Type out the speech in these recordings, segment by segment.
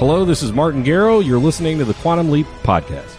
Hello, this is Martin Gero. You're listening to the Quantum Leap Podcast.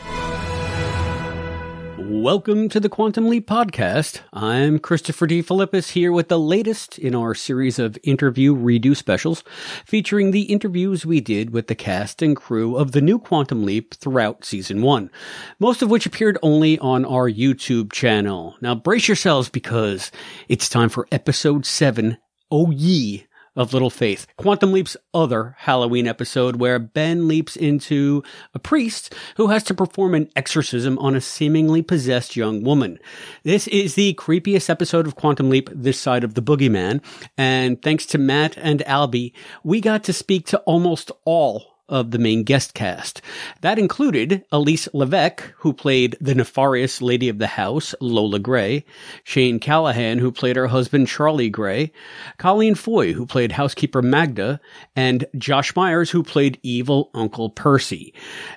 Welcome to the Quantum Leap Podcast. I'm Christopher D. Philippus here with the latest in our series of interview Redux specials featuring the interviews we did with the cast and crew of the new Quantum Leap throughout season one, most of which appeared only on our YouTube channel. Now brace yourselves because it's time for episode seven, Oh Ye of Little Faith, Quantum Leap's other Halloween episode where Ben leaps into a priest who has to perform an exorcism on a seemingly possessed young woman. This is the creepiest episode of Quantum Leap this side of the boogeyman, and thanks to Matt and Albie, we got to speak to almost all of the main guest cast. That included Elyse Levesque, who played the nefarious lady of the house, Lola Gray, Shane Callahan, who played her husband, Charlie Gray, Colleen Foy, who played housekeeper Magda, and Josh Myers, who played evil Uncle Percy.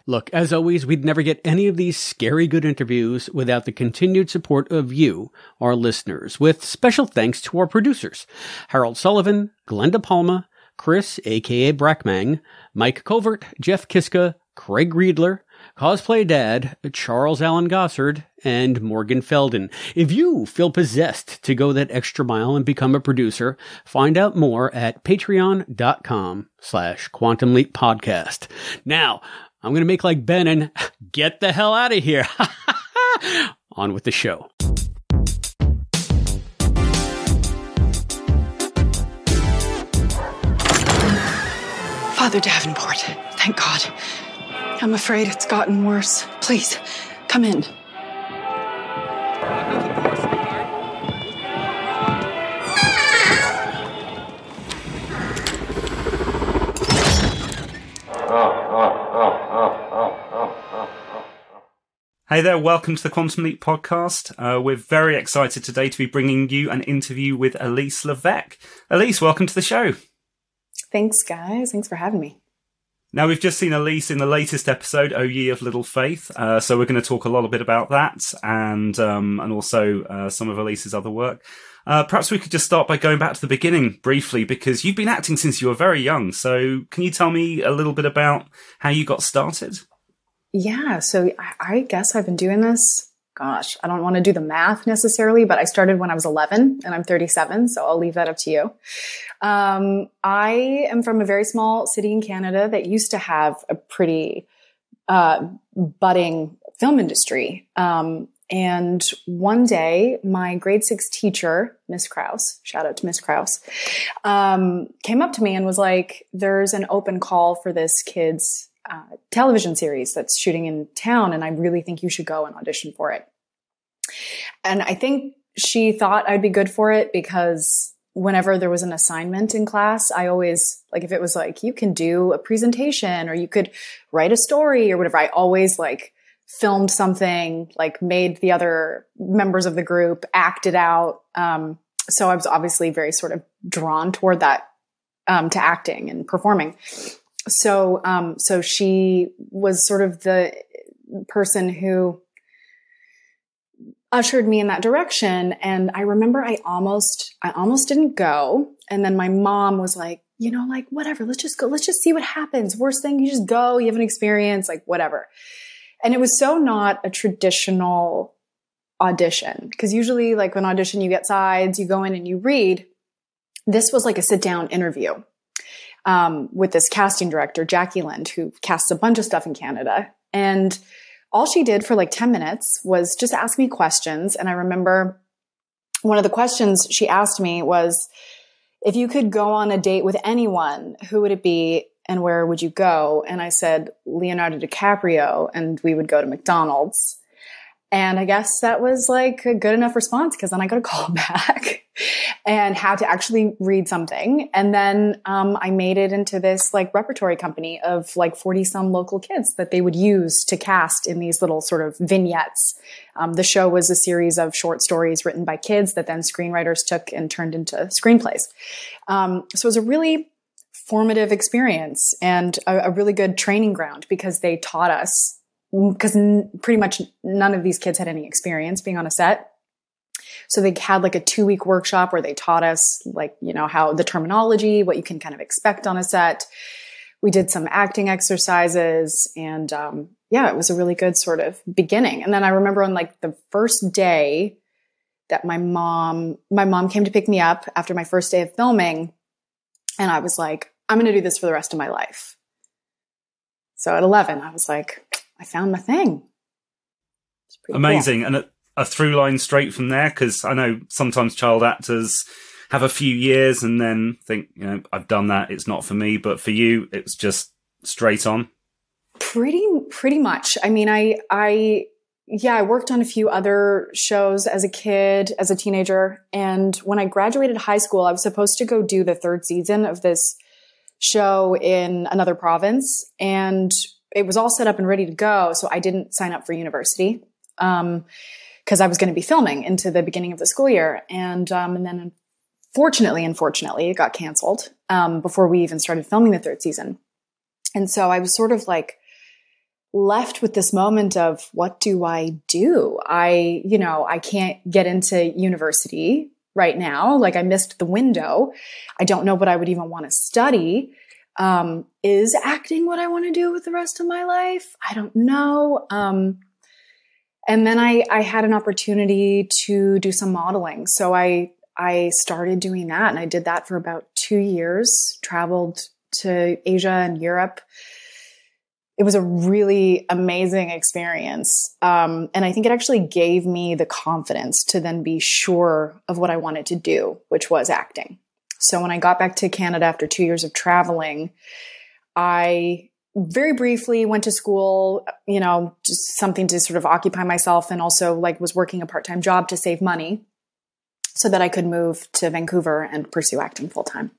Look, as always, we'd never get any of these scary good interviews without the continued support of you, our listeners, with special thanks to our producers, Harold Sullivan, Glenda Palma, Chris, aka Brackmang, Mike Covert, Jeff Kiska, Craig Riedler, Cosplay Dad, Charles Allen Gossard, and Morgan Felden. If you feel possessed to go that extra mile and become a producer, find out more at patreon.com slash quantum leap podcast. Now, I'm going to make like Ben and get the hell out of here. On with the show. Father Davenport, thank God. I'm afraid it's gotten worse. Please, come in. Hey there, welcome to the Quantum Leap podcast. Uh, we're very excited today to be bringing you an interview with Elyse Levesque. Elyse, welcome to the show. Thanks, guys. Thanks for having me. Now, we've just seen Elyse in the latest episode, O Ye of Little Faith. Uh, so we're going to talk a lot bit about that and, um, and also, uh, some of Elyse's other work. Uh, perhaps we could just start by going back to the beginning briefly because you've been acting since you were very young. So can you tell me a little bit about how you got started? Yeah. So I, I guess I've been doing this. Gosh, I don't want to do the math necessarily, but I started when I was 11 and I'm 37. So I'll leave that up to you. Um, I am from a very small city in Canada that used to have a pretty uh, budding film industry. Um, and one day, my grade six teacher, Miss Kraus, shout out to Miss Kraus, um, came up to me and was like, "There's an open call for this kid's uh, television series that's shooting in town, and I really think you should go and audition for it." And I think she thought I'd be good for it because whenever there was an assignment in class, I always, like, if it was like, you can do a presentation or you could write a story or whatever, I always like filmed something, like made the other members of the group act it out. Um, so I was obviously very sort of drawn toward that, um, to acting and performing. So, um, so she was sort of the person who, ushered me in that direction. And I remember I almost, I almost didn't go. And then my mom was like, you know, like, whatever, let's just go. Let's just see what happens. Worst thing, you just go, you have an experience, like, whatever. And it was so not a traditional audition because usually, like, when audition, you get sides, you go in and you read. This was like a sit down interview um, with this casting director, Jackie Lind, who casts a bunch of stuff in Canada. And all she did for like 10 minutes was just ask me questions. And I remember one of the questions she asked me was, if you could go on a date with anyone, who would it be and where would you go? And I said, Leonardo DiCaprio, and we would go to McDonald's. And I guess that was like a good enough response because then I got a call back and had to actually read something. And then um, I made it into this like repertory company of like 40 some local kids that they would use to cast in these little sort of vignettes. Um, the show was a series of short stories written by kids that then screenwriters took and turned into screenplays. Um, so it was a really formative experience and a, a really good training ground because they taught us because n- pretty much none of these kids had any experience being on a set. So they had like a two week workshop where they taught us like, you know, how the terminology, what you can kind of expect on a set. we did some acting exercises and um, yeah, it was a really good sort of beginning. And then I remember on like the first day that my mom, my mom came to pick me up after my first day of filming. And I was like, I'm going to do this for the rest of my life. So at 11, I was like, I found my thing. Amazing. Cool. And a, a through line straight from there, because I know sometimes child actors have a few years and then think, you know, I've done that. It's not for me. But for you, it's just straight on. Pretty, pretty much. I mean, I, I, yeah, I worked on a few other shows as a kid, as a teenager. And when I graduated high school, I was supposed to go do the third season of this show in another province. And it was all set up and ready to go. So I didn't sign up for university. Um, because I was going to be filming into the beginning of the school year. And, um, and then fortunately, unfortunately, it got canceled, um, before we even started filming the third season. And so I was sort of like, left with this moment of what do I do? I, you know, I can't get into university right now. Like I missed the window. I don't know what I would even want to study. Um, is acting what I want to do with the rest of my life? I don't know. Um, and then I, I had an opportunity to do some modeling. So I, I started doing that and I did that for about two years, traveled to Asia and Europe it was a really amazing experience. Um, and I think it actually gave me the confidence to then be sure of what I wanted to do, which was acting. So when I got back to Canada after two years of traveling, I very briefly went to school, you know, just something to sort of occupy myself and also like was working a part time job to save money so that I could move to Vancouver and pursue acting full time.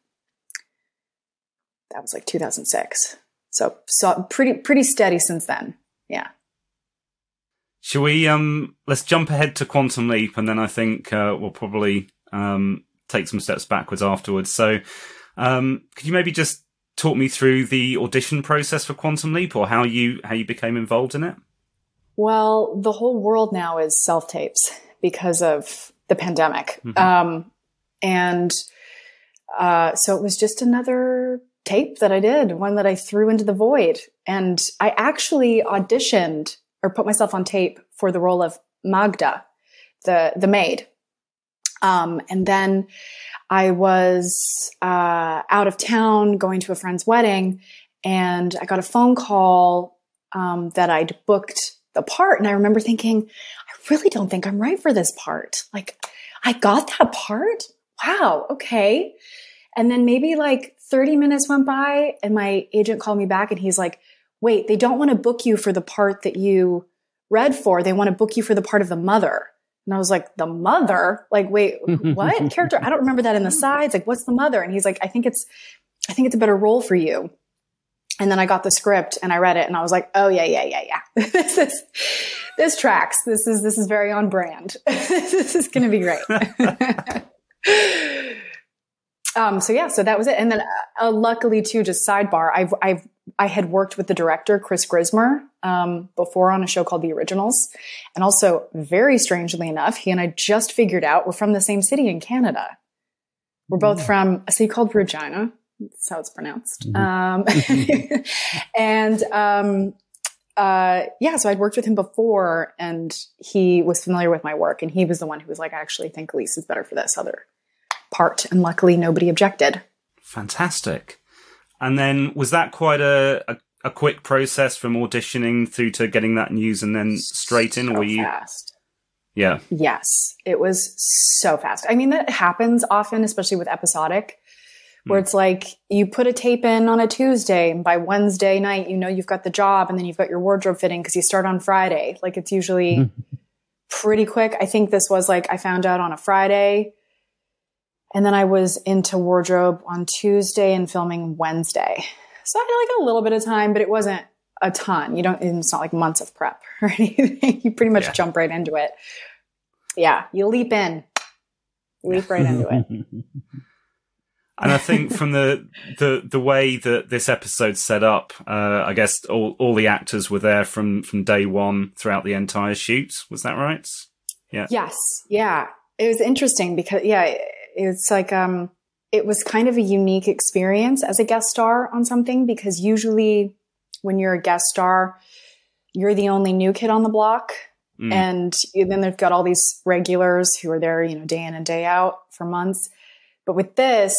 That was like 2006. So, so pretty, pretty steady since then. Yeah. Shall we, um, let's jump ahead to Quantum Leap and then I think, uh, we'll probably, um, take some steps backwards afterwards. So, um, could you maybe just talk me through the audition process for Quantum Leap or how you, how you became involved in it? Well, the whole world now is self tapes because of the pandemic. Mm-hmm. Um, and, uh, so it was just another tape that I did, one that I threw into the void. And I actually auditioned or put myself on tape for the role of Magda, the, the maid. Um, and then I was uh, out of town going to a friend's wedding, and I got a phone call um, that I'd booked the part. And I remember thinking, I really don't think I'm right for this part. Like, I got that part? Wow, okay. And then maybe like 30 minutes went by and my agent called me back and he's like, wait, they don't want to book you for the part that you read for. They want to book you for the part of the mother. And I was like, the mother? Like, wait, what character? I don't remember that in the sides. Like, what's the mother? And he's like, I think it's, I think it's a better role for you. And then I got the script and I read it and I was like, oh yeah, yeah, yeah, yeah. this is, this tracks. This is, this is very on brand. this is going to be great. Um, so yeah, so that was it. And then uh, luckily too, just sidebar, I've, I've, I had worked with the director, Chris Grismer, um, before on a show called The Originals. And also very strangely enough, he and I just figured out we're from the same city in Canada. We're both mm. from a city called Regina. That's how it's pronounced. Mm-hmm. Um, and, um, uh, yeah, so I'd worked with him before and he was familiar with my work and he was the one who was like, I actually think Elyse is better for this other part, and luckily nobody objected. Fantastic. And then was that quite a, a, a quick process from auditioning through to getting that news and then straight in? So or were you fast? Yeah. Yes, it was so fast. I mean, that happens often, especially with episodic, where mm. it's like you put a tape in on a Tuesday, and by Wednesday night, you know you've got the job, and then you've got your wardrobe fitting because you start on Friday. Like it's usually pretty quick. I think this was like I found out on a Friday and then I was into wardrobe on Tuesday and filming Wednesday. So I had like a little bit of time, but it wasn't a ton. You don't, it's not like months of prep or anything. you pretty much yeah. jump right into it. Yeah. You leap in, leap right into it. And I think from the, the, the way that this episode's set up, uh, I guess all, all the actors were there from, from day one throughout the entire shoot. Was that right? Yeah. Yes. Yeah. It was interesting because, yeah, it's like um it was kind of a unique experience as a guest star on something because usually when you're a guest star, you're the only new kid on the block. Mm. And then they've got all these regulars who are there, you know, day in and day out for months. But with this,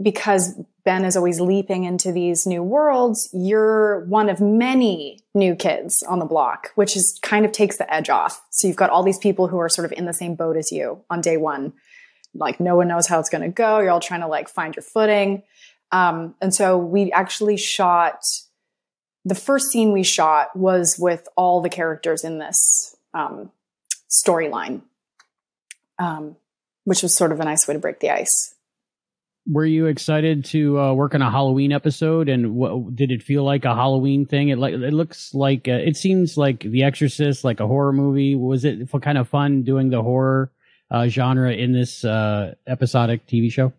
because Ben is always leaping into these new worlds, you're one of many new kids on the block, which is kind of takes the edge off. So you've got all these people who are sort of in the same boat as you on day one. Like no one knows how it's going to go. You're all trying to like find your footing. Um, and so we actually shot the first scene we shot was with all the characters in this um, storyline, um, which was sort of a nice way to break the ice were you excited to uh, work on a Halloween episode? And what, did it feel like a Halloween thing? It like it looks like uh, it seems like The Exorcist, like a horror movie. Was it kind of fun doing the horror uh, genre in this uh, episodic TV show?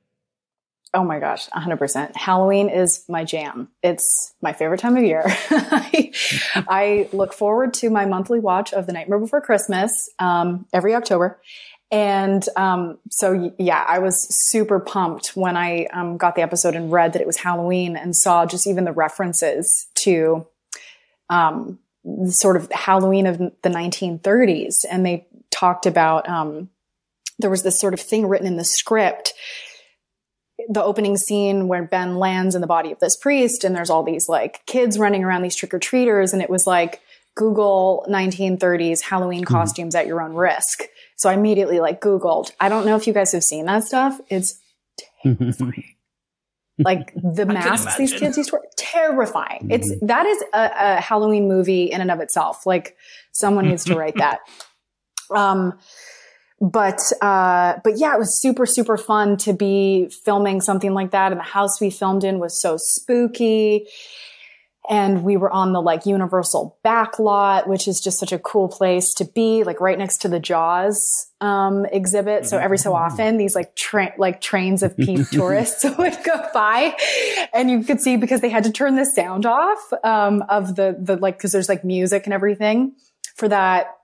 Oh my gosh, 100%. Halloween is my jam. It's my favorite time of year. I, I, look forward to my monthly watch of The Nightmare Before Christmas um, every October. And um, so, yeah, I was super pumped when I um, got the episode and read that it was Halloween and saw just even the references to um, sort of Halloween of the 1930s. And they talked about um, there was this sort of thing written in the script. The opening scene where Ben lands in the body of this priest, and there's all these like kids running around, these trick or treaters, and it was like Google 1930s Halloween mm-hmm. costumes at your own risk so I immediately like Googled. I don't know if you guys have seen that stuff. It's terrifying. like the masks these kids used to wear, terrifying. Mm-hmm. It's that is a, a, Halloween movie in and of itself. Like someone needs to write that. Um, but uh, but yeah, it was super super fun to be filming something like that. And the house we filmed in was so spooky and we were on the like universal back lot which is just such a cool place to be like right next to the jaws um, exhibit so every so mm-hmm. often these like tra- like trains of peep tourists would go by and you could see because they had to turn the sound off um, of the the like because there's like music and everything for that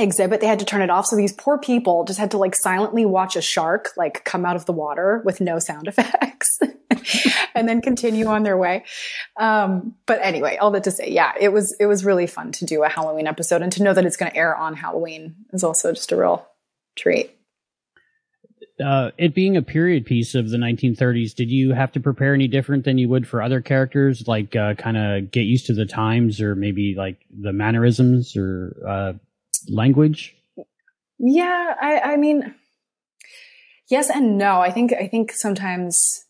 exhibit they had to turn it off. So these poor people just had to like silently watch a shark like come out of the water with no sound effects and then continue on their way. Um, but anyway all that to say yeah it was it was really fun to do a halloween episode and to know that it's going to air on halloween is also just a real treat. Uh, it being a period piece of the 1930s, did you have to prepare any different than you would for other characters? Like, uh, kind of get used to the times, or maybe like the mannerisms, or uh, language? Yeah, I, I mean, yes and no. I think I think sometimes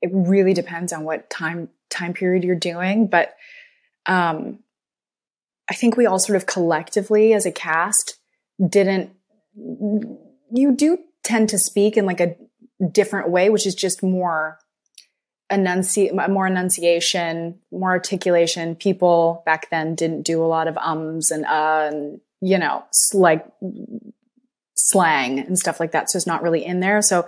it really depends on what time time period you're doing, but um, I think we all sort of collectively as a cast didn't. You do tend to speak in like a different way, which is just more enunci more enunciation, more articulation. People back then didn't do a lot of ums and uh and you know, like slang and stuff like that. So it's not really in there. So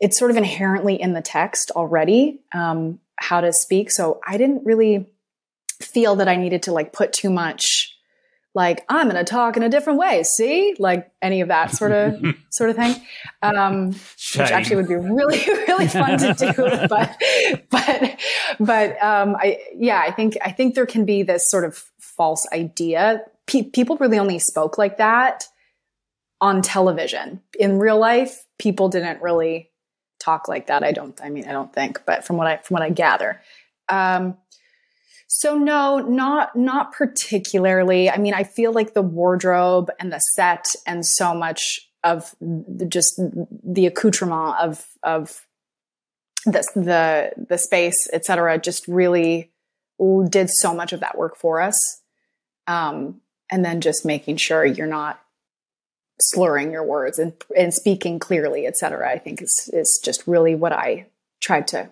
it's sort of inherently in the text already, um, how to speak. So I didn't really feel that I needed to like put too much like I'm going to talk in a different way. See, like any of that sort of sort of thing, um, which actually would be really really fun to do. But but but um, I yeah, I think I think there can be this sort of false idea pe- people really only spoke like that on television. In real life, people didn't really talk like that. I don't, I mean, I don't think, but from what I, from what I gather. Um, so no, not, not particularly. I mean, I feel like the wardrobe and the set and so much of the, just the accoutrement of, of this, the, the space, etc., just really did so much of that work for us. Um, and then just making sure you're not slurring your words and, and speaking clearly, et cetera, I think is, is just really what I tried to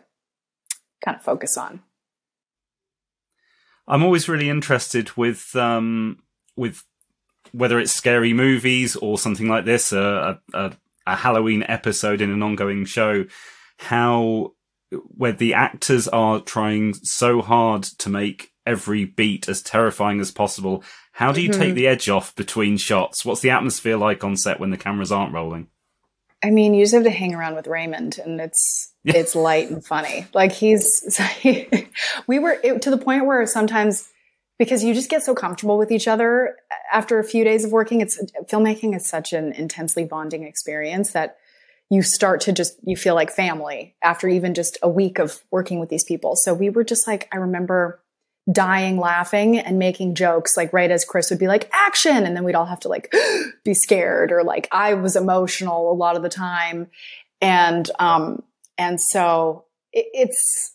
kind of focus on. I'm always really interested with, um, with whether it's scary movies or something like this, a, a, a Halloween episode in an ongoing show, how where the actors are trying so hard to make every beat as terrifying as possible how do you mm-hmm. take the edge off between shots? What's the atmosphere like on set when the cameras aren't rolling? I mean, you just have to hang around with Raymond, and it's yeah. it's light and funny. Like he's, we were it, to the point where sometimes because you just get so comfortable with each other after a few days of working. It's filmmaking is such an intensely bonding experience that you start to just you feel like family after even just a week of working with these people. So we were just like, I remember dying laughing and making jokes like right as Chris would be like action! And then we'd all have to like be scared or like I was emotional a lot of the time. And um and so it, it's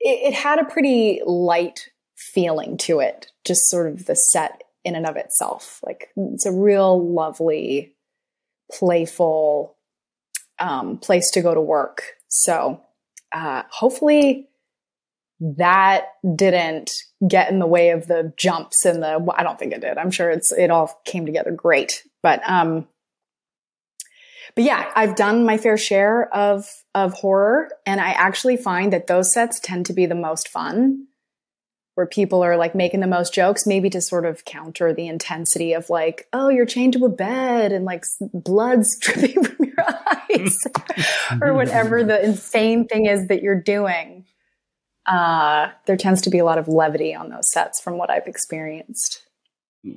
it, it had a pretty light feeling to it just sort of the set in and of itself. Like it's a real lovely playful um, place to go to work. So uh, hopefully that didn't get in the way of the jumps and the well, I don't think it did. I'm sure it's it all came together great. But um but yeah, I've done my fair share of of horror and I actually find that those sets tend to be the most fun where people are like making the most jokes maybe to sort of counter the intensity of like oh you're chained to a bed and like blood's dripping from your eyes or whatever the insane thing is that you're doing uh, there tends to be a lot of levity on those sets from what I've experienced.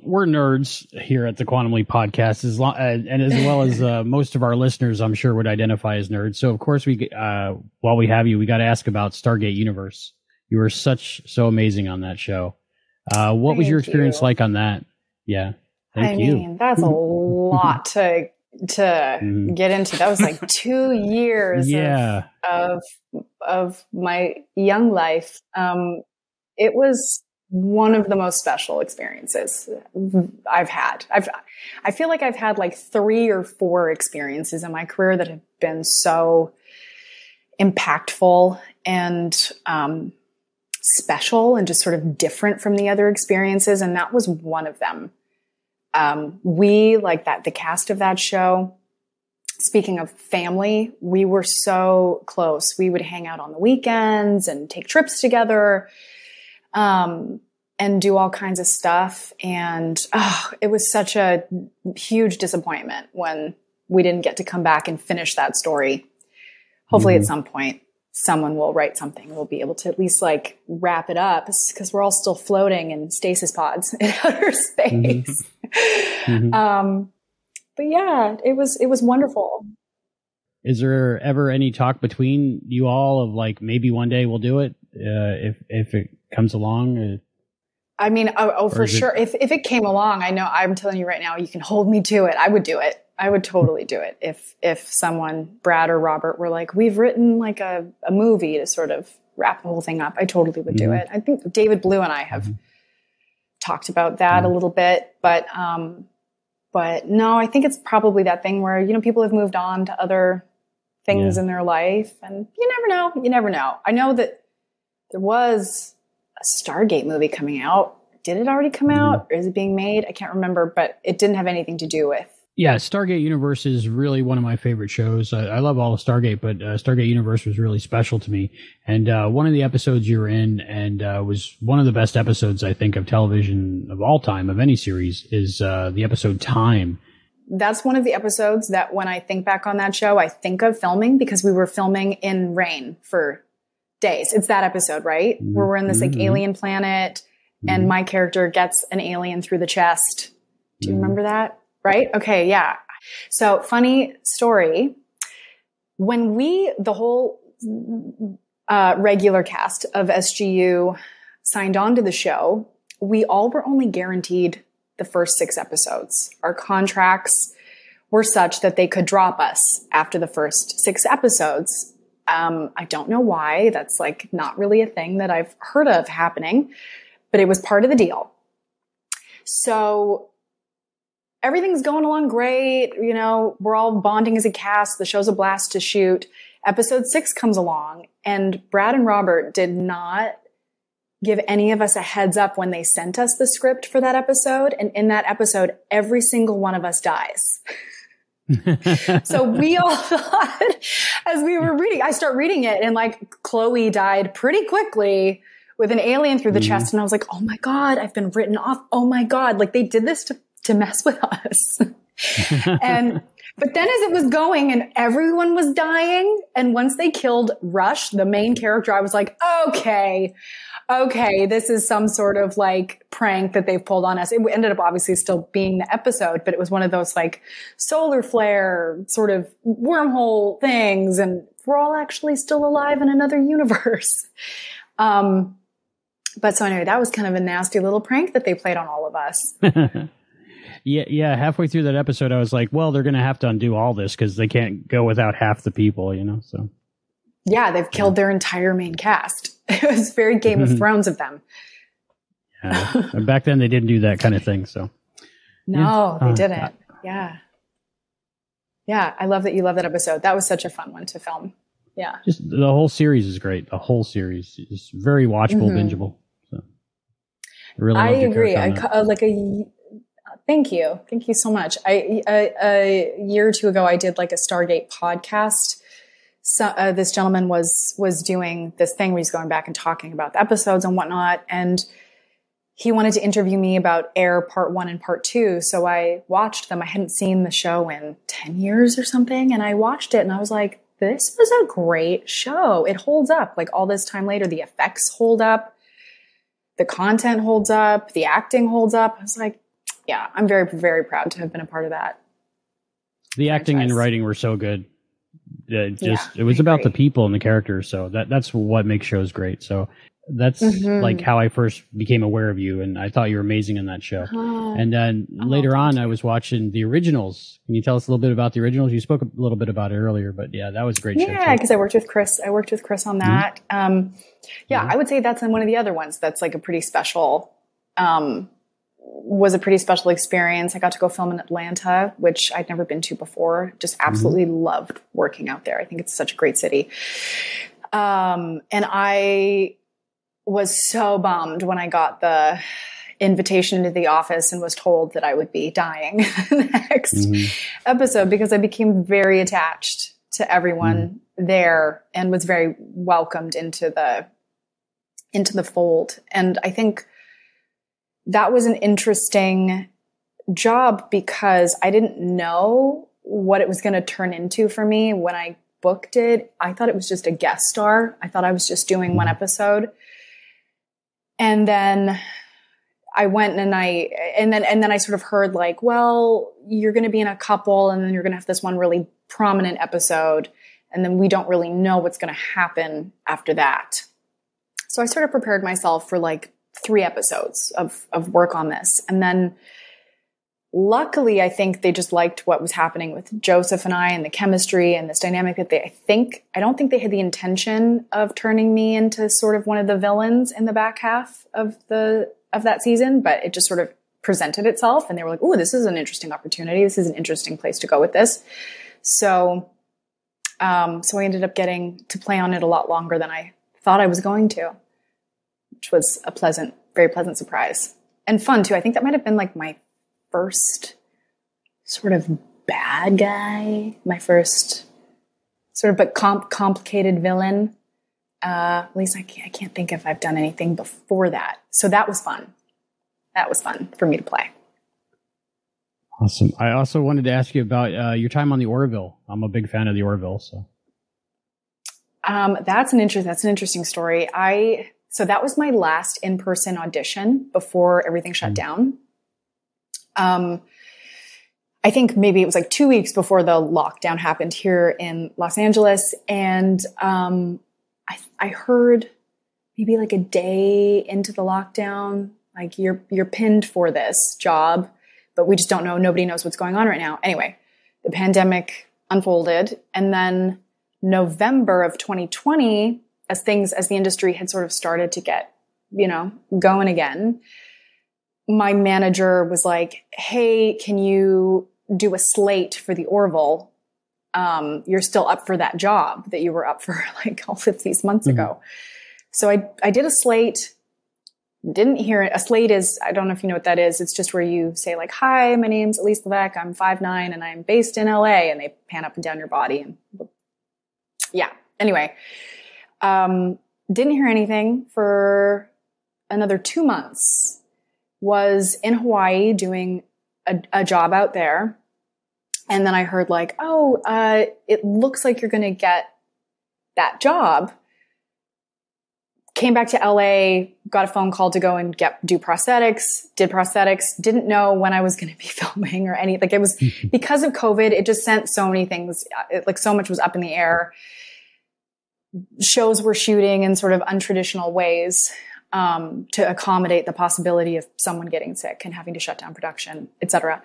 We're nerds here at the Quantum Leap podcast, as long, uh, and as well as uh, most of our listeners, I'm sure would identify as nerds. So, of course, we uh, while we have you, we got to ask about Stargate Universe. You were such so amazing on that show. Uh, what Thank was your experience you. like on that? Yeah, Thank I you. mean, that's a lot to to mm. get into. That was like two years yeah. of, of, of my young life. Um, it was one of the most special experiences I've had. I've, I feel like I've had like three or four experiences in my career that have been so impactful and, um, special and just sort of different from the other experiences. And that was one of them. Um, we like that the cast of that show. Speaking of family, we were so close. We would hang out on the weekends and take trips together, um, and do all kinds of stuff. And oh, it was such a huge disappointment when we didn't get to come back and finish that story. Hopefully, mm-hmm. at some point, someone will write something. We'll be able to at least like wrap it up because we're all still floating in stasis pods in outer space. Mm-hmm. Mm-hmm. Um, but yeah, it was it was wonderful. Is there ever any talk between you all of like maybe one day we'll do it uh, if if it comes along? Or, I mean, oh, oh for sure. It... If if it came along, I know I'm telling you right now, you can hold me to it. I would do it. I would totally do it if if someone, Brad or Robert, were like, "We've written like a, a movie to sort of wrap the whole thing up." I totally would mm-hmm. do it. I think David Blue and I have mm-hmm. Talked about that a little bit, but um, but no, I think it's probably that thing where you know people have moved on to other things yeah. in their life, and you never know. You never know. I know that there was a Stargate movie coming out. Did it already come mm-hmm. out, or is it being made? I can't remember, but it didn't have anything to do with yeah, Stargate Universe is really one of my favorite shows. I, I love all of Stargate, but uh, Stargate Universe was really special to me. And uh, one of the episodes you were in, and uh, was one of the best episodes I think of television of all time of any series, is uh, the episode Time. That's one of the episodes that when I think back on that show, I think of filming because we were filming in rain for days. It's that episode, right? Mm-hmm. Where we're in this like mm-hmm. alien planet, and mm-hmm. my character gets an alien through the chest. Do you mm-hmm. remember that? Right? Okay, yeah. So, funny story. When we, the whole uh, regular cast of SGU signed on to the show, we all were only guaranteed the first six episodes. Our contracts were such that they could drop us after the first six episodes. Um, I don't know why. That's like not really a thing that I've heard of happening, but it was part of the deal. So everything's going along great. You know, we're all bonding as a cast. The show's a blast to shoot. Episode six comes along and Brad and Robert did not give any of us a heads up when they sent us the script for that episode. And in that episode, every single one of us dies. so we all thought as we were reading, I start reading it and like Chloe died pretty quickly with an alien through the mm-hmm. chest. And I was like, Oh my God, I've been written off. Oh my God. Like they did this to to mess with us. and But then as it was going and everyone was dying, and once they killed Rush, the main character, I was like, okay, okay, this is some sort of like prank that they've pulled on us. It ended up obviously still being the episode, but it was one of those like solar flare sort of wormhole things. And we're all actually still alive in another universe. Um, but so anyway, that was kind of a nasty little prank that they played on all of us. yeah, yeah. Halfway through that episode, I was like, well, they're going to have to undo all this because they can't go without half the people, you know. So yeah, they've killed their entire main cast. It was very Game of Thrones of them. Yeah. Back then, they didn't do that kind of thing. So no, yeah. they uh, didn't. yeah, yeah. I love that you love that episode. That was such a fun one to film. Yeah, just the whole series is great. The whole series is very watchable, mm-hmm. bingeable. So I really, I agree. I uh, like a Thank you. Thank you so much. I, a, a, year or two ago, I did like a Stargate podcast. So, uh, this gentleman was, was doing this thing where he's going back and talking about the episodes and whatnot. And he wanted to interview me about Air part one and part two. So I watched them. I hadn't seen the show in 10 years or something. And I watched it and I was like, this was a great show. It holds up. Like all this time later, the effects hold up. The content holds up. The acting holds up. I was like, yeah, I'm very, very proud to have been a part of that. The franchise. acting and writing were so good. It just yeah, it was about the people and the characters, so that that's what makes shows great. So that's mm-hmm. like how I first became aware of you, and I thought you were amazing in that show. Uh, and then oh, later on, I was watching the originals. Can you tell us a little bit about the originals? You spoke a little bit about it earlier, but yeah, that was a great. Show. Yeah, because I worked with Chris. I worked with Chris on that. Mm-hmm. Um, yeah, mm-hmm. I would say that's in one of the other ones that's like a pretty special um, was a pretty special experience. I got to go film in Atlanta, which I'd never been to before. Just absolutely mm-hmm. loved working out there. I think it's such a great city. Um, and I was so bummed when I got the invitation to the office and was told that I would be dying next mm-hmm. episode because I became very attached to everyone mm-hmm. there and was very welcomed into the into the fold. And I think that was an interesting job because I didn't know what it was going to turn into for me when I booked it. I thought it was just a guest star. I thought I was just doing one episode. And then I went and I and then and then I sort of heard like, well, you're going to be in a couple and then you're going to have this one really prominent episode and then we don't really know what's going to happen after that. So I sort of prepared myself for like three episodes of, of work on this. And then luckily, I think they just liked what was happening with Joseph and I and the chemistry and this dynamic that they, I think, I don't think they had the intention of turning me into sort of one of the villains in the back half of the, of that season, but it just sort of presented itself and they were like, oh, this is an interesting opportunity. This is an interesting place to go with this. So, um, so I ended up getting to play on it a lot longer than I thought I was going to which was a pleasant, very pleasant surprise and fun too. I think that might have been like my first sort of bad guy, my first sort of but comp- complicated villain. Uh, at least I can't, I can't think if I've done anything before that. So that was fun. That was fun for me to play. Awesome. I also wanted to ask you about uh, your time on the Orville. I'm a big fan of the Orville, so. Um, that's an interest. That's an interesting story. I so that was my last in person audition before everything shut mm. down. Um, I think maybe it was like two weeks before the lockdown happened here in Los Angeles. And um, I, I heard maybe like a day into the lockdown, like you're you're pinned for this job, but we just don't know. Nobody knows what's going on right now. Anyway, the pandemic unfolded, and then November of 2020, as things as the industry had sort of started to get you know going again my manager was like hey can you do a slate for the orville um, you're still up for that job that you were up for like all of these months mm-hmm. ago so I, I did a slate didn't hear it. A slate is, I don't know if you know what that is. It's just where you say like, hi, my name's Elyse Levesque. I'm five nine and I'm based in LA. And they pan up and down your body. And yeah. Anyway, um, didn't hear anything for another two months. Was in Hawaii doing a, a job out there. And then I heard like, oh, uh, it looks like you're going to get that job. Came back to LA, got a phone call to go and get do prosthetics, did prosthetics, didn't know when I was going to be filming or any like it was because of COVID, it just sent so many things it, like so much was up in the air. Shows were shooting in sort of untraditional ways um, to accommodate the possibility of someone getting sick and having to shut down production, etc.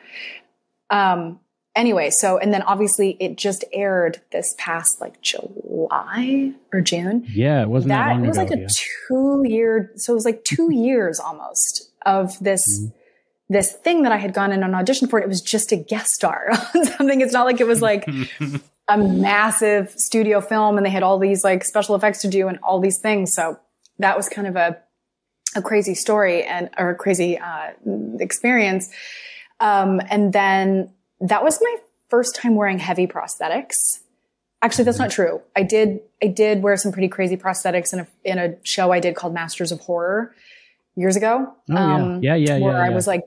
Um, anyway, so and then obviously it just aired this past like July or June. Yeah, it wasn't that, that long It was ago, like a yeah. two year, so it was like two years almost of this. Mm-hmm. This thing that I had gone in an audition for, it was just a guest star on something. It's not like it was like a massive studio film and they had all these like special effects to do and all these things. So that was kind of a, a crazy story and, or a crazy, uh, experience. Um, and then that was my first time wearing heavy prosthetics. Actually, that's not true. I did, I did wear some pretty crazy prosthetics in a, in a show I did called Masters of Horror years ago. Oh, yeah. Yeah, yeah, Where yeah, I yeah. was like,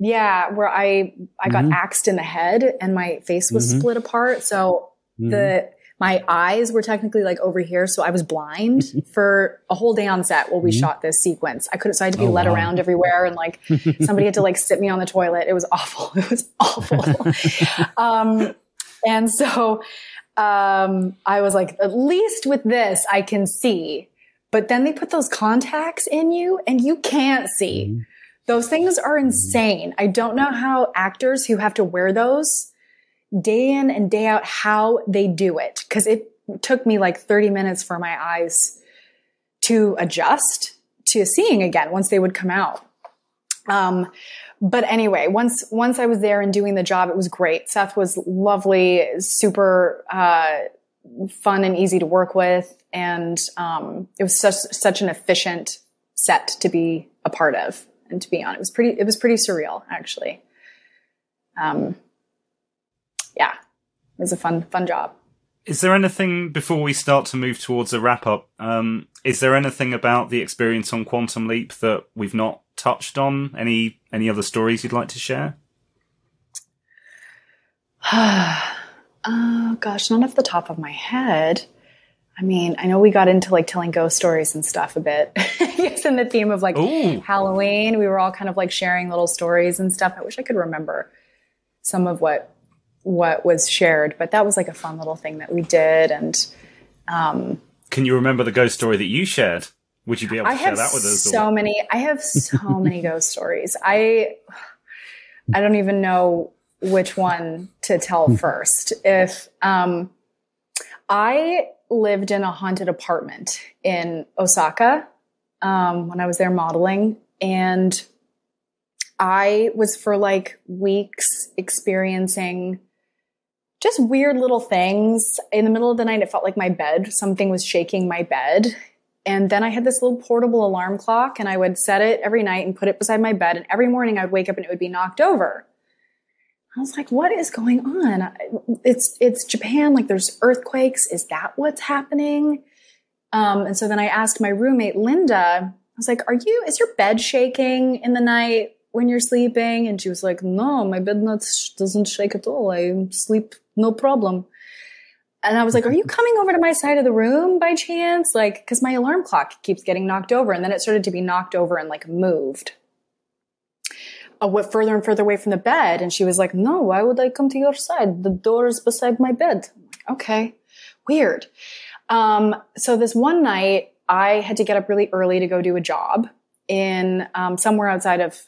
yeah, where I, I got Mhm. axed in the head and my face was Mhm. split apart. So Mhm. the, my eyes were technically like over here. So I was blind for a whole day on set while we Mhm. shot this sequence. I couldn't, so I had to be Oh, led wow. around everywhere and like somebody had to like sit me on the toilet. It was awful. It was awful. um, and so, um, I was like, at least with this, I can see. But then they put those contacts in you and you can't see. Mhm. Those things are insane. I don't know how actors who have to wear those day in and day out, how they do it. Cause it took me like 30 minutes for my eyes to adjust to seeing again once they would come out. Um, but anyway, once once I was there and doing the job, it was great. Seth was lovely, super uh, fun and easy to work with, and um, it was such such an efficient set to be a part of and to be on. It was pretty it was pretty surreal actually. Um, it was a fun fun job. Is there anything before we start to move towards a wrap up? Um, is there anything about the experience on Quantum Leap that we've not touched on? Any any other stories you'd like to share? oh gosh, not off the top of my head. I mean, I know we got into like telling ghost stories and stuff a bit. yes, in the theme of like Ooh. Halloween, we were all kind of like sharing little stories and stuff. I wish I could remember some of what what was shared, but that was like a fun little thing that we did. And um, Can you remember the ghost story that you shared? Would you be able to I share that with us? so or- many. I have so many ghost stories. I I don't even know which one to tell first. If um, I lived in a haunted apartment in Osaka um, when I was there modeling, and I was for like weeks experiencing just weird little things. In the middle of the night, it felt like my bed, something was shaking my bed. And then I had this little portable alarm clock and I would set it every night and put it beside my bed. And every morning I would wake up and it would be knocked over. I was like, what is going on? It's, it's Japan. Like there's earthquakes. Is that what's happening? Um, and so then I asked my roommate, Linda, I was like, are you, is your bed shaking in the night when you're sleeping? And she was like, no, my bed not, doesn't shake at all. I sleep no problem. And I was like, are you coming over to my side of the room by chance? Like, cause my alarm clock keeps getting knocked over. And then it started to be knocked over and like moved bit further and further away from the bed. And she was like, no, why would I come to your side? The door is beside my bed. Okay, weird. Um, so this one night I had to get up really early to go do a job in, um, somewhere outside of,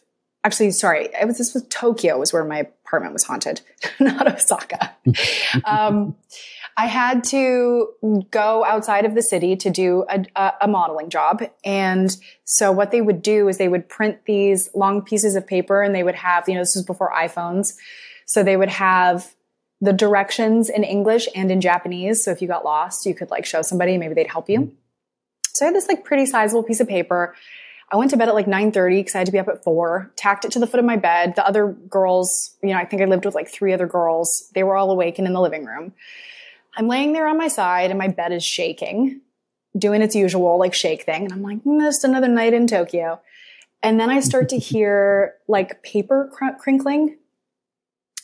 actually, sorry, it was, this was Tokyo was where my apartment was haunted, not Osaka. um, I had to go outside of the city to do a, a, a, modeling job. And so what they would do is they would print these long pieces of paper and they would have, you know, this was before iPhones. So they would have the directions in English and in Japanese. So if you got lost, you could like show somebody, maybe they'd help you. So I had this like pretty sizable piece of paper. I went to bed at like 9:30 because I had to be up at four, tacked it to the foot of my bed. The other girls, you know, I think I lived with like three other girls. They were all awake and in the living room. I'm laying there on my side and my bed is shaking, doing its usual like shake thing. And I'm like, just another night in Tokyo. And then I start to hear like paper cr- crinkling.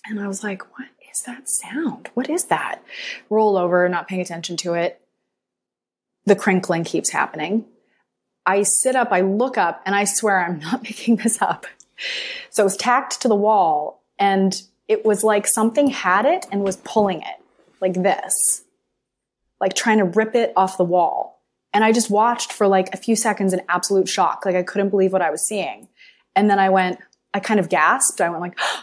And I was like, what is that sound? What is that? Roll over, not paying attention to it. The crinkling keeps happening. I sit up, I look up, and I swear I'm not making this up. So it was tacked to the wall, and it was like something had it and was pulling it like this, like trying to rip it off the wall. And I just watched for like a few seconds in absolute shock. Like I couldn't believe what I was seeing. And then I went, I kind of gasped. I went like, oh,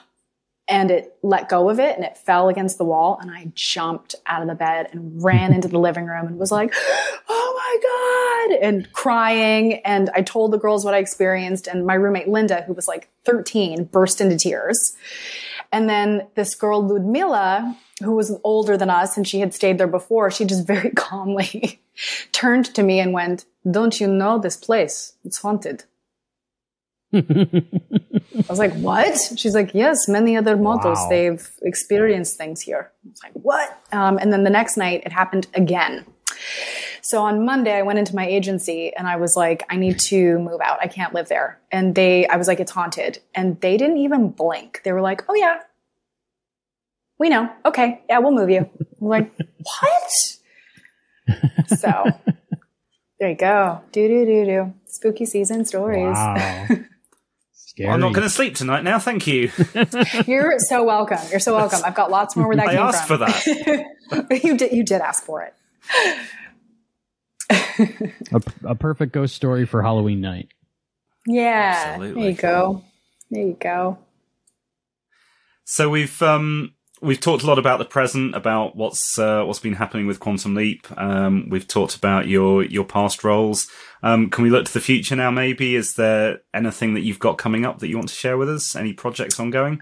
and it let go of it and it fell against the wall and i jumped out of the bed and ran into the living room and was like oh my god and crying. And i told the girls what i experienced and my roommate linda who was like 13 burst into tears. And then this girl ludmila who was older than us and she had stayed there before she just very calmly turned to me and went don't you know this place? It's haunted I was like, what? She's like, yes, many other models, wow. they've experienced things here. I was like, what? Um, and then the next night it happened again. So on Monday, I went into my agency and I was like, I need to move out. I can't live there. And they, I was like, it's haunted. And they didn't even blink. They were like, oh yeah, we know. Okay. Yeah, we'll move you. I'm like, what? so there you go. Do, do, do, do. Spooky season stories. Wow. Scary. I'm not going to sleep tonight now. Thank you. You're so welcome. You're so welcome. I've got lots more where that I came asked from. for that. you did. You did ask for it. a, a, perfect ghost story for Halloween night. Yeah. Absolutely. There you go. There you go. So we've um we've talked a lot about the present, about what's uh, what's been happening with Quantum Leap. Um, we've talked about your your past roles. Um, can we look to the future now? Maybe is there anything that you've got coming up that you want to share with us? Any projects ongoing?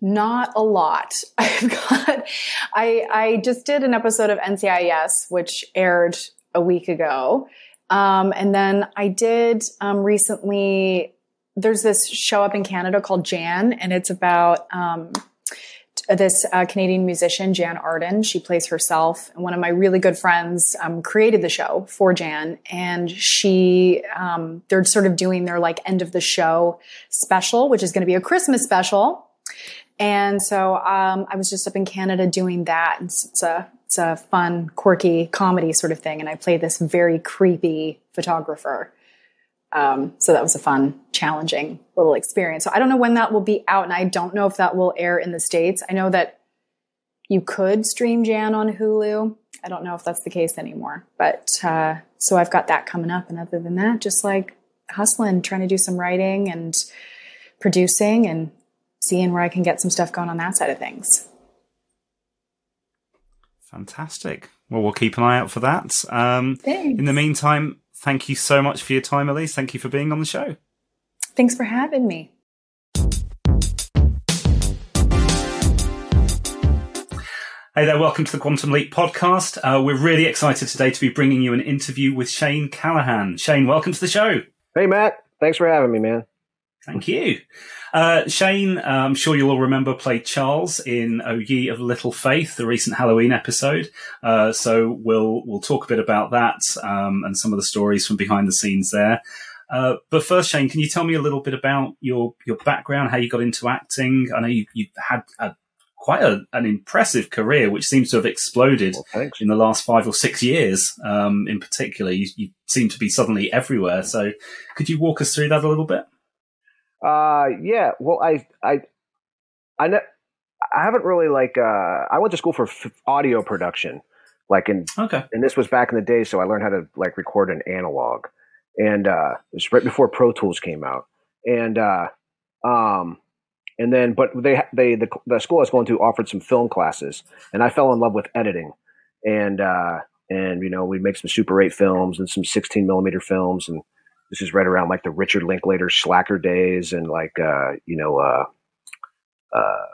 Not a lot. I've got. I I just did an episode of NCIS, which aired a week ago, um, and then I did um, recently. There's this show up in Canada called Jann, and it's about um, this uh, Canadian musician, Jann Arden. She plays herself. And one of my really good friends um, created the show for Jann. And she, um, they're sort of doing their like end of the show special, which is going to be a Christmas special. And so um, I was just up in Canada doing that. It's, it's a it's a fun, quirky comedy sort of thing. And I play this very creepy photographer. Um, so that was a fun, challenging little experience. So I don't know when that will be out, and I don't know if that will air in the states. I know that you could stream Jann on Hulu. I don't know if that's the case anymore, but uh, so I've got that coming up. And other than that, just like hustling, trying to do some writing and producing, and seeing where I can get some stuff going on that side of things. Fantastic. Well, we'll keep an eye out for that. Um, in the meantime, thank you so much for your time, Elyse. Thank you for being on the show. Thanks for having me. Hey there, welcome to the Quantum Leap podcast. Uh, we're really excited today to be bringing you an interview with Shane Callahan. Shane, welcome to the show. Hey, Matt. Thanks for having me, man. Thank you. Uh, Shane, uh, I'm sure you'll all remember, played Charles in O Ye of Little Faith, the recent Halloween episode. Uh, so we'll we'll talk a bit about that um, and some of the stories from behind the scenes there. Uh, but first, Shane, can you tell me a little bit about your your background, how you got into acting? I know you, you've had a, quite a, an impressive career, which seems to have exploded well, in the last five or six years. Um, in particular, you, you seem to be suddenly everywhere. So, could you walk us through that a little bit? Uh, yeah. Well, I, I, I, ne- I haven't really like. Uh, I went to school for f- audio production, like in. Okay. And this was back in the day, so I learned how to like record an analog, and uh, it was right before Pro Tools came out, and uh, um, and then but they they the, the school I was going to offered some film classes, and I fell in love with editing, and uh, and you know we make some Super Eight films and some sixteen millimeter films and this is right around like the Richard Linklater Slacker days and like uh, you know uh, uh,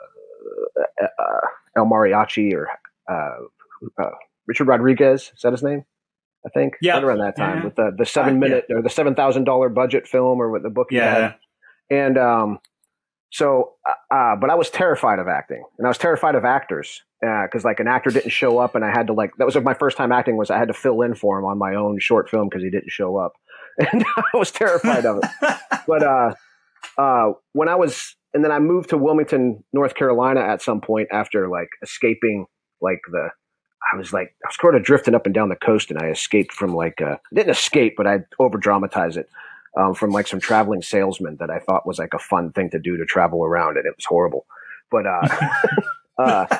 uh El Mariachi or uh, uh, Richard Rodriguez. Is that his name? I think. Yeah. Right around that time yeah. with the the seven minute yeah. or the seven thousand dollar budget film or what the book. Yeah. And um, so, uh, but I was terrified of acting, and I was terrified of actors because uh, like an actor didn't show up, and I had to like that was my first time acting was I had to fill in for him on my own short film because he didn't show up, and I was terrified of it. But uh, uh, when I was and then I moved to Wilmington, North Carolina at some point after like escaping like the I was like I was sort of drifting up and down the coast and I escaped from like uh didn't escape but I over dramatize it um, from like some traveling salesman that I thought was like a fun thing to do to travel around and it was horrible but uh, uh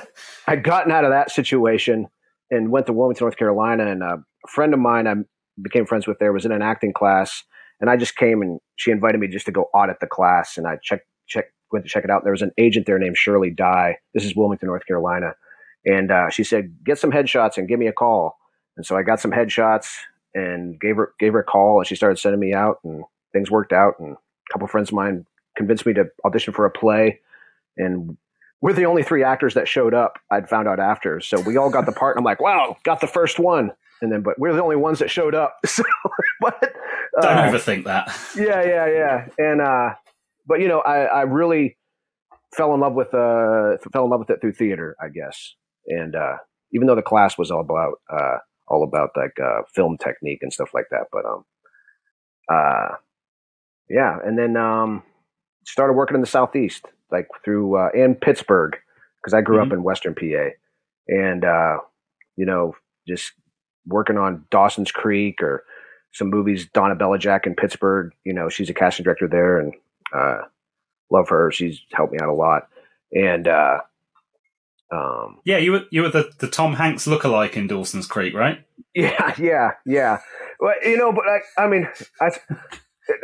I'd gotten out of that situation and went to Wilmington North Carolina and a friend of mine I became friends with there was in an acting class and I just came and she invited me just to go audit the class and I checked check went to check it out. There was an agent there named Shirley Dye. This is Wilmington, North Carolina, and uh, she said, "Get some headshots and give me a call." And so I got some headshots and gave her gave her a call, and she started sending me out, and things worked out. And a couple friends of mine convinced me to audition for a play, and we're the only three actors that showed up. I'd found out after, so we all got the part. And I'm like, "Wow, got the first one." And then, but we're the only ones that showed up. So, but uh, don't overthink that. Yeah, yeah, yeah. And uh, but you know, I, I really fell in love with uh fell in love with it through theater, I guess. And uh, even though the class was all about uh, all about like uh, film technique and stuff like that, but um, uh, yeah, and then um, started working in the southeast, like through uh, in Pittsburgh, because I grew mm-hmm. up in Western PA, and uh, you know, just working on Dawson's Creek or some movies. Donna Belajac in Pittsburgh, you know, she's a casting director there, and uh, love her. She's helped me out a lot. And uh, um, yeah, you were you were the, the Tom Hanks lookalike in Dawson's Creek, right? Yeah, yeah, yeah. Well, you know, but I, I mean, I,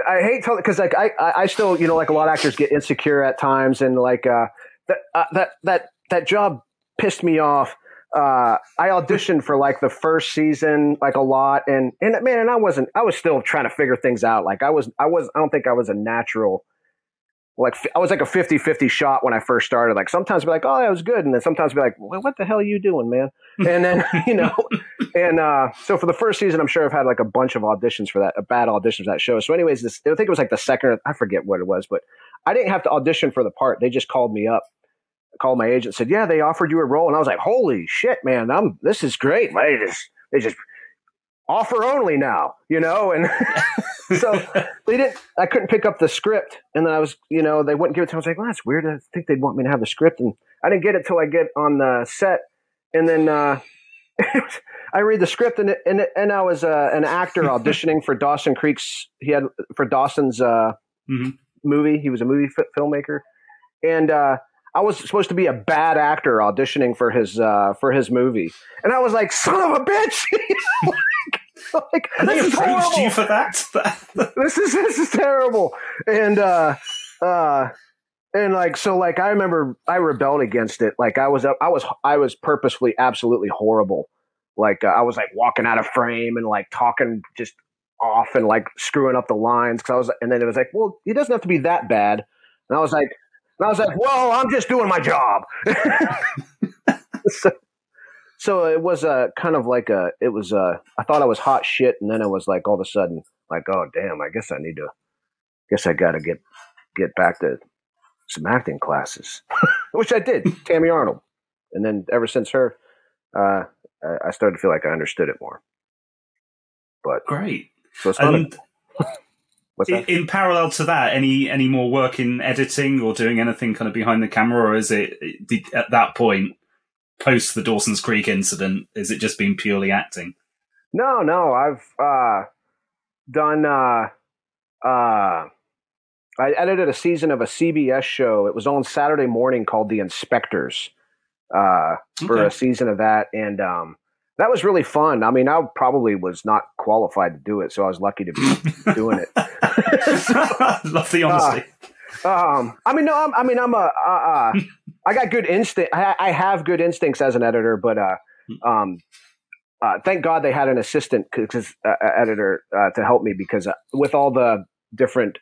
I hate telling because like I, I still you know like a lot of actors get insecure at times and like uh, that uh, that that that job pissed me off. Uh, I auditioned for like the first season like a lot and and man and I wasn't I was still trying to figure things out like I was I was I don't think I was a natural like I was like a 50-50 shot when I first started. Like sometimes be like, oh, that was good, and then sometimes be like, well, what the hell are you doing, man? And then you know, and uh, so for the first season, I'm sure I've had like a bunch of auditions for that, a bad auditions for that show. So, anyways, this I think it was like the second, I forget what it was, but I didn't have to audition for the part. They just called me up, called my agent, said, yeah, they offered you a role, and I was like, holy shit, man, I'm this is great. They just they just offer only now, you know, and. so they didn't. I couldn't pick up the script, and then I was, you know, they wouldn't give it to me. I was like, well, that's weird. I think they'd want me to have the script, and I didn't get it till I get on the set, and then uh, I read the script, and and and I was uh, an actor auditioning for Dawson Creek's. He had for Dawson's uh, mm-hmm. movie. He was a movie f- filmmaker, and. Uh, I was supposed to be a bad actor auditioning for his uh, for his movie, and I was like, "Son of a bitch!" like, and they approached you for that. this is this is terrible. And uh, uh, and like so, like I remember I rebelled against it. Like I was I was I was purposefully absolutely horrible. Like uh, I was like walking out of frame and like talking just off and like screwing up the lines because I was. And then it was like, well, he doesn't have to be that bad. And I was like, and I was like, well, I'm just doing my job. so, so it was a kind of like a it was a I thought I was hot shit, and then it was like all of a sudden like oh damn, I guess I need to, guess I got to get get back to some acting classes, which I did. Tammy Arnold, and then ever since her, uh, I started to feel like I understood it more. But great. So it's and in, in, parallel to that, any any more work in editing or doing anything kind of behind the camera, or is it at that point post the Dawson's Creek incident? Is it just been purely acting? No, no. I've uh, done. Uh, uh, I edited a season of a CBS show. It was on Saturday morning called The Inspectors uh, for okay. a season of that, and um, that was really fun. I mean, I probably was not qualified to do it, so I was lucky to be doing it. so, Love the honesty. Uh, um, I mean, no, I'm, i mean, I'm a. Uh, uh I got good instinct. I, I, have good instincts as an editor, but uh, hmm. um, uh, thank God they had an assistant cause, uh, editor uh, to help me because uh, with all the different,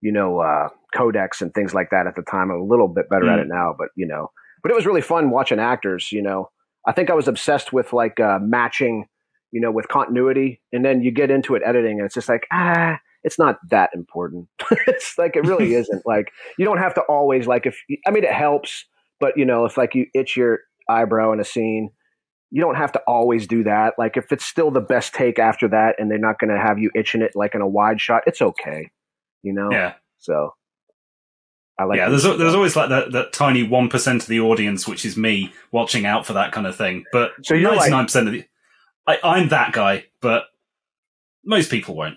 you know, uh, codecs and things like that at the time, I'm a little bit better mm. at it now. But you know, but it was really fun watching actors. You know, I think I was obsessed with like matching, you know, with continuity, and then you get into it editing, and it's just like ah it's not that important. it's like it really isn't. Like you don't have to always like if I mean it helps, but you know, if like you itch your eyebrow in a scene, you don't have to always do that. Like if it's still the best take after that and they're not going to have you itching it like in a wide shot, it's okay. You know? Yeah. So I like. yeah, there's there's always like that, that tiny one percent of the audience, which is me watching out for that kind of thing. But So ninety nine percent of the, I, I'm that guy, but most people won't.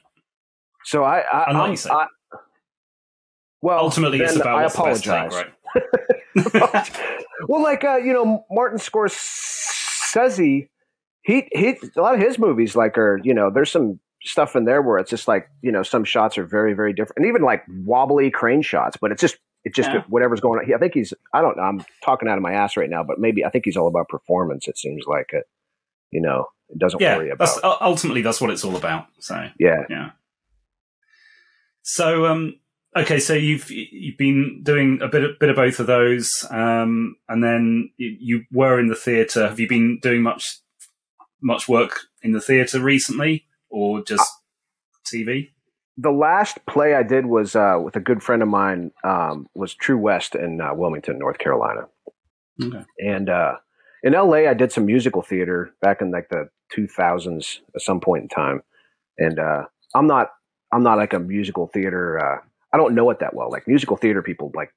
so I. I, like you say- I well, Ultimately, it's about I what's the best apologize. take, right? well, like uh, you know, Martin Scorsese, he he a lot of his movies like are you know there's some stuff in there where it's just like you know some shots are very very different and even like wobbly crane shots, but it's just it's just Yeah. whatever's going on. He, I think he's I don't know I'm talking out of my ass right now, but maybe I think he's all about performance. It seems like it, you know, it doesn't worry about that's ultimately that's what it's all about. So yeah. yeah. So um, okay, so you've you've been doing a bit of, bit of both of those, um, and then you, you were in the theatre. Have you been doing much much work in the theatre recently, or just TV? The last play I did was uh, with a good friend of mine. Um, was True West in uh, Wilmington, North Carolina, Okay. and uh, in L.A. I did some musical theater back in like the 2000s at some point in time. And uh, I'm not I'm not like a musical theater. Uh, I don't know it that well. Like musical theater people like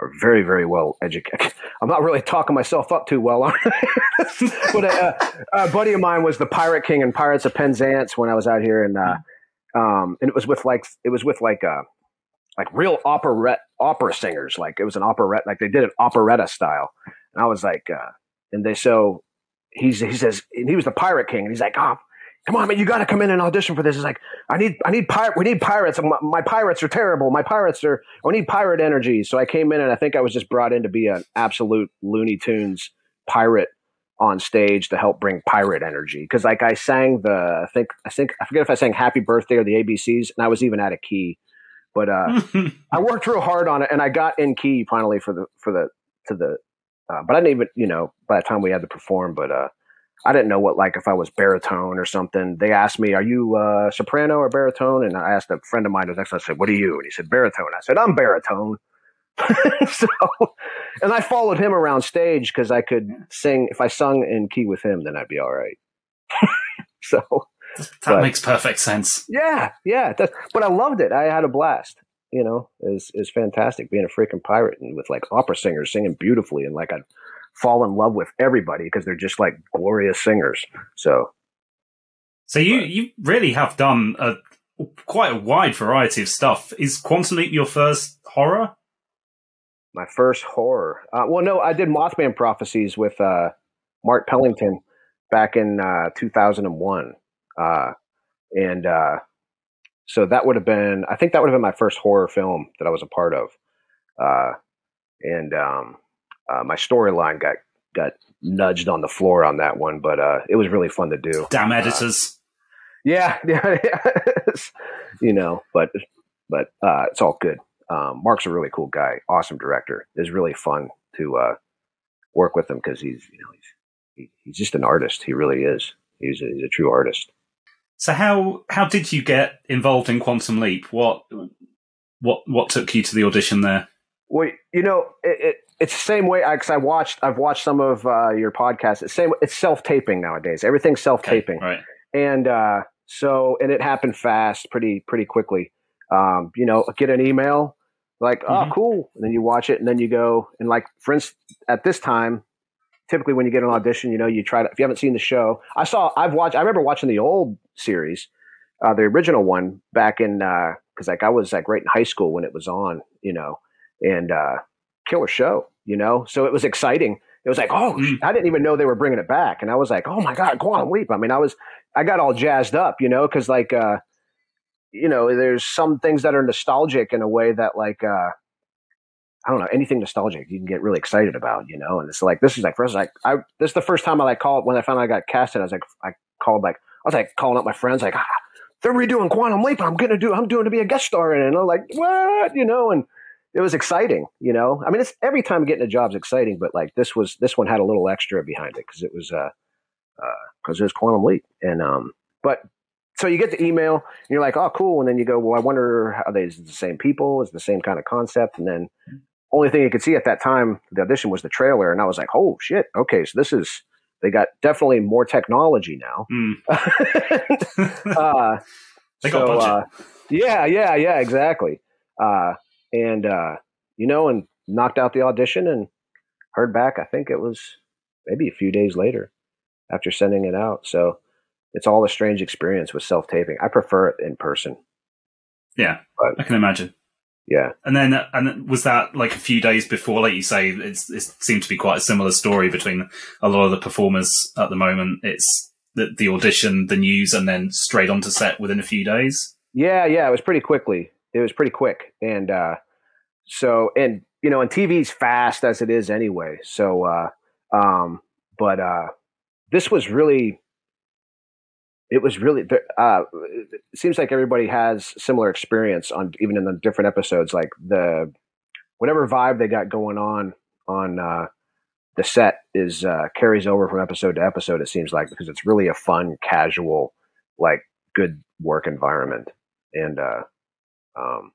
are very very well educated. I'm not really talking myself up too well but uh, a buddy of mine was the Pirate King and Pirates of Penzance when I was out here, uh, um, and it was with like it was with like uh, like real operette opera singers. Like it was an operette, like they did it operetta style. And I was like, uh, and they so he's he says he was the Pirate King, and he's like, oh. Come on, man! You got to come in and audition for this. He's like, I need, I need pirate. We need pirates. My, my pirates are terrible. My pirates are. I need pirate energy. So I came in, and I think I was just brought in to be an absolute Looney Tunes pirate on stage to help bring pirate energy. Because like I sang the, I think, I think, I forget if I sang Happy Birthday or the ABCs, and I was even out of key. But uh, I worked real hard on it, and I got in key finally for the for the to the. Uh, but I didn't even, you know, by the time we had to perform, but uh, I didn't know what like if I was baritone or something. They asked me, "Are you uh, soprano or baritone?" And I asked a friend of mine who was next. I said, "What are you?" And he said, "Baritone." I said, "I'm baritone." so, and I followed him around stage because I could sing. If I sung in key with him, then I'd be all right. so that But- makes perfect sense. yeah, yeah. That, but I loved it. I had a blast. You know, is is fantastic being a freaking pirate and with like opera singers singing beautifully and like I'd fall in love with everybody because they're just like glorious singers. So So you you really have done a quite a wide variety of stuff. Is Quantum Leap your first horror? My first horror. Uh, well, no, I did Mothman Prophecies with uh, Mark Pellington back in uh, 2001, uh, and uh, so that would have been. I think that would have been my first horror film that I was a part of, uh, and um, uh, my storyline got got nudged on the floor on that one, but uh, it was really fun to do. Damn editors. Yeah, yeah, you know, but but uh, it's all good. Um, Mark's a really cool guy, awesome director. It's really fun to uh, work with him because he's you know he's he, he's just an artist. He really is. He's a, he's a true artist. So how how did you get involved in Quantum Leap? What what what took you to the audition there? Well, you know, it, it, it's the same way. Because I, watched, I've watched some of uh, your podcasts. It's same. It's self taping nowadays. Everything's self taping. right. and uh, so and it happened fast, pretty pretty quickly. Um, you know, get an email like, oh, Mhm. cool, and then you watch it, and then you go and like, for instance, at this time, typically when you get an audition, you know, you try to if you haven't seen the show. I saw, I've watched, I remember watching the old series, uh, the original one back in uh, because like I was like right in high school when it was on, you know, and uh, killer show, you know, so it was exciting. It was like, oh, Mm. I didn't even know they were bringing it back, and I was like, oh my god, go Quantum Leap. I mean, I was I got all jazzed up, you know, because like, uh, you know, there's some things that are nostalgic in a way that like, uh, I don't know, anything nostalgic you can get really excited about, you know. And it's like this is like first like I this is the first time I like called when I found out I got casted. I was like I called like I was like calling up my friends like ah, they're redoing Quantum Leap. I'm gonna do I'm doing to be a guest star in it. And I'm like what you know and it was exciting, you know. I mean, it's every time getting a job's exciting, but like this was this one had a little extra behind it because it was uh because it was Quantum Leap, and um, but so you get the email, and you're like, oh, cool, and then you go, well, I wonder are they the same people, is it the same kind of concept, and then only thing you could see at that time, the audition was the trailer, and I was like, oh shit, okay, so this is they got definitely more technology now. Hmm. uh, They got uh, yeah, yeah, yeah, exactly. Uh, and uh, you know, and knocked out the audition and heard back. I think it was maybe a few days later after sending it out. So it's all a strange experience with self taping. I prefer it in person. Yeah, But- I can imagine. Yeah. And then, and was that like a few days before, like you say, it's, it seemed to be quite a similar story between a lot of the performers at the moment. It's the, the audition, the news, and then straight onto set within a few days. Yeah, yeah, it was pretty quickly. It was pretty quick, and uh, so and you know, and TV's fast as it is anyway. So, uh, um, but uh, this was really, it was really. Uh, it seems like everybody has similar experience on even in the different episodes. Like the whatever vibe they got going on on uh, the set is uh, carries over from episode to episode. It seems like because it's really a fun, casual, like good work environment and uh, um,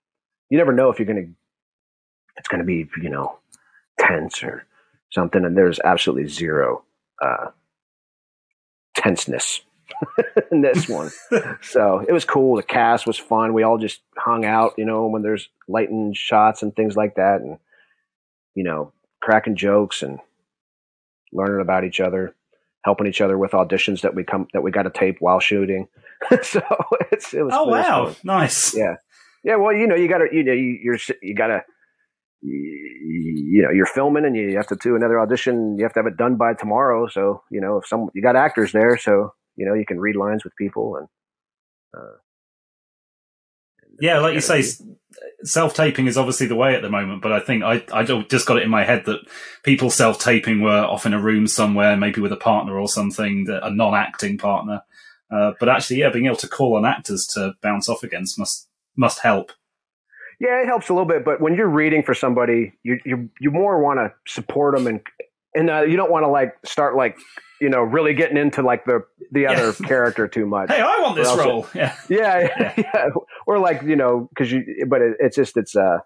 you never know if you're gonna it's gonna be you know tense or something, and there's absolutely zero uh, tenseness in this one. so it was cool. The cast was fun. We all just hung out, you know, when there's lighting shots and things like that, and you know, cracking jokes and learning about each other, helping each other with auditions that we come that we got to tape while shooting. so it's it was. Oh it was wow, fun. nice. Yeah. Yeah, well, you know, you got to, you know, you, you're, you got to, you know, you're filming and you have to do another audition. You have to have it done by tomorrow. So, you know, if some, you got actors there, so you know, you can read lines with people and. Uh, Yeah, like you say, self taping is obviously the way at the moment. But I think I I just got it in my head that people self taping were off in a room somewhere, maybe with a partner or something, that- a non acting partner. Uh, but actually, yeah, being able to call on actors to bounce off against must must help. Yeah, it helps a little bit, but when you're reading for somebody, you you you more want to support them and and uh, you don't want to like start like you know really getting into like the the other character too much. Hey, I want this Or else it- role. Yeah, yeah, Yeah. yeah, or like you know because you but it, it's just it's uh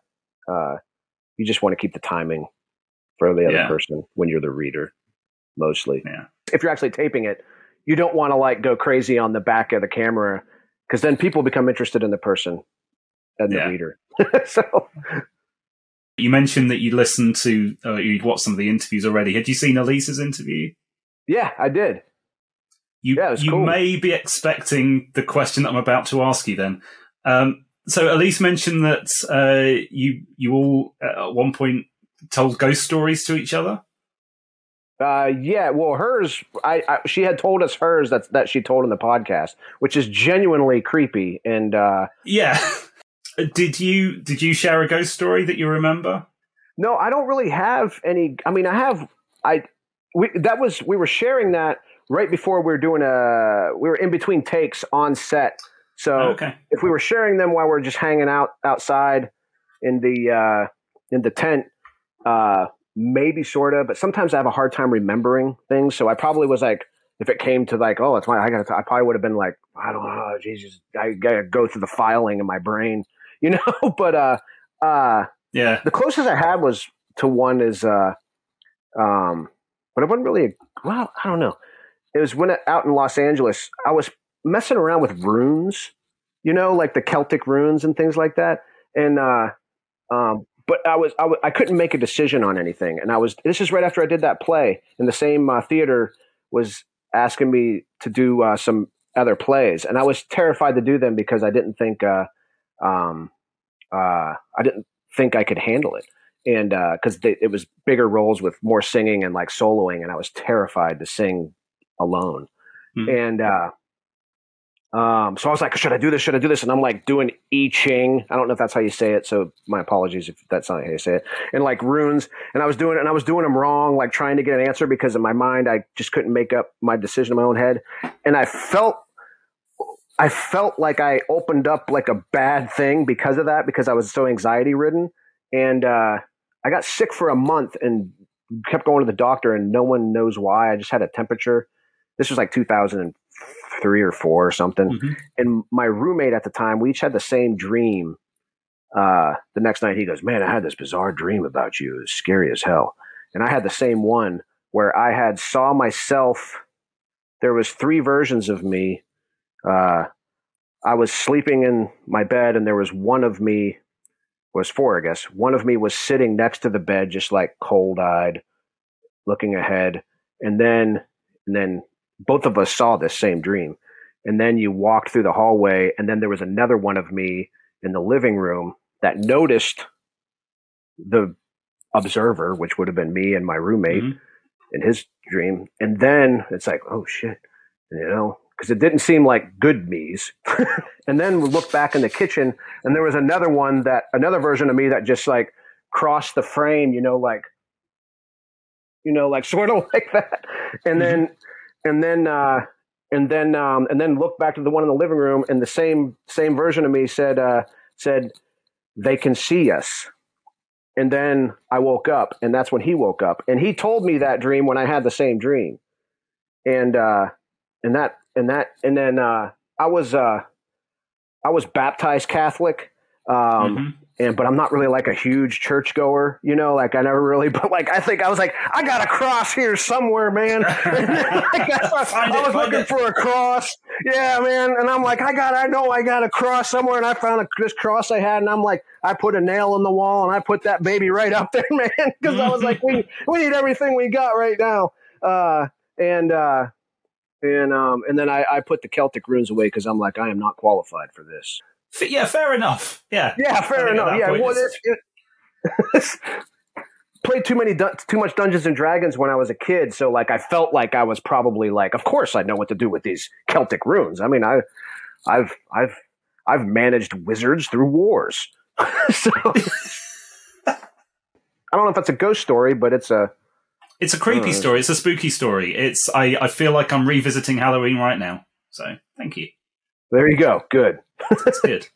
uh you just want to keep the timing for the other Yeah. person when you're the reader mostly Yeah. if you're actually taping it you don't want to like go crazy on the back of the camera because then people become interested in the person and Yeah. the reader so you mentioned that you listened to, uh, you'd watched some of the interviews already. Had you seen Elyse's interview? yeah i did You, Yeah, you cool. may be expecting the question that I'm about to ask you then. Um, so Elise mentioned that uh, you you all uh, at one point told ghost stories to each other. uh yeah well hers I, I she had told us hers that that she told in the podcast which is genuinely creepy and uh Yeah. did you did you share a ghost story that you remember? No, I don't really have any. I mean, I have. I we that was we were sharing that right before we were doing a. We were in between takes on set, so okay. if we were sharing them while we are just hanging out outside in the uh, in the tent, uh, maybe sort of. But sometimes I have a hard time remembering things, so I probably was like, if it came to like, oh, it's my, I got, I probably would have been like, I don't know, Jesus, I gotta go through the filing in my brain, you know. but uh, uh, Yeah. the closest I had was to one is, uh, um, but it wasn't really. A, well, I don't know. It was when out in Los Angeles, I was messing around with runes, you know, like the Celtic runes and things like that. And uh, um, but I was I, w- I couldn't make a decision on anything, and I was. This is right after I did that play, and the same uh, theater was asking me to do uh, some other plays, and I was terrified to do them because I didn't think. Uh, um, uh, I didn't think I could handle it. And because it was bigger roles with more singing and like soloing, and I was terrified to sing alone. Hmm. And uh, um, so I was like, should I do this? Should I do this? And I'm like doing I Ching. I don't know if that's how you say it. So my apologies if that's not how you say it. And like runes. And I was doing it and I was doing them wrong, like trying to get an answer because in my mind, I just couldn't make up my decision in my own head. And I felt I felt like I opened up like a bad thing because of that, because I was so anxiety ridden. And uh, I got sick for a month and kept going to the doctor, and no one knows why. I just had a temperature. This was like 2003 or four or something. Mhm. And my roommate at the time, we each had the same dream. Uh, the next night, he goes, Man, I had this bizarre dream about you. It was scary as hell. And I had the same one where I had saw myself. There was three versions of me uh, I was sleeping in my bed, and there was one of me was four, I guess. One of me was sitting next to the bed, just like cold eyed, looking ahead, and then and then both of us saw this same dream. And then you walked through the hallway, and then there was another one of me in the living room that noticed the observer, which would have been me and my roommate Mhm. in his dream. And then it's like, oh shit, you know, because it didn't seem like good me's. and then we looked back in the kitchen, and there was another one that another version of me that just like crossed the frame, you know, like you know, like sort of like that. And then and then uh and then um and then looked back to the one in the living room and the same same version of me said uh said they can see us. And then I woke up and that's when he woke up. And he told me that dream when I had the same dream. And uh and that and that and then uh I was uh I was baptized Catholic. Um Mhm. and but I'm not really like a huge churchgoer, you know, like I never really but like I think I was like, I got a cross here somewhere, man. I, got- I was find looking it. for a cross. Yeah, man. And I'm like, I got I know I got a cross somewhere and I found a, this cross I had and I'm like, I put a nail in the wall and I put that baby right up there, man. Because I was like, we we need everything we got right now. Uh and uh and um and then I, I put the Celtic runes away because I'm like, I am not qualified for this. Yeah, fair enough. Yeah. Yeah, fair enough. Yeah, well, it, it, played too many dun- too much Dungeons and Dragons when I was a kid, so like I felt like I was probably like, of course I know what to do with these Celtic runes. I mean, I, I've I've I've managed wizards through wars, so I don't know if that's a ghost story, but it's a It's a creepy story. It's a spooky story. It's I, I feel like I'm revisiting Halloween right now. So thank you. there you go. Good. That's good.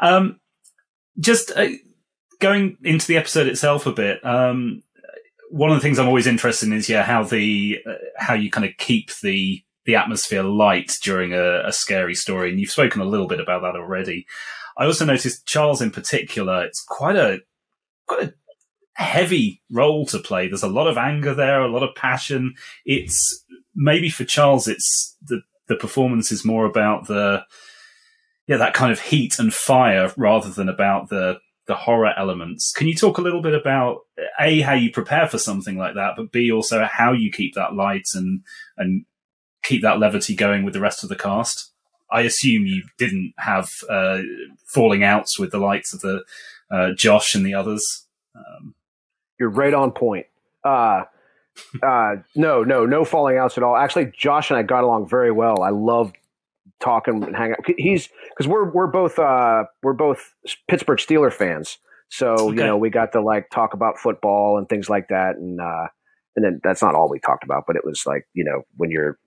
um, just uh, going into the episode itself a bit. Um, one of the things I'm always interested in is yeah how the uh, how you kind of keep the the atmosphere light during a, a scary story, and you've spoken a little bit about that already. I also noticed Charles in particular. It's quite a quite a heavy role to play. There's a lot of anger there, a lot of passion. It's maybe for Charles, it's the the performance is more about the yeah that kind of heat and fire rather than about the the horror elements. Can you talk a little bit about a how you prepare for something like that, but b also how you keep that light and and keep that levity going with the rest of the cast? I assume you didn't have uh, falling outs with the likes of the uh, Josh and the others. Um, You're right on point. Uh, uh, no, no, no falling outs at all. Actually, Josh and I got along very well. I love talking and hanging out. He's because we're we're both uh, we're both Pittsburgh Steeler fans, so Okay. you know we got to like talk about football and things like that. And uh, and then that's not all we talked about, but it was like you know when you're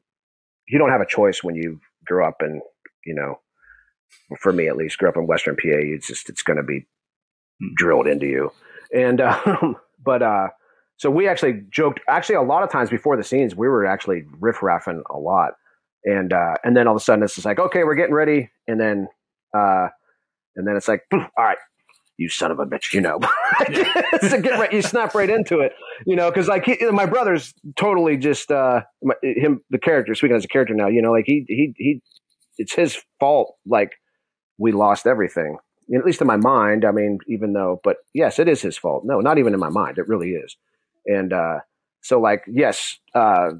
you don't have a choice when you grew up and you know for me at least grew up in Western PA. It's just it's going to be drilled into you. And um, but uh, so we actually joked. Actually, a lot of times before the scenes, we were actually riff raffing a lot. And uh, and then all of a sudden, it's just like, okay, we're getting ready. And then uh, and then it's like, all right, you son of a bitch, you know. so get right, you snap right into it, you know, because like he, my brother's totally just uh, my, him, the character. Speaking as a character now, you know, like he he he, it's his fault. Like we lost everything at least in my mind. I mean, even though, but yes, it is his fault. No, not even in my mind. It really is. And uh, so, like, yes, uh,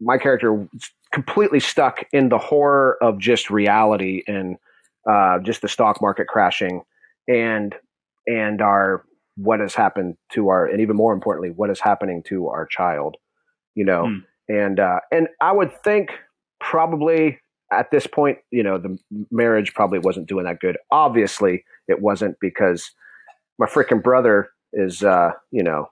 my character completely stuck in the horror of just reality and uh, just the stock market crashing and and our what has happened to our and even more importantly what is happening to our child you know Hmm. and uh and i would think probably at this point, you know, the marriage probably wasn't doing that good. Obviously, it wasn't because my freaking brother is, uh, you know,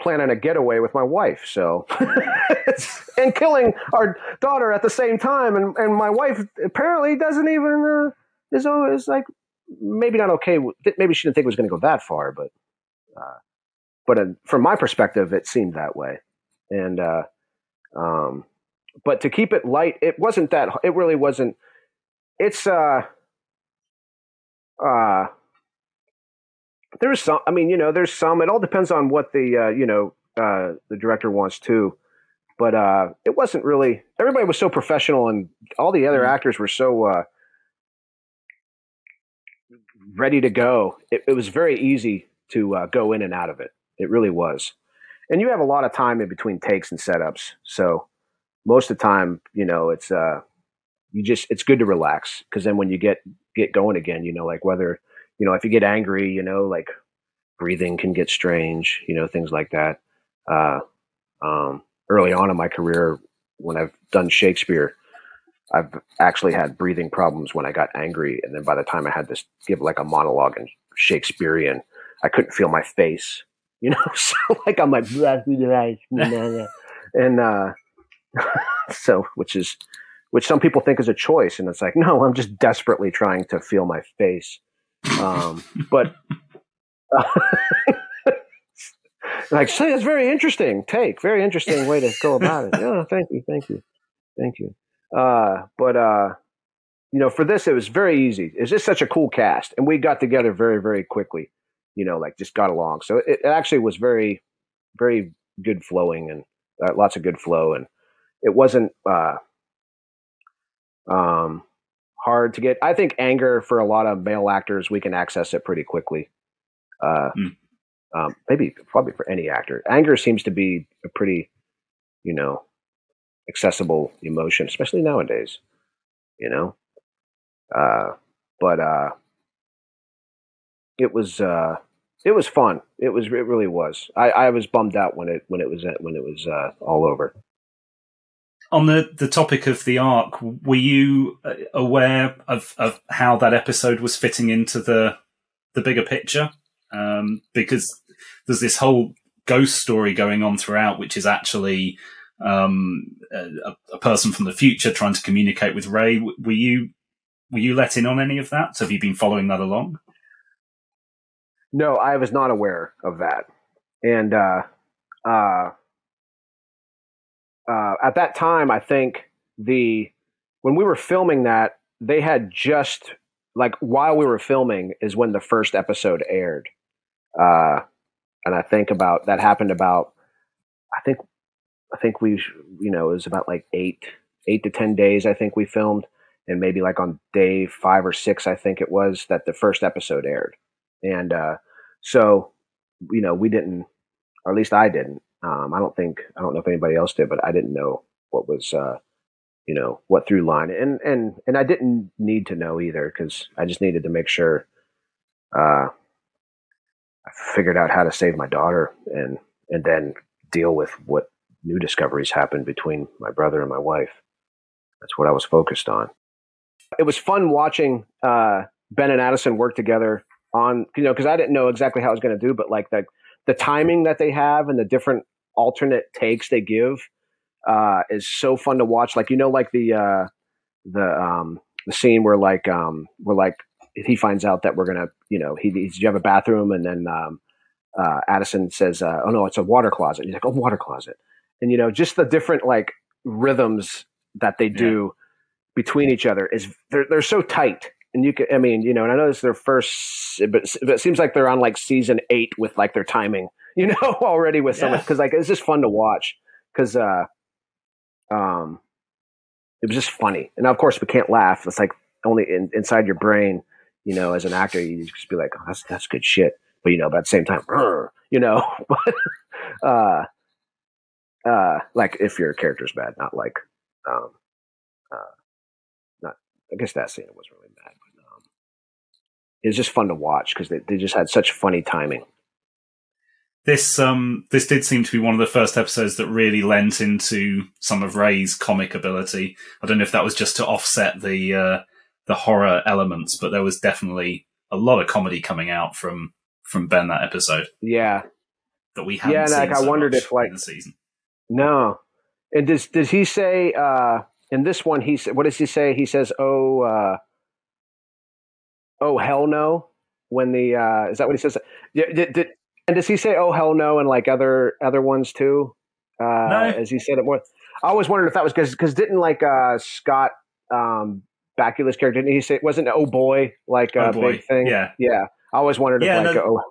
planning a getaway with my wife. So, and killing our daughter at the same time. And, and my wife apparently doesn't even, uh, is, always like, maybe not okay. Maybe she didn't think it was going to go that far, but, uh, but uh, from my perspective, it seemed that way. And, uh, um, but to keep it light, it wasn't that. It really wasn't. It's uh, uh, there's some. I mean, you know, there's some. It all depends on what the uh, you know uh, the director wants to. But uh, it wasn't really. Everybody was so professional, and all the other actors were so uh, ready to go. It, it was very easy to uh, go in and out of it. It really was. And you have a lot of time in between takes and setups. So most of the time, you know, it's uh, you just it's good to relax because then when you get get going again, you know, like whether you know if you get angry, you know, like breathing can get strange, you know, things like that. Uh, um, early on in my career, when I've done Shakespeare, I've actually had breathing problems when I got angry, and then by the time I had to give like a monologue in Shakespearean, I couldn't feel my face, you know. so like I'm like, and uh, so which is which some people think is a choice, and it's like, no, I'm just desperately trying to feel my face. Um, but uh, like, say, it's very interesting take, very interesting way to go about it. Yeah, thank you, thank you, thank you. Uh, but uh, you know, for this, it was very easy. It's just such a cool cast, and we got together very, very quickly. You know, like just got along. So it, it actually was very, very good flowing, and uh, lots of good flow, and it wasn't uh, um, hard to get. I think anger for a lot of male actors, we can access it pretty quickly. Uh, mm. um, maybe probably for any actor, anger seems to be a pretty, you know, accessible emotion, especially nowadays. You know, uh, but uh, it was uh, it was fun. It was it really was. I, I was bummed out when it when it was when it was uh, all over. On the, the topic of the arc, were you uh, aware of, of how that episode was fitting into the the bigger picture? Um, because there's this whole ghost story going on throughout, which is actually um, a, a, person from the future trying to communicate with Ray. Were you were you let in on any of that? Have you been following that along? No, I was not aware of that, and uh, uh, uh, at that time, I think the when we were filming that, they had just like while we were filming is when the first episode aired, uh, and I think about that happened about I think I think we, you know, it was about like eight, eight to 10 days, I think we filmed. And maybe like on day five or six, I think it was that the first episode aired. And, uh, so, you know, we didn't, or at least I didn't. Um, I don't think, I don't know if anybody else did, but I didn't know what was, uh, you know, what through line. And, and, and I didn't need to know either because I just needed to make sure, uh, I figured out how to save my daughter and, and then deal with what new discoveries happened between my brother and my wife. That's what I was focused on. It was fun watching uh, Ben and Addison work together on, you know, because I didn't know exactly how I was going to do, but like the the timing that they have and the different alternate takes they give uh, is so fun to watch. Like you know, like the uh, the um, the scene where like um, where like he finds out that we're gonna, you know, he he's you have a bathroom and then um, uh, Addison says, uh, "Oh no, it's a water closet." He's like, "Oh, water closet." and you know just the different like rhythms that they do yeah. between each other is they're they're so tight and you can i mean you know and i know this is their first but, but it seems like they're on like season eight with like their timing you know already with some because like it's just fun to watch because uh um it was just funny and of course we can't laugh it's like only in, inside your brain you know as an actor you just be like oh, that's that's good shit but you know but at the same time you know but uh uh, like if your character's bad, not like, um, uh, not. I guess that scene wasn't really bad, but um, it was just fun to watch because they, they just had such funny timing. This um this did seem to be one of the first episodes that really lent into some of Ray's comic ability. I don't know if that was just to offset the uh, the horror elements, but there was definitely a lot of comedy coming out from from Ben that episode. Yeah, that we haven't. Yeah, like so I wondered if like the season no. And does does he say uh, in this one? He what does he say? He says, "Oh, uh, oh hell no." When the uh, is that what he says? Did, did, and does he say "Oh hell no" and like other other ones too? Uh, no. As he said it more. I always wondered if that was because because didn't like uh, Scott um, Bakula's character didn't he say it wasn't oh boy like a oh boy. big thing? Yeah, yeah. I always wondered yeah, if like no, oh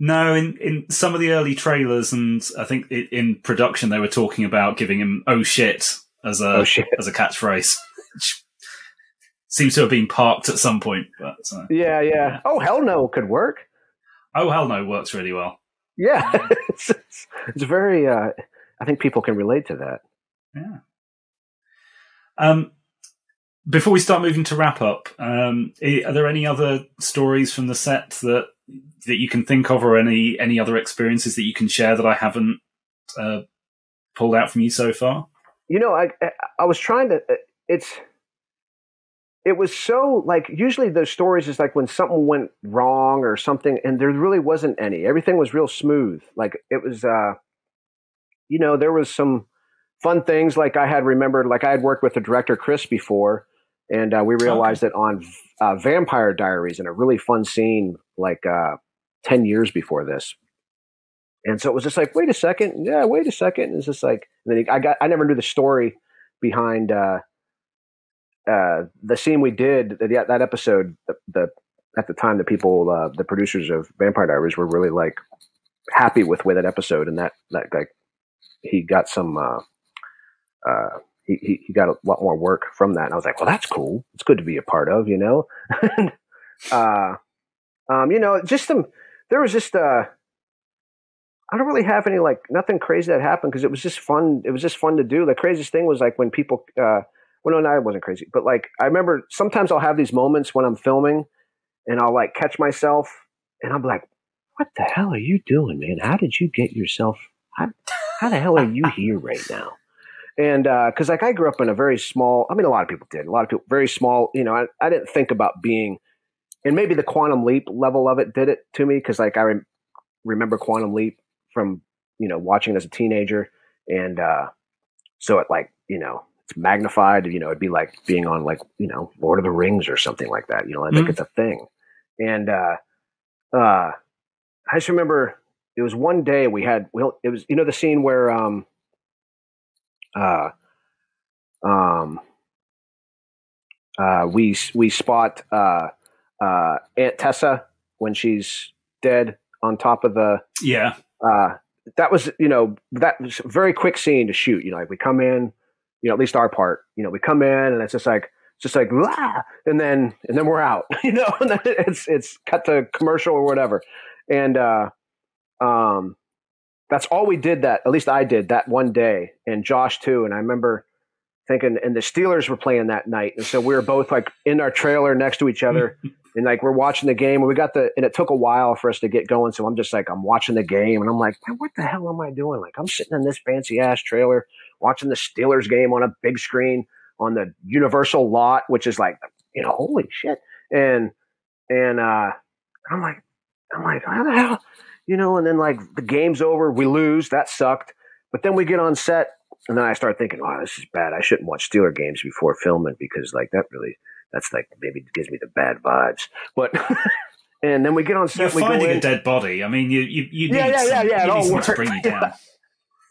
no, in, in some of the early trailers and I think in production they were talking about giving him "oh shit" as a oh, shit. as a catchphrase. seems to have been parked at some point. But uh, yeah, yeah, Yeah. Oh hell no, could work. Oh hell no, works really well. Yeah, it's, it's, it's very. Uh, I think people can relate to that. Yeah. Um, before we start moving to wrap up, um, are there any other stories from the set that that you can think of, or any any other experiences that you can share that I haven't uh, pulled out from you so far? You know, I I- I was trying to. It's. It was so like usually those stories is like when something went wrong or something, and there really wasn't any. Everything was real smooth. Like it was. uh You know, there was some fun things. Like I had remembered, like I had worked with the director Chris before, and uh, we realized that on uh, Vampire Diaries in a really fun scene, like uh, ten years before this. And so it was just like, wait a second, yeah, wait a second. And it's just like, and then I got, I never knew the story behind uh, uh, the scene we did that that episode. The, the at the time, the people, uh, the producers of Vampire Diaries, were really like happy with with that episode, and that that like he got some. Uh, uh, he, he got a lot more work from that, and I was like, "Well, that's cool. It's good to be a part of," you know. uh, um, you know, just some. There was just uh, I don't really have any like nothing crazy that happened because it was just fun. It was just fun to do. The craziest thing was like when people. Uh, well, no, no, it wasn't crazy, but like I remember sometimes I'll have these moments when I'm filming, and I'll like catch myself, and I'm like, "What the hell are you doing, man? How did you get yourself? How, how the hell are you here right now?" and because like I grew up in a very small, I mean, a lot of people did. A lot of people very small. You know, I, I didn't think about being, and maybe the quantum leap level of it did it to me because like I rem- remember quantum leap from you know watching as a teenager, and uh, so it like you know it's magnified. You know, it'd be like being on like you know Lord of the Rings or something like that. You know, I think Mhm. it's a thing, and uh, uh, I just remember it was one day we had well, it was you know the scene where um uh, um, uh, we we spot uh, uh, Aunt Tessa when she's dead on top of the. Yeah, Uh, that was you know that was a very quick scene to shoot. You know, like we come in, you know, at least our part. You know, we come in and it's just like it's just like "Wah!" and then and then we're out. You know, and then it's it's cut to commercial or whatever, and uh, um, that's all we did that at least I did that one day. And Josh too. And I remember thinking and the Steelers were playing that night. And so we were both like in our trailer next to each other. And like we're watching the game. And we got the and it took a while for us to get going. So I'm just like I'm watching the game. And I'm like what the hell am I doing? Like I'm sitting in this fancy ass trailer watching the Steelers game on a big screen on the Universal lot which is like you know holy shit and and uh I'm like I'm like how the hell you know, and then like the game's over, we lose, that sucked. But then we get on set, and then I start thinking, wow, this is bad. I shouldn't watch Steeler games before filming because like that really, that's like maybe gives me the bad vibes. But and then we get on you're set, we go finding in, a dead body. I mean, you you, you need Yeah, yeah, some, yeah, yeah, you need to bring you Yeah. down.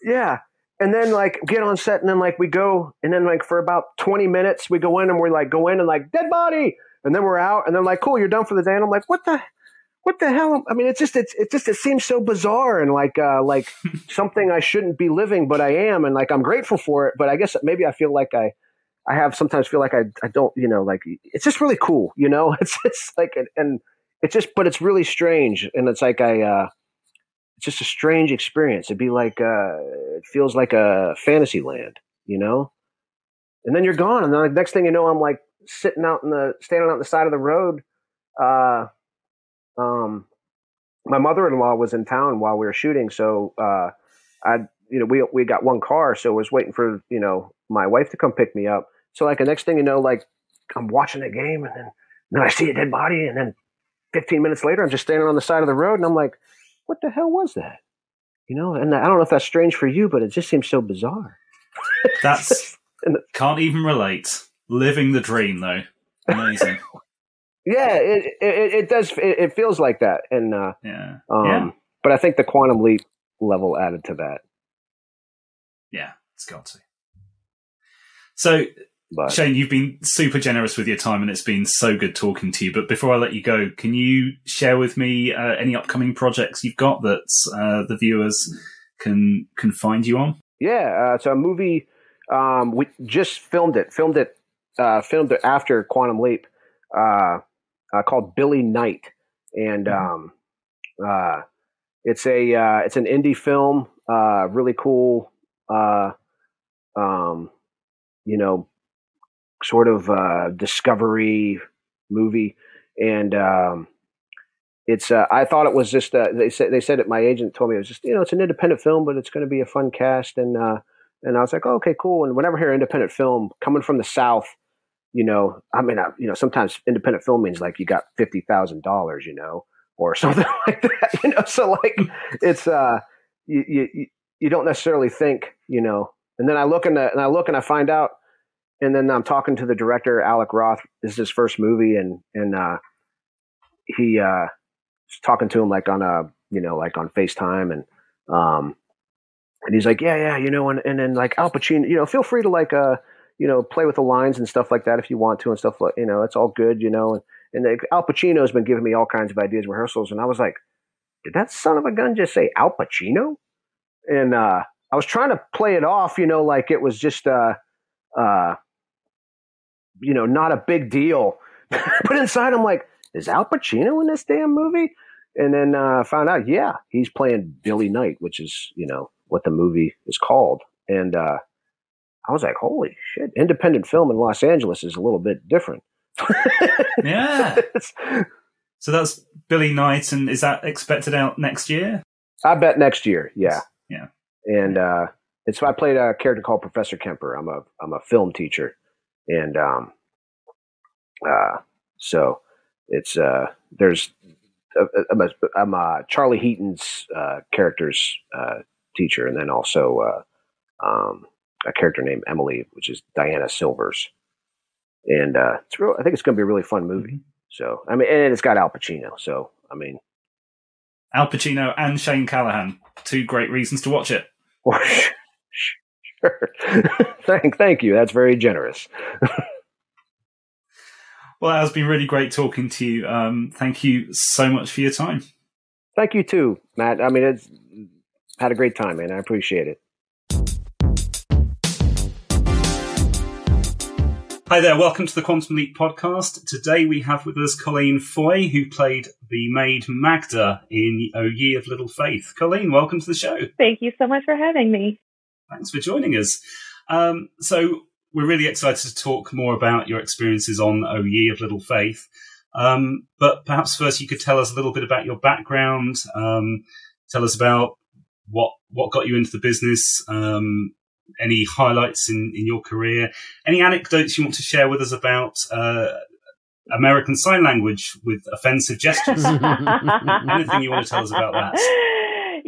yeah. And then like get on set, and then like we go, and then like for about twenty minutes, we go in and we're like go in and like dead body, and then we're out, and then like cool, you're done for the day, and I'm like, what the. What the hell? I mean, it's just it's it just it seems so bizarre and like uh, like something I shouldn't be living, but I am, and like I'm grateful for it. But I guess maybe I feel like I I have sometimes feel like I I don't you know like it's just really cool, you know. It's it's like and it's just but it's really strange, and it's like I uh, just a strange experience. It'd be like uh, it feels like a fantasy land, you know. And then you're gone, and then like next thing you know, I'm like sitting out in the standing out on the side of the road. Uh, um, my mother-in-law was in town while we were shooting, so uh, I, you know, we we got one car, so I was waiting for you know my wife to come pick me up. So like the next thing you know, like I'm watching the game, and then then I see a dead body, and then 15 minutes later, I'm just standing on the side of the road, and I'm like, what the hell was that? You know, and I don't know if that's strange for you, but it just seems so bizarre. That's can't even relate. Living the dream though, amazing. Yeah, it it, it does. It, it feels like that, and uh, yeah, um, Yeah. but I think the quantum leap level added to that. yeah, it's got to. So But Shane, you've been super generous with your time, and it's been so good talking to you. But before I let you go, can you share with me uh, any upcoming projects you've got that uh, the viewers can can find you on? Yeah, uh, it's a movie. Um, we just filmed it. Filmed it uh, filmed after Quantum Leap uh, uh, called Billy Knight, and um, uh, it's a uh, it's an indie film, uh, really cool, uh, um, you know, sort of uh, discovery movie, and um, it's uh, I thought it was just uh, they said they said it. My agent told me it was just you know it's an independent film, but it's going to be a fun cast, and uh, and I was like, oh, okay, cool. And whenever I hear independent film coming from the South, you know, I mean, I, you know, sometimes independent film means like you got fifty thousand dollars, you know, or something like that, you know. So like, it's uh, you you you don't necessarily think, you know. And then I look and and I look and I find out, and then I'm talking to the director, Alec Roth. This is his first movie, and and uh, he uh, talking to him like on a you know like on Facetime, and um, and he's like, yeah, yeah, you know, and and then like Al Pacino, you know, feel free to like uh you know, play with the lines and stuff like that if you want to and stuff like, you know, it's all good, you know. And, and Al Pacino's been giving me all kinds of ideas, rehearsals. And I was like, did that son of a gun just say Al Pacino? And, uh, I was trying to play it off, you know, like it was just, uh, uh, you know, not a big deal. but inside, I'm like, is Al Pacino in this damn movie? And then uh, found out, yeah, he's playing Billy Knight, which is, you know, what the movie is called. And uh, I was like, holy shit, independent film in Los Angeles is a little bit different. yeah. so that's Billy Knight, and is that expected out next year? I bet next year. Yeah. Yeah. And uh, it's I played a character called Professor Kemper. I'm a I'm a film teacher, and um, uh, so it's uh, there's uh, I'm a, I'm a Charlie Heaton's uh, character's uh, teacher, and then also uh, um, a character named Emily, which is Diana Silvers, and uh, it's real. I think it's going to be a really fun movie. Mm-hmm. So I mean, and it's got Al Pacino. So I mean, Al Pacino and Shane Callahan, two great reasons to watch it. sure. thank, thank you. That's very generous. well, it has been really great talking to you. Um, thank you so much for your time. Thank you too, Matt. I mean, it's had a great time, man. I appreciate it. Hi there, welcome to the Quantum Leap podcast. Today we have with us Colleen Foy, who played the maid Magda in O Ye of Little Faith. Colleen, welcome to the show. Thank you so much for having me. Thanks for joining us. Um, so, we're really excited to talk more about your experiences on O Ye of Little Faith. Um, but perhaps first you could tell us a little bit about your background, um, tell us about what what got you into the business, um, any highlights in, in your career, any anecdotes you want to share with us about uh, American Sign Language with offensive gestures? Anything you want to tell us about that?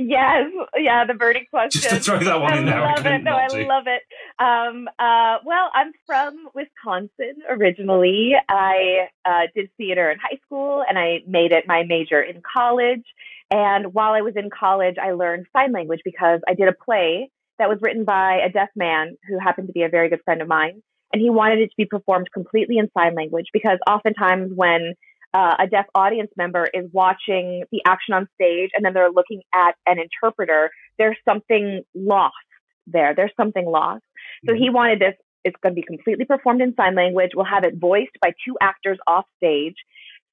Yes, yeah, the burning question. Just to throw that one I in there. Love I it. No, I love it. Um, uh, well, I'm from Wisconsin originally. I uh, did theater in high school, and I made it my major in college. And while I was in college, I learned sign language because I did a play that was written by a deaf man who happened to be a very good friend of mine. And he wanted it to be performed completely in sign language because oftentimes when uh, a deaf audience member is watching the action on stage and then they're looking at an interpreter, there's something lost there. There's something lost. So he mm-hmm. wanted this. It's going to be completely performed in sign language. We'll have it voiced by two actors off stage.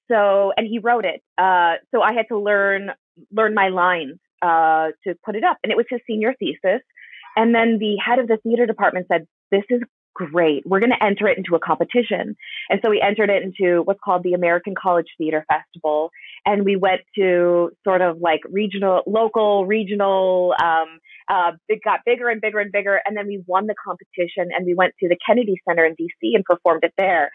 So, and he wrote it. Uh, so I had to learn learn my lines uh, to put it up, and it was his senior thesis. And then the head of the theater department said, This is great. We're going to enter it into a competition. And so we entered it into what's called the American College Theater Festival. And we went to sort of like regional, local, regional, um, uh, it got bigger and bigger and bigger. And then we won the competition and we went to the Kennedy Center in DC and performed it there.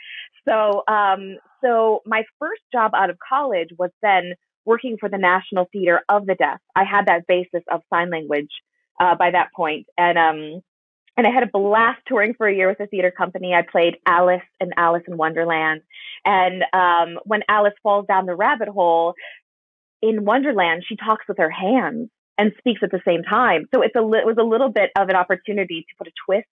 So, um, so my first job out of college was then working for the National Theater of the Deaf. I had that basis of sign language uh, by that point. And um, and I had a blast touring for a year with a theater company. I played Alice in Alice in Wonderland. And um, when Alice falls down the rabbit hole in Wonderland, she talks with her hands and speaks at the same time. So it's a li- it was a little bit of an opportunity to put a twist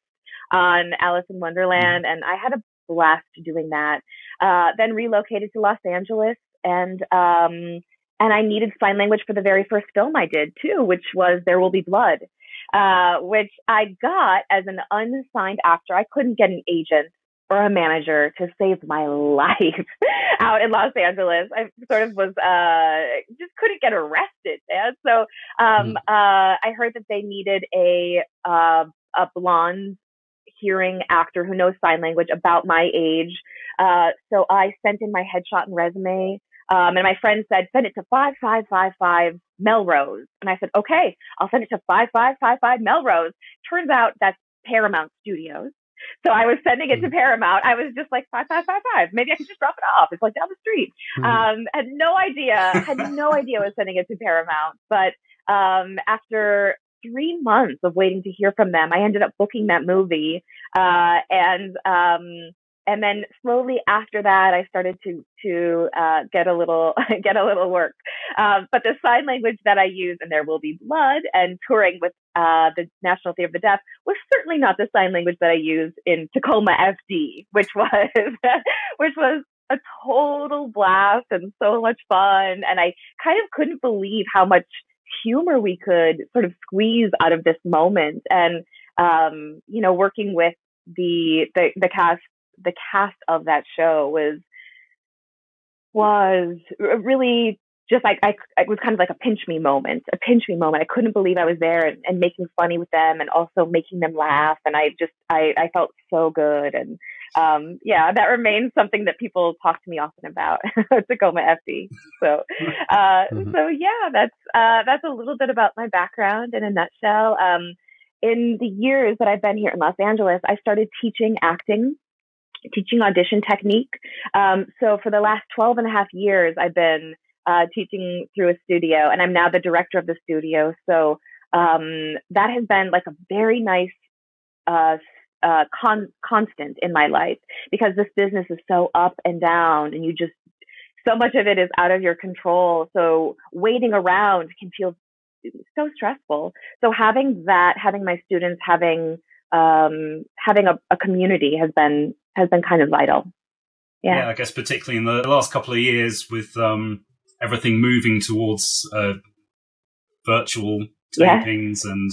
on Alice in Wonderland, and I had a blast doing that. Uh, then relocated to Los Angeles, and um, and I needed sign language for the very first film I did too, which was There Will Be Blood, uh, which I got as an unsigned actor. I couldn't get an agent or a manager to save my life out in Los Angeles. I sort of was uh, just couldn't get arrested, man. So um, mm. uh, I heard that they needed a uh, a blonde hearing actor who knows sign language about my age. Uh, so I sent in my headshot and resume. Um, and my friend said, send it to 5555 Melrose. And I said, okay, I'll send it to 5555 Melrose. Turns out that's Paramount Studios. So I was sending it to mm-hmm. Paramount. I was just like five five five five. Maybe I can just drop it off. It's like down the street. Mm-hmm. Um, had no idea. Had no idea I was sending it to Paramount. But um, after three months of waiting to hear from them, I ended up booking that movie. Uh, and um, and then slowly after that, I started to to uh, get a little get a little work. Um, but the sign language that I use, and there will be blood, and touring with uh, the National Theatre of the Deaf was certainly not the sign language that I used in Tacoma FD, which was which was a total blast and so much fun. And I kind of couldn't believe how much humor we could sort of squeeze out of this moment. And um, you know, working with the the the cast the cast of that show was was really just like I, it was kind of like a pinch me moment, a pinch me moment. I couldn't believe I was there and, and making funny with them and also making them laugh. And I just, I, I felt so good. And, um, yeah, that remains something that people talk to me often about Tacoma FD. So, uh, mm-hmm. so yeah, that's, uh, that's a little bit about my background in a nutshell. Um, in the years that I've been here in Los Angeles, I started teaching acting teaching audition technique. Um, so for the last 12 and a half years, I've been uh, teaching through a studio, and I'm now the director of the studio. So um, that has been like a very nice uh, uh, con- constant in my life because this business is so up and down, and you just so much of it is out of your control. So waiting around can feel so stressful. So having that, having my students, having um, having a, a community has been has been kind of vital. Yeah. yeah, I guess particularly in the last couple of years with um, everything moving towards uh, virtual tapings and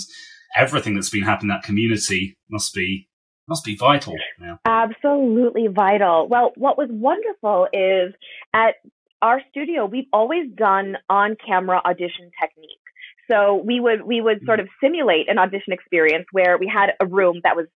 everything that's been happening that community must be must be vital. Yeah. Absolutely vital. Well, what was wonderful is at our studio, we've always done on camera audition technique. So we would we would sort of simulate an audition experience where we had a room that was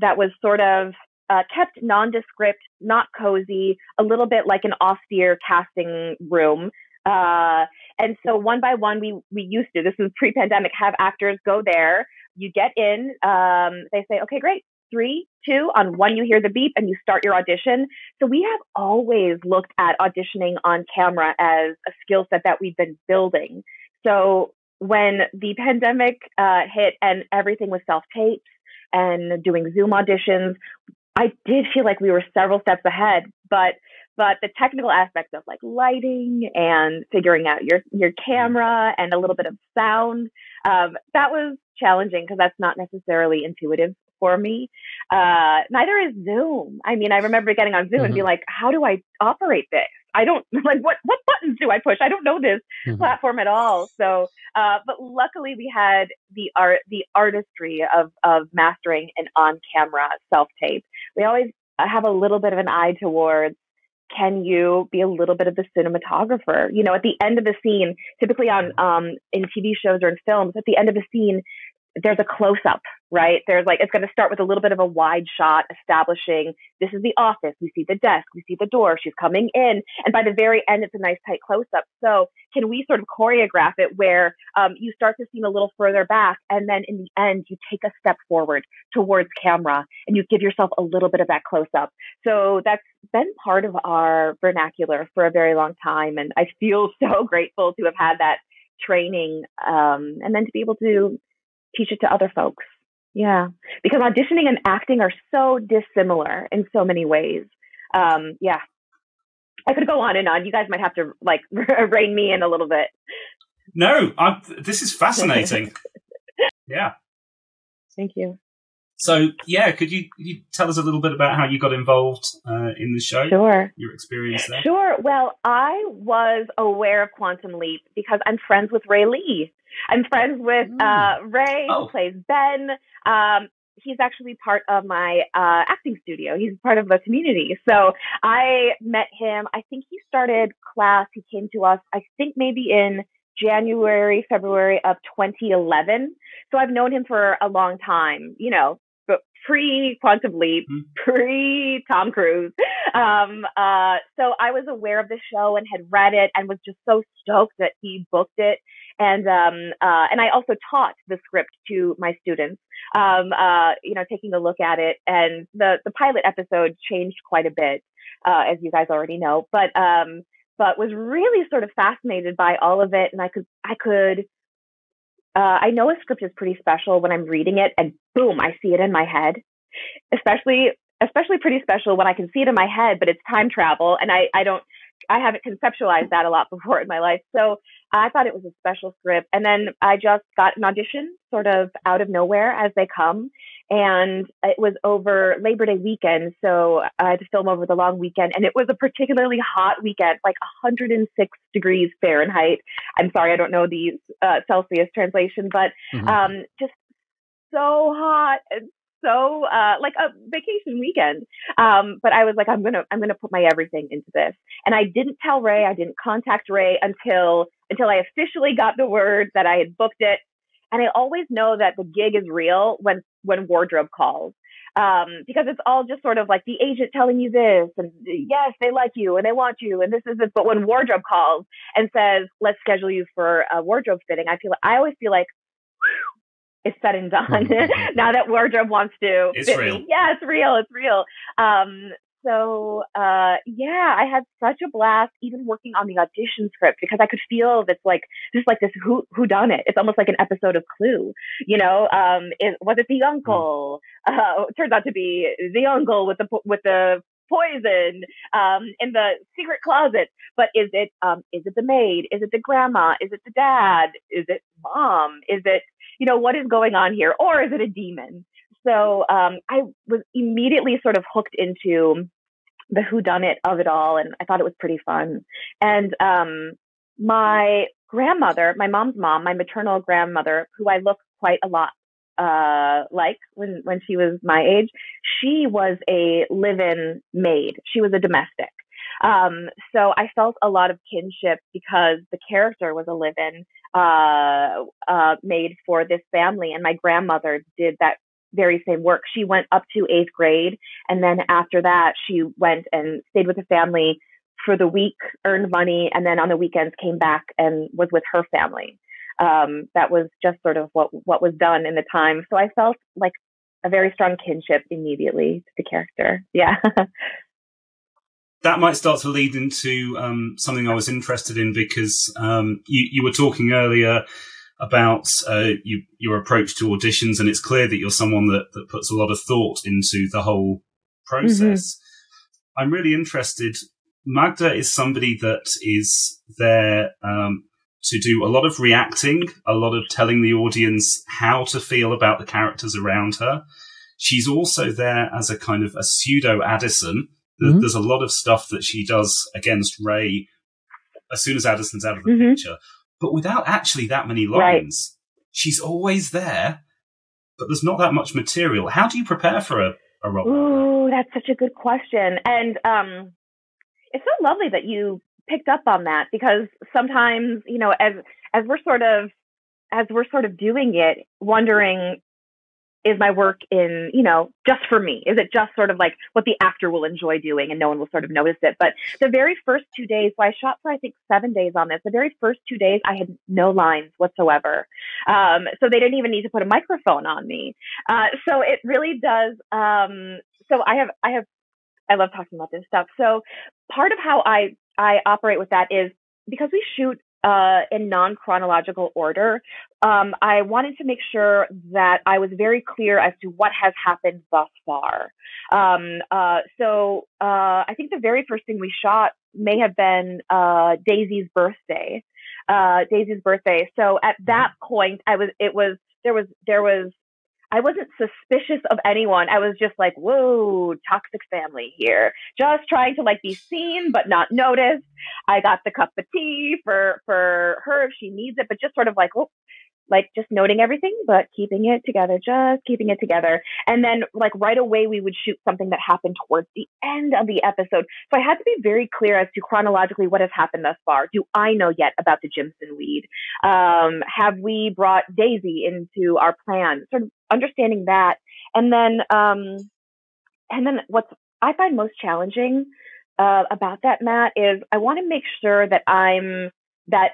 that was sort of uh, kept nondescript, not cozy, a little bit like an austere casting room. Uh, and so one by one, we we used to this was pre-pandemic have actors go there. You get in. Um, they say, okay, great. Three, two, on one, you hear the beep and you start your audition. So we have always looked at auditioning on camera as a skill set that we've been building. So when the pandemic uh, hit and everything was self tapes and doing Zoom auditions, I did feel like we were several steps ahead, but but the technical aspects of like lighting and figuring out your your camera and a little bit of sound um, that was challenging because that's not necessarily intuitive for me. Uh, neither is Zoom. I mean, I remember getting on Zoom mm-hmm. and being like, "How do I operate this? I don't like what what buttons do I push? I don't know this mm-hmm. platform at all." So, uh, but luckily we had the art the artistry of of mastering an on camera self tape. We always have a little bit of an eye towards can you be a little bit of the cinematographer? You know, at the end of the scene, typically on um, in TV shows or in films, at the end of the scene, there's a close up, right? There's like, it's going to start with a little bit of a wide shot establishing this is the office. We see the desk. We see the door. She's coming in. And by the very end, it's a nice tight close up. So can we sort of choreograph it where um, you start to seem a little further back and then in the end, you take a step forward towards camera and you give yourself a little bit of that close up. So that's been part of our vernacular for a very long time. And I feel so grateful to have had that training um, and then to be able to teach it to other folks. Yeah, because auditioning and acting are so dissimilar in so many ways. Um, yeah, I could go on and on. You guys might have to like rein me in a little bit. No, I'm, this is fascinating. yeah. Thank you. So, yeah, could you, could you tell us a little bit about how you got involved uh, in the show? Sure. Your experience there? Sure. Well, I was aware of Quantum Leap because I'm friends with Ray Lee. I'm friends with uh, Ray, oh. who plays Ben. Um, he's actually part of my uh, acting studio. He's part of the community. So I met him. I think he started class. He came to us. I think maybe in January, February of 2011. So I've known him for a long time. You know, pre Quantum Leap, mm-hmm. pre Tom Cruise. Um, uh, so I was aware of the show and had read it and was just so stoked that he booked it. And um, uh, and I also taught the script to my students. Um, uh, you know, taking a look at it, and the the pilot episode changed quite a bit, uh, as you guys already know. But um, but was really sort of fascinated by all of it, and I could I could uh, I know a script is pretty special when I'm reading it and boom, I see it in my head. Especially, especially pretty special when I can see it in my head, but it's time travel and I, I don't, I haven't conceptualized that a lot before in my life. So I thought it was a special script. And then I just got an audition sort of out of nowhere as they come and it was over Labor Day weekend. So I had to film over the long weekend, and it was a particularly hot weekend, like 106 degrees Fahrenheit. I'm sorry, I don't know the uh, Celsius translation, but mm-hmm. um, just so hot and so uh, like a vacation weekend. Um, but I was like, I'm gonna I'm gonna put my everything into this, and I didn't tell Ray. I didn't contact Ray until until I officially got the word that I had booked it and I always know that the gig is real when when wardrobe calls. Um, because it's all just sort of like the agent telling you this and yes, they like you and they want you and this is it. But when wardrobe calls and says, let's schedule you for a wardrobe fitting, I feel I always feel like it's said and done. now that wardrobe wants to it's real. me. Yeah, it's real. It's real. Um, so uh, yeah, I had such a blast even working on the audition script because I could feel this like just like this who who done it. It's almost like an episode of Clue, you know. Um, it, was it the uncle? Uh, it turns out to be the uncle with the with the poison um, in the secret closet. But is it um, is it the maid? Is it the grandma? Is it the dad? Is it mom? Is it you know what is going on here? Or is it a demon? So um, I was immediately sort of hooked into the who done it of it all and I thought it was pretty fun. And um my grandmother, my mom's mom, my maternal grandmother, who I look quite a lot uh like when when she was my age, she was a live-in maid. She was a domestic. Um so I felt a lot of kinship because the character was a live-in uh uh maid for this family and my grandmother did that very same work. She went up to eighth grade. And then after that, she went and stayed with the family for the week, earned money, and then on the weekends came back and was with her family. Um, that was just sort of what, what was done in the time. So I felt like a very strong kinship immediately to the character. Yeah. that might start to lead into um, something I was interested in because um, you, you were talking earlier about uh, you, your approach to auditions, and it's clear that you're someone that, that puts a lot of thought into the whole process. Mm-hmm. I'm really interested. Magda is somebody that is there um, to do a lot of reacting, a lot of telling the audience how to feel about the characters around her. She's also there as a kind of a pseudo Addison. Mm-hmm. There's a lot of stuff that she does against Ray as soon as Addison's out of the mm-hmm. picture but without actually that many lines. Right. She's always there, but there's not that much material. How do you prepare for a, a role? Ooh, that's such a good question. And um, it's so lovely that you picked up on that because sometimes, you know, as as we're sort of as we're sort of doing it, wondering is my work in, you know, just for me? Is it just sort of like what the actor will enjoy doing and no one will sort of notice it? But the very first two days, so I shot for I think seven days on this. The very first two days, I had no lines whatsoever. Um, so they didn't even need to put a microphone on me. Uh, so it really does. Um, so I have, I have, I love talking about this stuff. So part of how I, I operate with that is because we shoot uh, in non-chronological order. Um, I wanted to make sure that I was very clear as to what has happened thus far. Um, uh, so uh, I think the very first thing we shot may have been uh, Daisy's birthday. Uh, Daisy's birthday. So at that point, I was. It was there was there was I wasn't suspicious of anyone. I was just like, whoa, toxic family here. Just trying to like be seen but not noticed. I got the cup of tea for for her if she needs it, but just sort of like, oh, like just noting everything, but keeping it together, just keeping it together. And then like right away, we would shoot something that happened towards the end of the episode. So I had to be very clear as to chronologically what has happened thus far. Do I know yet about the Jimson weed? Um, have we brought Daisy into our plan? Sort of understanding that. And then, um, and then what's I find most challenging uh, about that, Matt, is I want to make sure that I'm that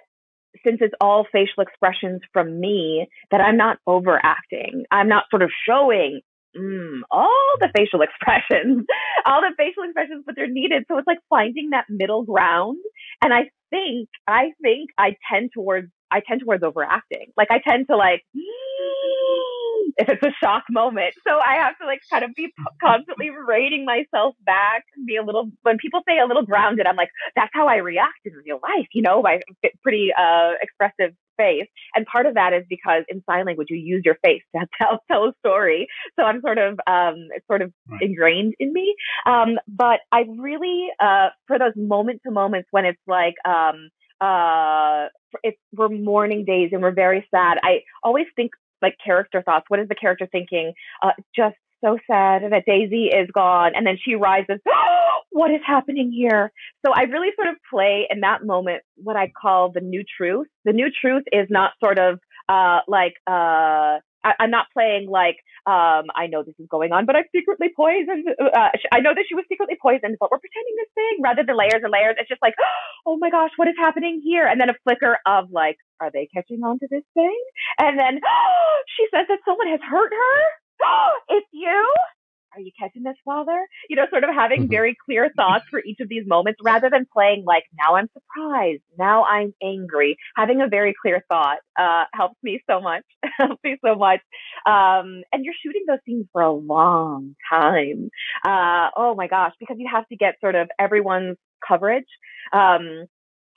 since it's all facial expressions from me, that I'm not overacting. I'm not sort of showing mm, all the facial expressions, all the facial expressions, but they're needed. So it's like finding that middle ground. And I think, I think I tend towards, I tend towards overacting. Like I tend to like, if it's a shock moment. So I have to like kind of be constantly rating myself back be a little, when people say a little grounded, I'm like, that's how I react in real life, you know, my pretty uh, expressive face. And part of that is because in sign language, you use your face to tell, tell a story. So I'm sort of, um, it's sort of right. ingrained in me. Um, but I really, uh, for those moment to moments when it's like, um, uh, it's, we're mourning days and we're very sad. I always think like character thoughts. What is the character thinking? Uh, just so sad that Daisy is gone. And then she rises. what is happening here? So I really sort of play in that moment what I call the new truth. The new truth is not sort of uh, like uh, I, am not playing like um, I know this is going on, but I'm secretly poisoned. Uh, I know that she was secretly poisoned, but we're pretending this thing rather than layers and layers. It's just like, oh my gosh, what is happening here? And then a flicker of like, are they catching on to this thing? And then oh, she says that someone has hurt her. Oh, it's you are you catching this, father? You know, sort of having mm-hmm. very clear thoughts for each of these moments rather than playing like, now I'm surprised, now I'm angry. Having a very clear thought uh, helps me so much, helps me so much. Um, and you're shooting those scenes for a long time. Uh, oh my gosh, because you have to get sort of everyone's coverage. Um,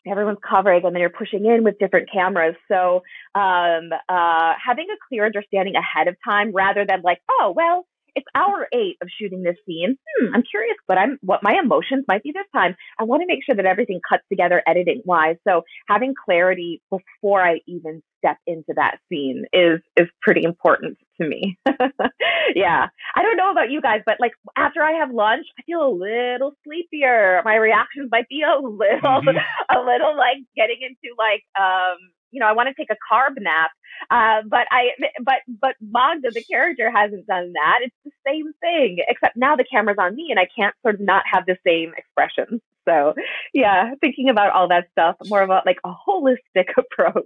everyone's coverage and then you're pushing in with different cameras. So um, uh, having a clear understanding ahead of time rather than like, oh, well, it's hour eight of shooting this scene. Hmm, I'm curious what I'm what my emotions might be this time. I want to make sure that everything cuts together editing wise. So having clarity before I even step into that scene is is pretty important to me. yeah. I don't know about you guys, but like after I have lunch, I feel a little sleepier. My reactions might be a little mm-hmm. a little like getting into like um you know, I want to take a carb nap. Uh, but I, but, but Magda, the character hasn't done that. It's the same thing, except now the camera's on me and I can't sort of not have the same expressions. So yeah, thinking about all that stuff, more about like a holistic approach.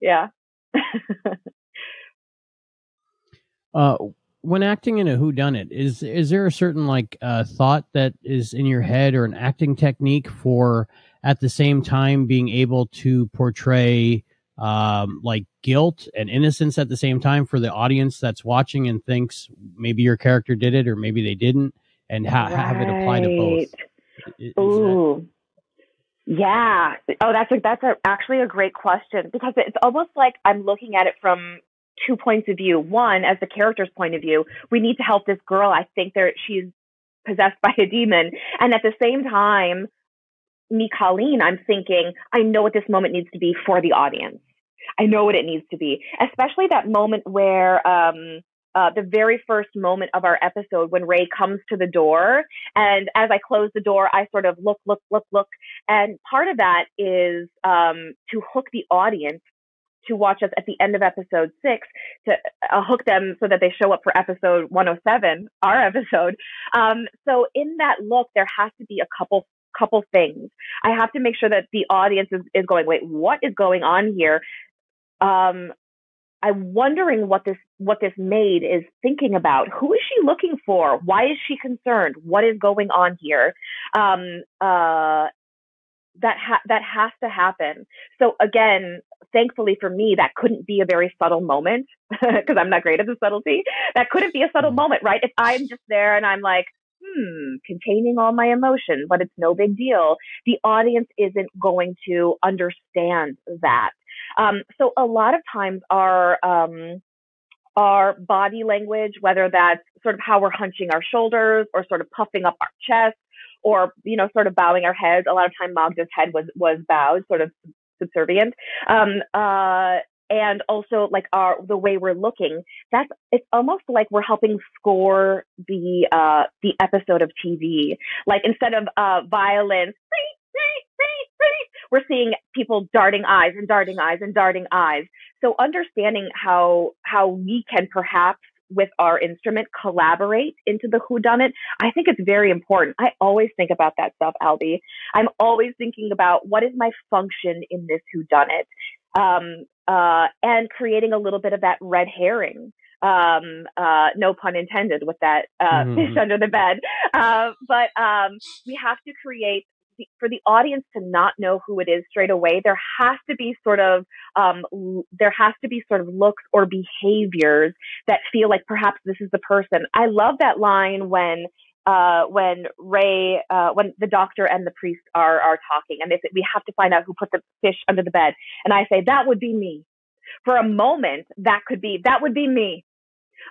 yeah. uh, when acting in a who done it is is there a certain like uh, thought that is in your head or an acting technique for at the same time being able to portray um, like guilt and innocence at the same time for the audience that's watching and thinks maybe your character did it or maybe they didn't, and ha- right. have it apply to both. Is, Ooh. That... Yeah. Oh, that's a, that's a, actually a great question because it's almost like I'm looking at it from two points of view. One, as the character's point of view, we need to help this girl. I think there she's possessed by a demon, and at the same time, me, Colleen, I'm thinking, I know what this moment needs to be for the audience. I know what it needs to be, especially that moment where, um, uh, the very first moment of our episode when Ray comes to the door. And as I close the door, I sort of look, look, look, look. And part of that is um, to hook the audience to watch us at the end of episode six to uh, hook them so that they show up for episode 107, our episode. Um, so in that look, there has to be a couple couple things. I have to make sure that the audience is, is going, wait, what is going on here? Um, I'm wondering what this what this maid is thinking about. Who is she looking for? Why is she concerned? What is going on here? Um, uh, that ha- that has to happen. So again, thankfully for me, that couldn't be a very subtle moment because I'm not great at the subtlety. That couldn't be a subtle mm-hmm. moment, right? If I'm just there and I'm like, hmm, containing all my emotion, but it's no big deal. The audience isn't going to understand that. Um, so a lot of times our, um, our body language, whether that's sort of how we're hunching our shoulders or sort of puffing up our chest or, you know, sort of bowing our heads. A lot of time Magda's head was, was bowed, sort of subservient. Um, uh, and also like our the way we're looking that's it's almost like we're helping score the uh the episode of tv like instead of uh violence we're seeing people darting eyes and darting eyes and darting eyes so understanding how how we can perhaps with our instrument collaborate into the who done it I think it's very important. I always think about that stuff, Albie. I'm always thinking about what is my function in this whodunit um, uh, and creating a little bit of that red herring. Um, uh, no pun intended with that uh, mm-hmm. fish under the bed. Uh, but um, we have to create for the audience to not know who it is straight away, there has to be sort of um, there has to be sort of looks or behaviors that feel like perhaps this is the person. I love that line when uh, when Ray, uh, when the doctor and the priest are are talking, and they say we have to find out who put the fish under the bed, and I say that would be me. For a moment, that could be that would be me.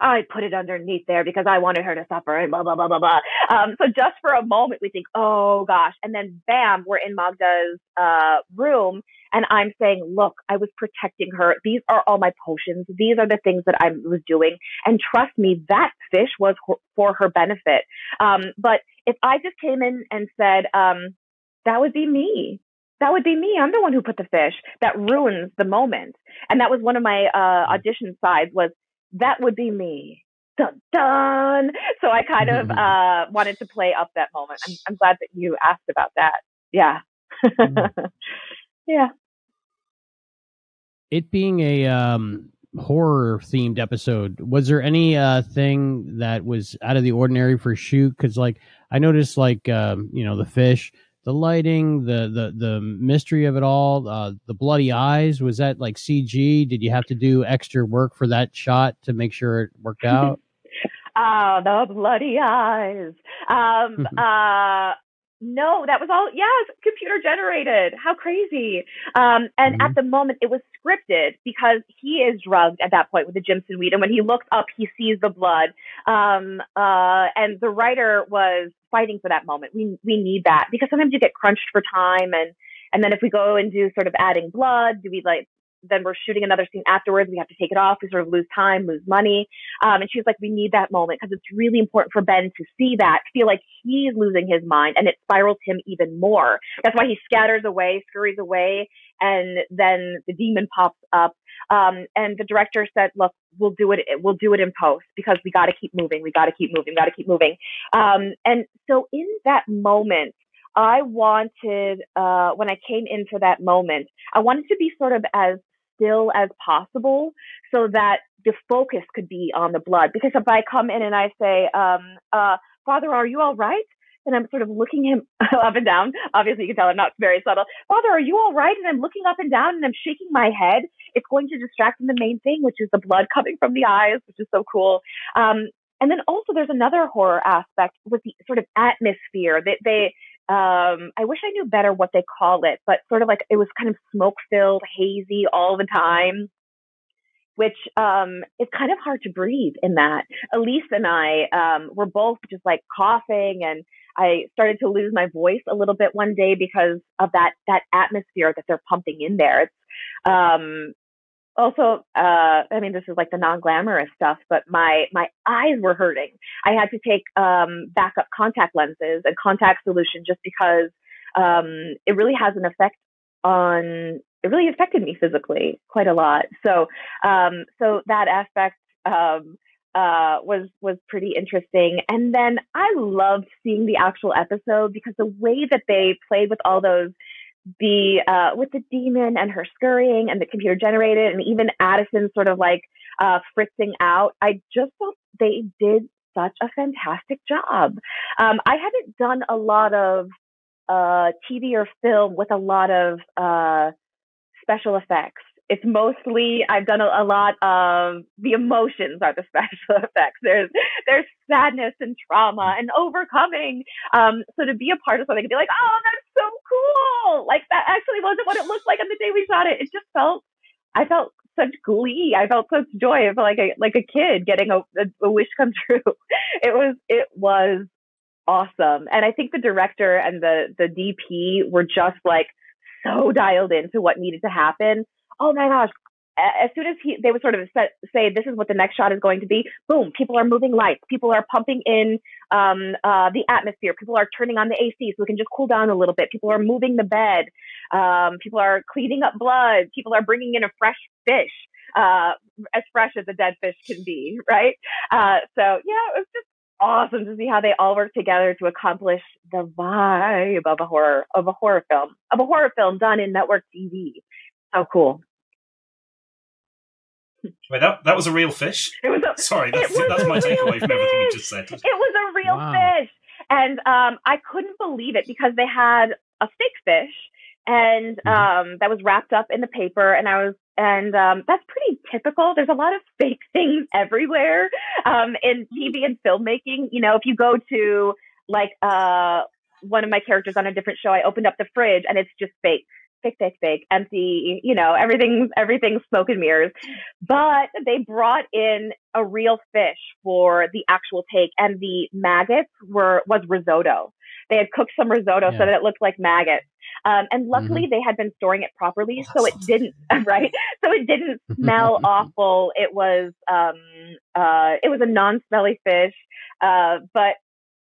I put it underneath there because I wanted her to suffer and blah, blah, blah, blah, blah. Um, so just for a moment, we think, oh gosh. And then bam, we're in Magda's, uh, room and I'm saying, look, I was protecting her. These are all my potions. These are the things that I was doing. And trust me, that fish was for her benefit. Um, but if I just came in and said, um, that would be me that would be me. I'm the one who put the fish. That ruins the moment. And that was one of my uh, audition sides was that would be me. Dun, dun. So I kind of uh, wanted to play up that moment. I'm, I'm glad that you asked about that. Yeah. Yeah. It being a um, horror themed episode, was there any uh, thing that was out of the ordinary for shoot? Because, like, I noticed, like, um, you know, the fish the lighting, the the the mystery of it all, uh, the bloody eyes. Was that like CG? Did you have to do extra work for that shot to make sure it worked out? Ah, the bloody eyes. Um, uh, no, that was all, yes, computer generated. How crazy. Um, and mm-hmm. at the moment it was scripted because he is drugged at that point with the Jimson weed. And when he looks up, he sees the blood. Um, uh, and the writer was fighting for that moment. We, we need that because sometimes you get crunched for time and, and then if we go and do sort of adding blood, do we like then we're shooting another scene afterwards. We have to take it off. We sort of lose time, lose money. Um, and she's like, we need that moment because it's really important for Ben to see that, feel like he's losing his mind and it spirals him even more. That's why he scatters away, scurries away. And then the demon pops up. Um, and the director said, look, we'll do it. We'll do it in post because we got to keep moving. We got to keep moving. Got to keep moving. Um, and so in that moment, I wanted, uh, when I came into that moment, I wanted to be sort of as still as possible so that the focus could be on the blood. Because if I come in and I say, um, uh, Father, are you all right? And I'm sort of looking him up and down. Obviously, you can tell I'm not very subtle. Father, are you all right? And I'm looking up and down and I'm shaking my head. It's going to distract from the main thing, which is the blood coming from the eyes, which is so cool. Um, and then also there's another horror aspect with the sort of atmosphere that they, um, I wish I knew better what they call it, but sort of like it was kind of smoke filled, hazy all the time, which um, is kind of hard to breathe in that. Elyse and I um, were both just like coughing, and I started to lose my voice a little bit one day because of that that atmosphere that they're pumping in there. It's um, also, uh, I mean, this is like the non-glamorous stuff, but my my eyes were hurting. I had to take um, backup contact lenses and contact solution just because um, it really has an effect on. It really affected me physically quite a lot. So, um, so that aspect um, uh, was was pretty interesting. And then I loved seeing the actual episode because the way that they played with all those the uh, with the demon and her scurrying and the computer generated and even Addison sort of like uh, fritzing out. I just thought they did such a fantastic job. Um, I haven't done a lot of uh, TV or film with a lot of uh, special effects it's mostly I've done a, a, lot of the emotions are the special effects. There's there's sadness and trauma and overcoming. Um, so to be a part of something and be like, oh, that's so cool. Like that actually wasn't what it looked like on the day we shot it. It just felt I felt such glee. I felt such joy. I felt like a like a kid getting a, a, a wish come true. It was it was awesome. And I think the director and the the DP were just like so dialed into what needed to happen oh my gosh, as soon as he, they would sort of set, say, this is what the next shot is going to be, boom, people are moving lights. People are pumping in um, uh, the atmosphere. People are turning on the AC so we can just cool down a little bit. People are moving the bed. Um, people are cleaning up blood. People are bringing in a fresh fish, uh, as fresh as a dead fish can be, right? Uh, so, yeah, it was just awesome to see how they all work together to accomplish the vibe of a horror of a horror film of a horror film done in network TV. So cool. Wait, that that was a real fish. It was a, Sorry, that's, that's my takeaway from everything you just said. It was a real Wow. fish, and um, I couldn't believe it because they had a fake fish, and Mhm. um, that was wrapped up in the paper, and I was. And um, that's pretty typical. There's a lot of fake things everywhere um, in TV and filmmaking. You know, if you go to like uh, one of my characters on a different show, I opened up the fridge and it's just fake, fake, fake, fake, empty. You know, everything's everything's smoke and mirrors. But they brought in a real fish for the actual take, and the maggots were was risotto. They had cooked some risotto Yeah. so that it looked like maggots. Um, and luckily, they had been storing it properly, so it didn't right. So it didn't smell awful. It was um, uh, it was a non-smelly fish, uh, but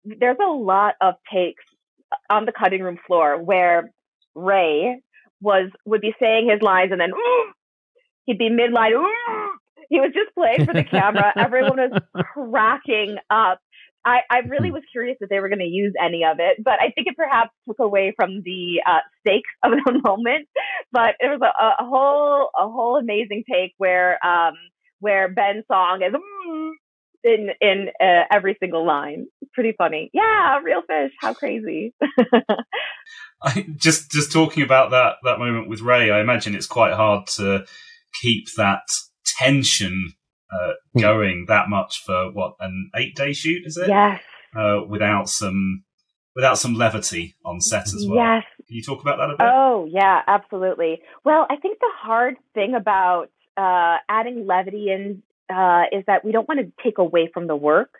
there's a lot of takes on the cutting room floor where Ray was would be saying his lines and then he'd be mid-line. He was just playing for the camera. Everyone was cracking up. I, I really was curious if they were going to use any of it, but I think it perhaps took away from the uh, stakes of the moment. But it was a, a whole a whole amazing take where um, where Ben Song is in in uh, every single line. It's pretty funny. Yeah, real fish. How crazy. I, just just talking about that that moment with Ray, I imagine it's quite hard to keep that tension uh, going that much for what an eight day shoot is it? yes. Uh, without some without some levity on set as well. Yes. Can you talk about that a bit? Oh, yeah, absolutely. Well, I think the hard thing about uh, adding levity in uh, is that we don't want to take away from the work.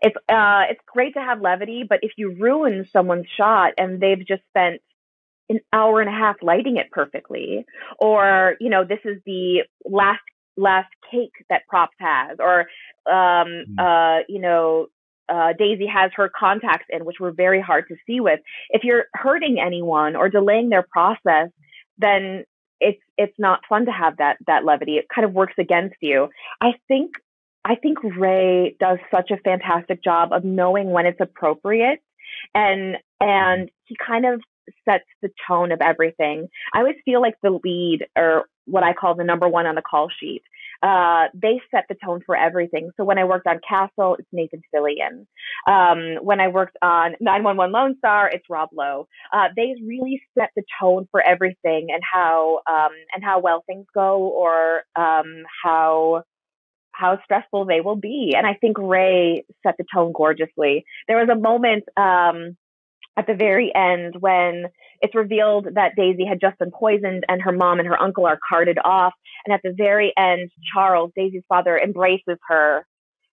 It's uh, it's great to have levity, but if you ruin someone's shot and they've just spent an hour and a half lighting it perfectly, or you know, this is the last last cake that props has, or um, uh, you know, uh, Daisy has her contacts in, which were very hard to see with. If you're hurting anyone or delaying their process, then it's it's not fun to have that that levity. It kind of works against you. I think I think Ray does such a fantastic job of knowing when it's appropriate, and and he kind of sets the tone of everything. I always feel like the lead or what I call the number one on the call sheet. Uh, they set the tone for everything. So when I worked on Castle, it's Nathan Fillion. Um, when I worked on 911 Lone Star, it's Rob Lowe. Uh, they really set the tone for everything and how um, and how well things go or um, how how stressful they will be. And I think Ray set the tone gorgeously. There was a moment um, at the very end when it's revealed that Daisy had just been poisoned and her mom and her uncle are carted off. And at the very end, Charles, Daisy's father, embraces her.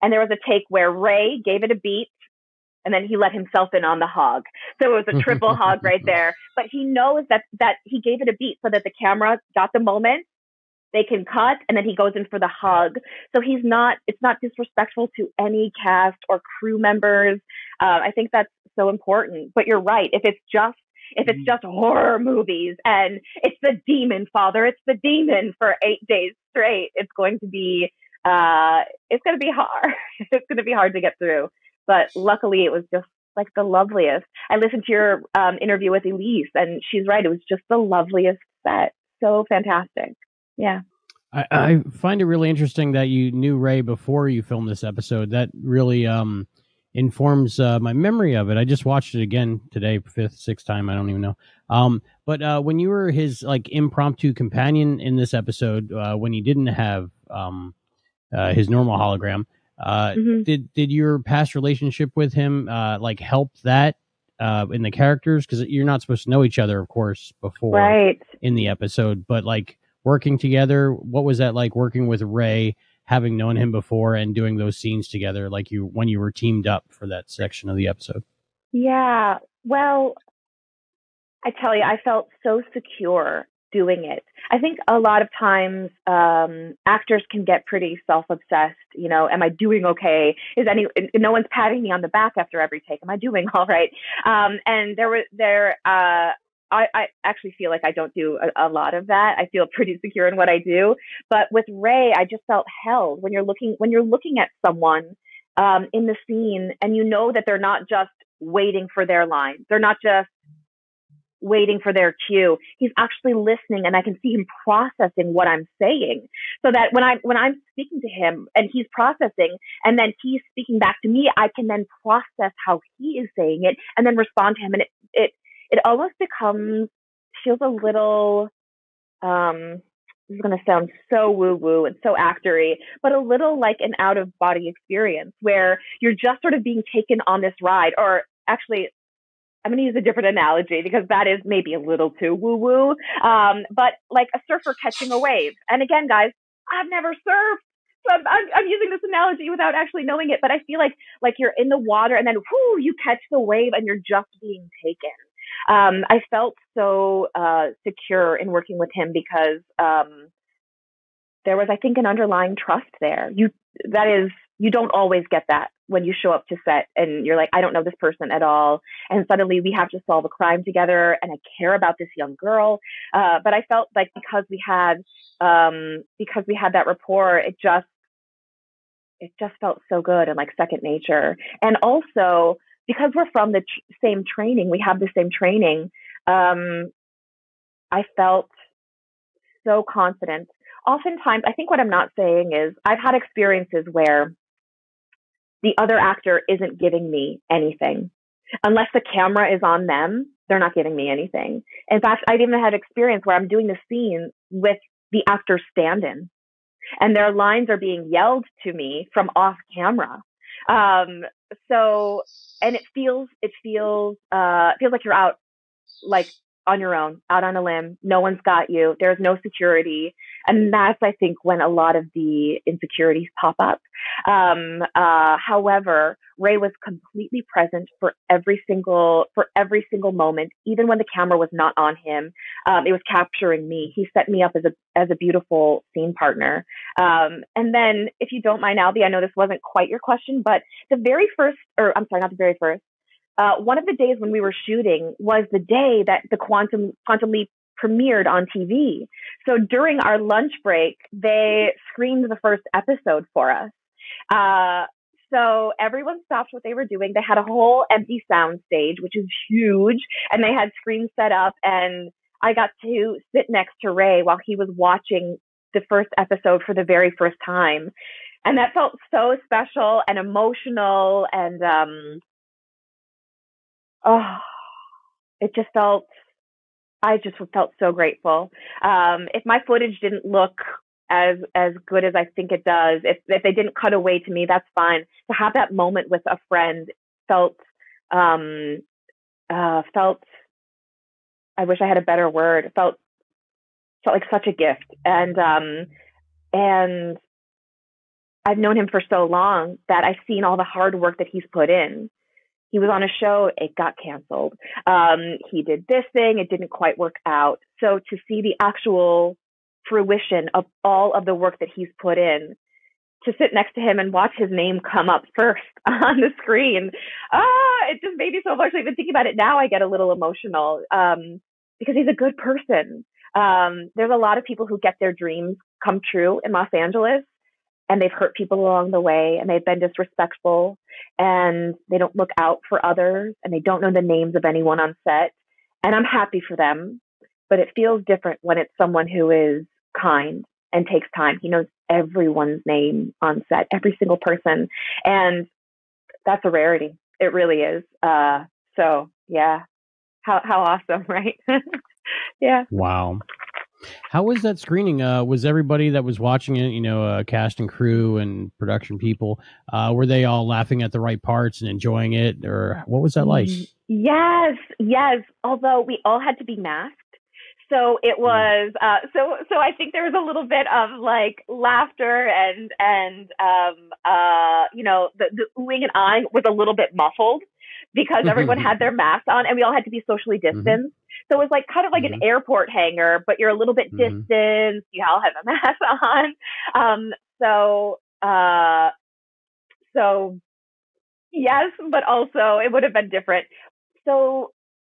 And there was a take where Ray gave it a beat and then he let himself in on the hog. So it was a triple hog right there. But he knows that that he gave it a beat so that the camera got the moment. They can cut and then he goes in for the hug. So he's not it's not disrespectful to any cast or crew members. Uh, I think that's so important. But you're right. If it's just if it's just horror movies and it's the demon father, it's the demon for eight days straight, it's going to be uh it's gonna be hard. it's gonna be hard to get through. But luckily it was just like the loveliest. I listened to your um, interview with Elyse and she's right, it was just the loveliest set. So fantastic. Yeah. I, I find it really interesting that you knew Ray before you filmed this episode. That really um, informs uh, my memory of it. I just watched it again today, fifth, sixth time. I don't even know. Um, but uh, when you were his like impromptu companion in this episode, uh, when he didn't have um, uh, his normal hologram, uh, Mhm. did did your past relationship with him uh, like help that uh, in the characters? Because you're not supposed to know each other, of course, before Right. in the episode, but like working together, what was that like working with Ray, having known him before and doing those scenes together, like you when you were teamed up for that section of the episode? Yeah. Well, I tell you, I felt so secure doing it. I think a lot of times um, actors can get pretty self-obsessed. You know, am I doing okay? Is any no one's patting me on the back after every take? Am I doing all right? Um, and there were there. Uh, I, I actually feel like I don't do a, a lot of that. I feel pretty secure in what I do. But with Ray, I just felt held when you're looking when you're looking at someone um, in the scene and you know that they're not just waiting for their line. They're not just waiting for their cue. He's actually listening and I can see him processing what I'm saying. So that when I when I'm speaking to him and he's processing and then he's speaking back to me, I can then process how he is saying it and then respond to him and it it it almost becomes feels a little um this is going to sound so woo woo and so actory, but a little like an out of body experience where you're just sort of being taken on this ride. Or actually, I'm going to use a different analogy because that is maybe a little too woo woo. Um, but like a surfer catching a wave. And again, guys, I've never surfed. So I'm, I'm, I'm, using this analogy without actually knowing it, but I feel like like you're in the water and then whoo, you catch the wave and you're just being taken. Um, I felt so uh, secure in working with him because um, there was, I think, an underlying trust there. You that is, you don't always get that when you show up to set and you're like, I don't know this person at all. And suddenly we have to solve a crime together and I care about this young girl. Uh, but I felt like because we had, um, because we had that rapport, it just, it just felt so good and like second nature. And also because we're from the tr- same training, we have the same training. Um, I felt so confident. Oftentimes, I think what I'm not saying is I've had experiences where the other actor isn't giving me anything. Unless the camera is on them, they're not giving me anything. In fact, I've even had experience where I'm doing the scene with the actor stand in and their lines are being yelled to me from off camera. Um, so, and it feels, it feels, uh, feels like you're out like on your own, out on a limb. No one's got you. There's no security. And that's, I think, when a lot of the insecurities pop up. Um, uh, however, Ray was completely present for every single, for every single moment, even when the camera was not on him. Um, it was capturing me. He set me up as a, as a beautiful scene partner. Um, and then if you don't mind, Albie, I know this wasn't quite your question, but the very first, or I'm sorry, not the very first, uh, one of the days when we were shooting was the day that the Quantum Quantum Leap premiered on TV. So during our lunch break, they screened the first episode for us. Uh, so everyone stopped what they were doing. They had a whole empty sound stage, which is huge, and they had screens set up. And I got to sit next to Ray while he was watching the first episode for the very first time. And that felt so special and emotional and um, oh, it just felt, I just felt so grateful. Um, if my footage didn't look as as good as I think it does, if if they didn't cut away to me, that's fine. To have that moment with a friend felt um, uh, felt. I wish I had a better word. Felt felt like such a gift, and um, and I've known him for so long that I've seen all the hard work that he's put in he was on a show, it got canceled. Um, he did this thing, it didn't quite work out. So to see the actual fruition of all of the work that he's put in, to sit next to him and watch his name come up first on the screen, ah, it just made me so emotional. Even thinking about it now, I get a little emotional um, because he's a good person. Um, there's a lot of people who get their dreams come true in Los Angeles and they've hurt people along the way and they've been disrespectful and they don't look out for others and they don't know the names of anyone on set. And I'm happy for them, but it feels different when it's someone who is kind and takes time. He knows everyone's name on set, every single person. And that's a rarity. It really is. Uh, so yeah, how, how awesome, right? yeah. Wow. How was that screening? Uh, was everybody that was watching it, you know, uh, cast and crew and production people, uh, were they all laughing at the right parts and enjoying it, or what was that like? Yes, yes. Although we all had to be masked, so it mm. was. Uh, so so I think there was a little bit of like laughter and and um, uh, you know the, the oohing and eyeing was a little bit muffled because everyone had their masks on and we all had to be socially Mm-hmm. distanced. So it was like kind of like an airport hangar, but you're a little bit Mhm. distanced. You all have a mask on. Um, so, uh, so yes, but also it would have been different. So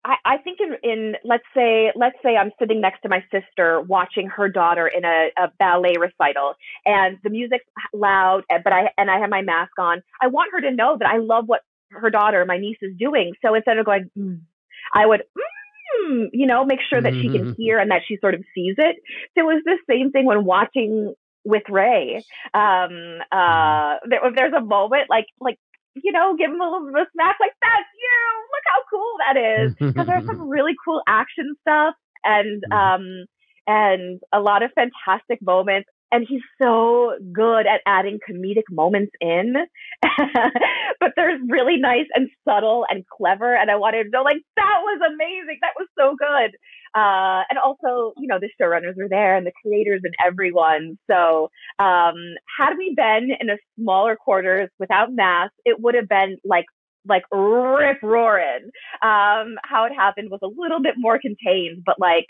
I, I think in, in let's say let's say I'm sitting next to my sister watching her daughter in a, a ballet recital and the music's loud but I and I have my mask on. I want her to know that I love what her daughter, my niece, is doing. So instead of going, mm, I would. Mm, you know, make sure that she can Mhm. hear and that she sort of sees it. So it was the same thing when watching with Ray. Um, uh, there, there's a moment like, like, you know, give him a little bit of smack, like, that's you. Look how cool that is. Because there's some really cool action stuff and, Mhm. um, and a lot of fantastic moments. And he's so good at adding comedic moments in, but they're really nice and subtle and clever. And I wanted to know, like, that was amazing. That was so good. Uh, and also, you know, the showrunners were there and the creators and everyone. So, um, had we been in a smaller quarters without masks, it would have been like, like rip roaring. Um, how it happened was a little bit more contained, but like,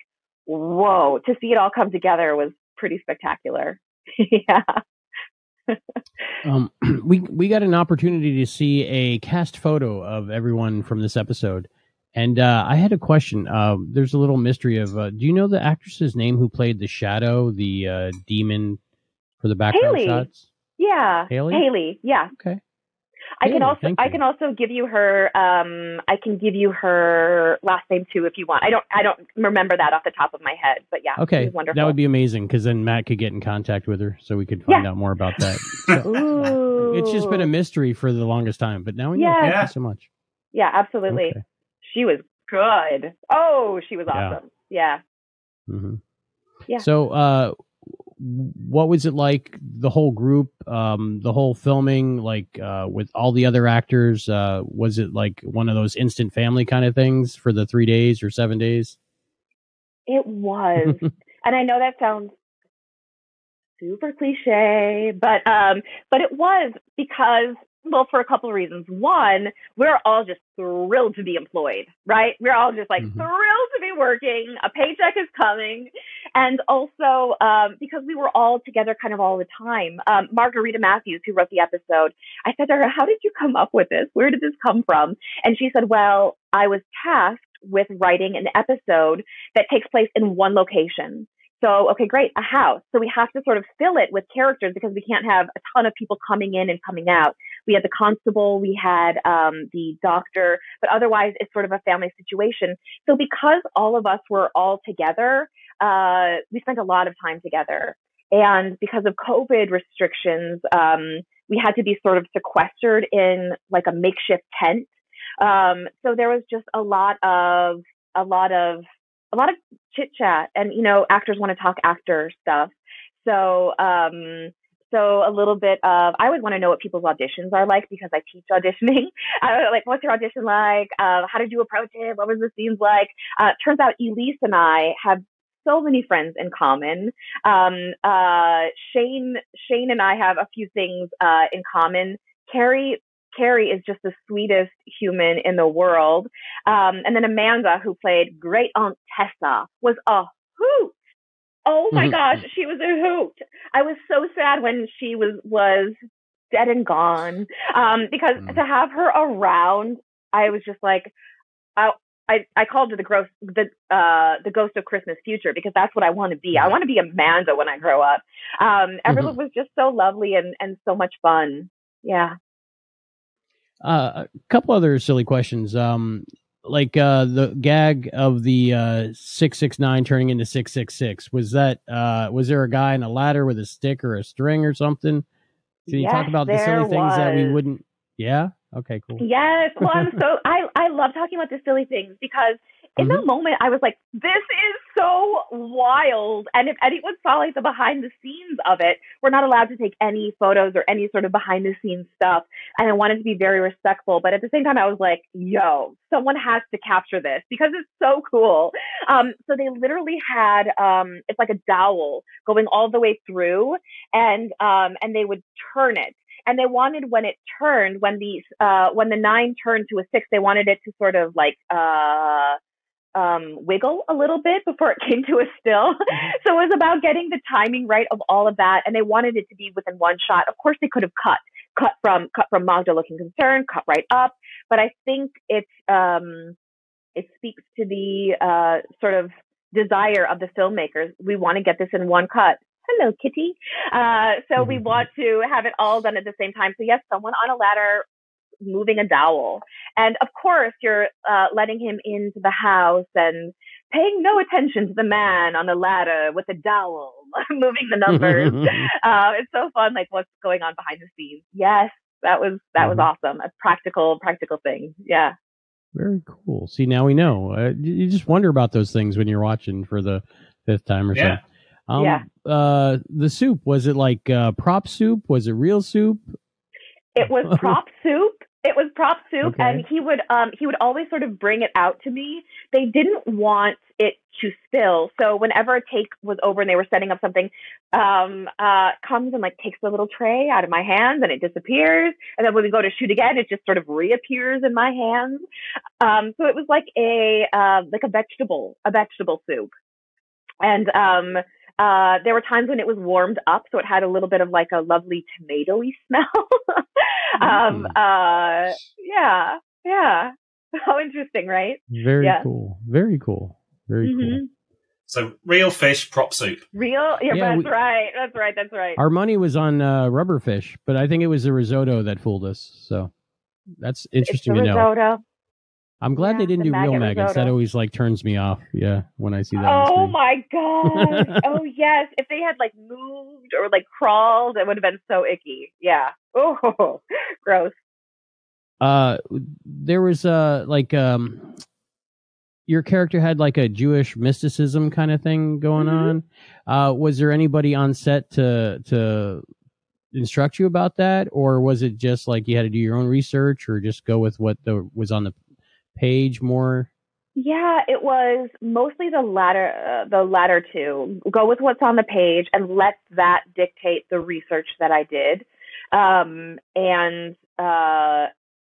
whoa, to see it all come together was pretty spectacular. yeah. Um, we we got an opportunity to see a cast photo of everyone from this episode, and uh, I had a question. Uh, there's a little mystery of. Uh, do you know the actress's name who played the shadow, the uh, demon, for the background Haley. shots? Yeah. Haley? Haley. Yeah. Okay. I can also I can also give you her um I can give you her last name too if you want. I don't I don't remember that off the top of my head, but yeah. Okay, wonderful. that would be amazing because then Matt could get in contact with her so we could find out more about that. So, Ooh. it's just been a mystery for the longest time, but now we know. Yes. Thank Yeah. you so much. Yeah, absolutely. Okay. She was good. Oh, she was Yeah. awesome. Yeah. hmm Yeah. So, uh, what was it like? The whole group, um, the whole filming, like uh, with all the other actors. Uh, was it like one of those instant family kind of things for the three days or seven days? It was. and I know that sounds super cliche, but um but it was because well for a couple of reasons. One, we're all just thrilled to be employed, right? We're all just like Mhm. thrilled to be working. A paycheck is coming. And also um because we were all together kind of all the time. Um Margarita Matthews who wrote the episode, I said to her, "How did you come up with this? Where did this come from?" And she said, "Well, I was tasked with writing an episode that takes place in one location. So, okay, great, a house. So we have to sort of fill it with characters because we can't have a ton of people coming in and coming out. We had the constable, we had um, the doctor, but otherwise it's sort of a family situation. So because all of us were all together, uh, we spent a lot of time together. And because of COVID restrictions, um, we had to be sort of sequestered in like a makeshift tent. Um, so there was just a lot of a lot of a lot of chit chat, and you know, actors want to talk actor stuff. So um, so a little bit of I always want to know what people's auditions are like because I teach auditioning. I like, what's your audition like? Uh, how did you approach it? What was the scenes like? Uh, turns out Elyse and I have so many friends in common. Um, uh, Shane, Shane and I have a few things uh, in common. Carrie, Carrie is just the sweetest human in the world. Um, and then Amanda, who played Great Aunt Tessa, was a hoot. Oh my Mhm. gosh, she was a hoot. I was so sad when she was was dead and gone. Um, because Mm. to have her around, I was just like, I I, I called her the gross the uh the ghost of Christmas future because that's what I want to be. I want to be Amanda when I grow up. Um, everyone was just so lovely and and so much fun. Yeah. Uh, a couple other silly questions. Um, like uh, the gag of the uh, six six nine turning into six six six. Was that uh, was there a guy in a ladder with a stick or a string or something? Can you talk about the silly there things that we wouldn't? Yeah. Okay. Cool. Yes. Well, I'm so I I love talking about the silly things because in the moment I was like, this is so wild. And if anyone saw like the behind the scenes of it, we're not allowed to take any photos or any sort of behind the scenes stuff. And I wanted to be very respectful, but at the same time I was like, yo, someone has to capture this because it's so cool. Um, so they literally had um, it's like a dowel going all the way through, and um, and they would turn it and they wanted when it turned, when the uh, when the nine turned to a six, they wanted it to sort of like uh, um, wiggle a little bit before it came to a still. Mm-hmm. so it was about getting the timing right of all of that, and they wanted it to be within one shot. Of course, they could have cut, cut from cut from Magda looking concerned, cut right up. But I think it's um, it speaks to the uh, sort of desire of the filmmakers. We want to get this in one cut. Hello, Kitty. Uh, so we mm-hmm. want to have it all done at the same time. So yes, someone on a ladder moving a dowel. And of course, you're uh, letting him into the house and paying no attention to the man on the ladder with the dowel, moving the numbers. uh, it's so fun, like what's going on behind the scenes. Yes, that was that was mm-hmm. awesome. A practical, practical thing. Yeah. Very cool. See, now we know. Uh, you just wonder about those things when you're watching for the fifth time or yeah. so. Um, yeah. Uh, the soup was it like uh, prop soup? Was it real soup? It was prop soup. It was prop soup, okay. and he would um he would always sort of bring it out to me. They didn't want it to spill, so whenever a take was over and they were setting up something, um uh comes and like takes the little tray out of my hands and it disappears, and then when we go to shoot again, it just sort of reappears in my hands. Um, so it was like a uh, like a vegetable a vegetable soup, and um uh, there were times when it was warmed up, so it had a little bit of like a lovely tomatoey smell. Um, mm. uh, yeah, yeah. How interesting, right? Very yeah. cool. Very cool. Very mm-hmm. cool. So real fish prop soup. Real, yeah, yeah that's we, right. That's right. That's right. Our money was on uh, rubber fish, but I think it was the risotto that fooled us. So that's interesting to risotto. I'm glad yeah, they didn't the do real maggots. That always like turns me off. Yeah, when I see that. Oh my god! oh yes, if they had like moved or like crawled, it would have been so icky. Yeah. Oh, gross. Uh, there was uh like um, your character had like a Jewish mysticism kind of thing going mm-hmm. on. Uh, was there anybody on set to to instruct you about that, or was it just like you had to do your own research, or just go with what the was on the page more? Yeah, it was mostly the latter, uh, the latter two. Go with what's on the page and let that dictate the research that I did, um, and uh,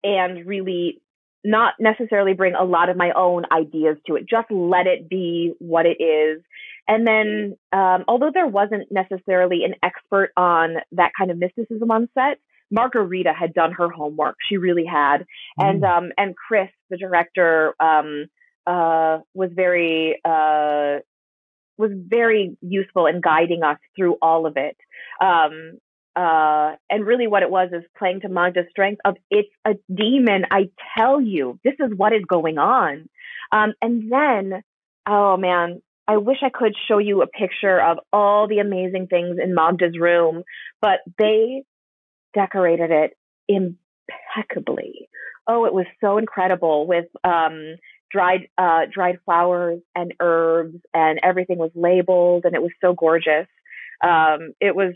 and really not necessarily bring a lot of my own ideas to it. Just let it be what it is. And then, um, although there wasn't necessarily an expert on that kind of mysticism on set, Margarita had done her homework. She really had. Mm. And um and Chris, the director, um uh was very uh was very useful in guiding us through all of it. Um uh, and really what it was is playing to Magda's strength of it's a demon. I tell you, this is what is going on. Um, and then, oh man, I wish I could show you a picture of all the amazing things in Magda's room, but they decorated it impeccably. Oh, it was so incredible with um, dried uh, dried flowers and herbs, and everything was labeled, and it was so gorgeous. Um, it was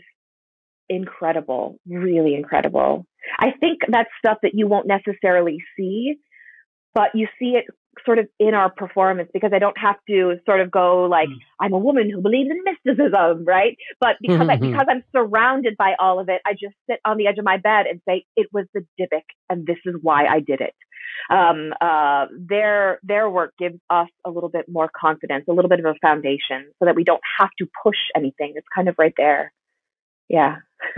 incredible, really incredible. I think that's stuff that you won't necessarily see, but you see it sort of in our performance because I don't have to sort of go like mm. I'm a woman who believes in mysticism, right? But because I, because I'm surrounded by all of it, I just sit on the edge of my bed and say it was the Dybbuk, and this is why I did it. Um, uh, their their work gives us a little bit more confidence, a little bit of a foundation, so that we don't have to push anything. It's kind of right there. Yeah.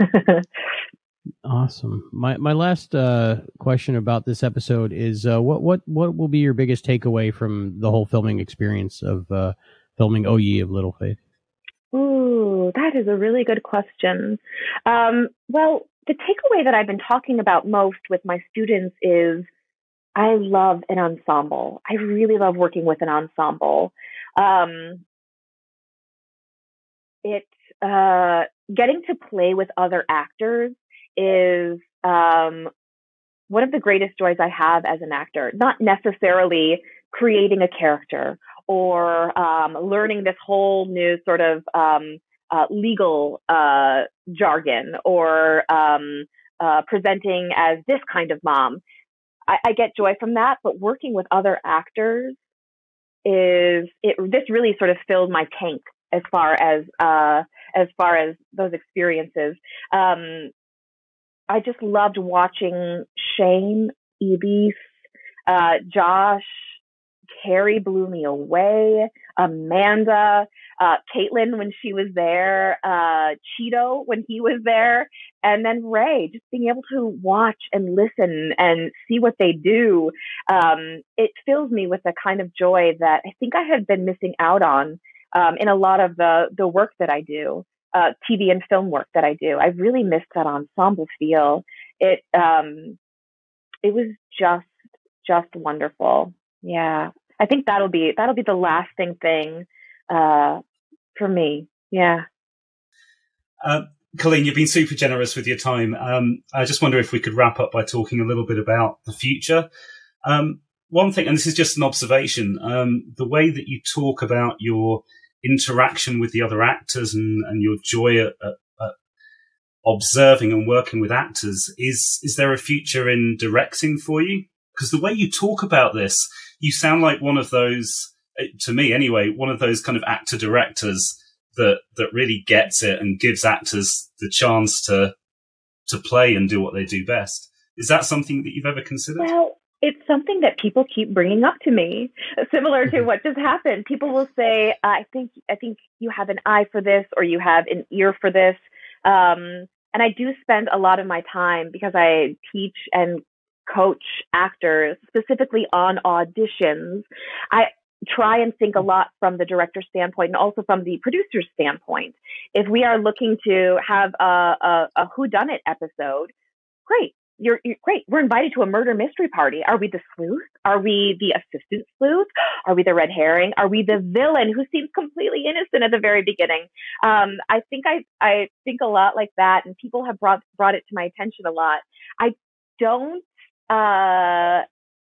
Awesome. My my last uh, question about this episode is uh, what what what will be your biggest takeaway from the whole filming experience of uh, filming O Ye of Little Faith? Ooh, that is a really good question. Um, well, the takeaway that I've been talking about most with my students is I love an ensemble. I really love working with an ensemble. Um, it uh, getting to play with other actors is um, one of the greatest joys I have as an actor. Not necessarily creating a character or um, learning this whole new sort of um, uh, legal uh, jargon or um, uh, presenting as this kind of mom. I, I, get joy from that, but working with other actors is it. This really sort of filled my tank as far as uh, as far as those experiences. Um, I just loved watching Shane, Elyse, uh, Josh, Carrie blew me away. Amanda, uh, Caitlin when she was there, uh, Cheeto when he was there, and then Ray, just being able to watch and listen and see what they do. Um, it fills me with a kind of joy that I think I had been missing out on, um, in a lot of the, the work that I do. Uh, TV and film work that I do. I really missed that ensemble feel. It, um, it was just, just wonderful. Yeah. I think that'll be that'll be the lasting thing uh, for me. Yeah. Uh, Colleen, you've been super generous with your time. Um, I just wonder if we could wrap up by talking a little bit about the future. Um, one thing, and this is just an observation, um, the way that you talk about your interaction with the other actors and, and your joy at, at, at observing and working with actors is is there a future in directing for you? Because the way you talk about this, you sound like one of those, uh, to me anyway, one of those kind of actor directors that that really gets it and gives actors the chance to to play and do what they do best. Is that something that you've ever considered? Well, it's something that people keep bringing up to me, similar to mm-hmm. what just happened. People will say, "I think I think you have an eye for this, or you have an ear for this." Um, and I do spend a lot of my time because I teach and coach actors specifically on auditions, I try and think a lot from the director's standpoint and also from the producer's standpoint. If we are looking to have a, a, a whodunit episode, great. You're, you're, great. We're invited to a murder mystery party. Are we the sleuth? Are we the assistant sleuth? Are we the red herring? Are we the villain who seems completely innocent at the very beginning? Um, I think I I think a lot like that, and people have brought brought it to my attention a lot. I don't uh,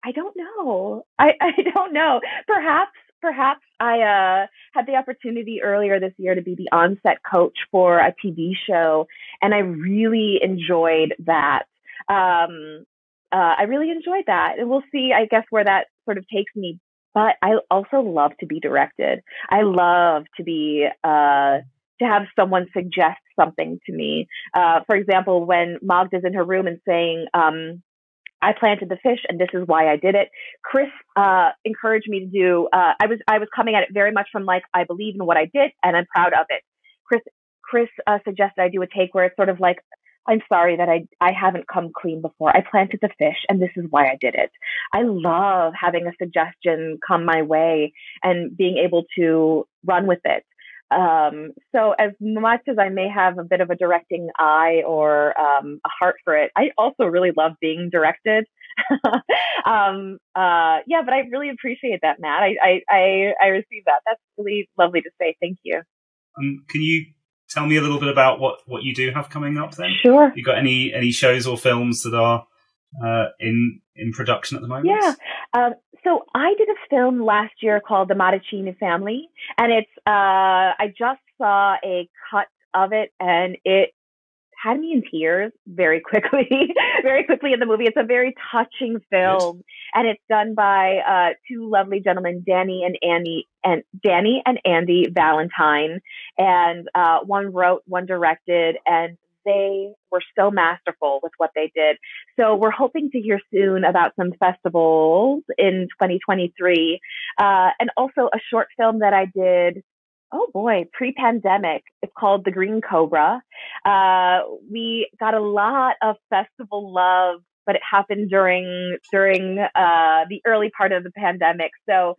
I don't know. I, I don't know. Perhaps, perhaps I uh, had the opportunity earlier this year to be the onset coach for a TV show, and I really enjoyed that. Um, uh, I really enjoyed that, and we'll see. I guess where that sort of takes me. But I also love to be directed. I love to be uh, to have someone suggest something to me. Uh, for example, when Magda's in her room and saying, um, I planted the fish and this is why I did it. Chris uh, encouraged me to do. Uh, I was I was coming at it very much from like I believe in what I did and I'm proud of it. Chris Chris uh, suggested I do a take where it's sort of like I'm sorry that I I haven't come clean before. I planted the fish and this is why I did it. I love having a suggestion come my way and being able to run with it. Um, so as much as I may have a bit of a directing eye or um, a heart for it, I also really love being directed. um, uh, yeah, but I really appreciate that, Matt. I, I, I, I receive that. That's really lovely to say. Thank you. Um, can you tell me a little bit about what, what you do have coming up then? Sure. You got any, any shows or films that are uh, in in production at the moment? Yeah. Um, so I did a film last year called The Mattachine Family, and it's uh, I just saw a cut of it, and it had me in tears very quickly, very quickly in the movie. It's a very touching film, and it's done by uh, two lovely gentlemen, Danny and Andy, and Danny and Andy Vallentine, and uh, one wrote, one directed, and they were so masterful with what they did. So we're hoping to hear soon about some festivals in 2023. Uh, and also a short film that I did oh boy, pre-pandemic. It's called The Green Cobra. Uh, we got a lot of festival love, but it happened during during uh, the early part of the pandemic. So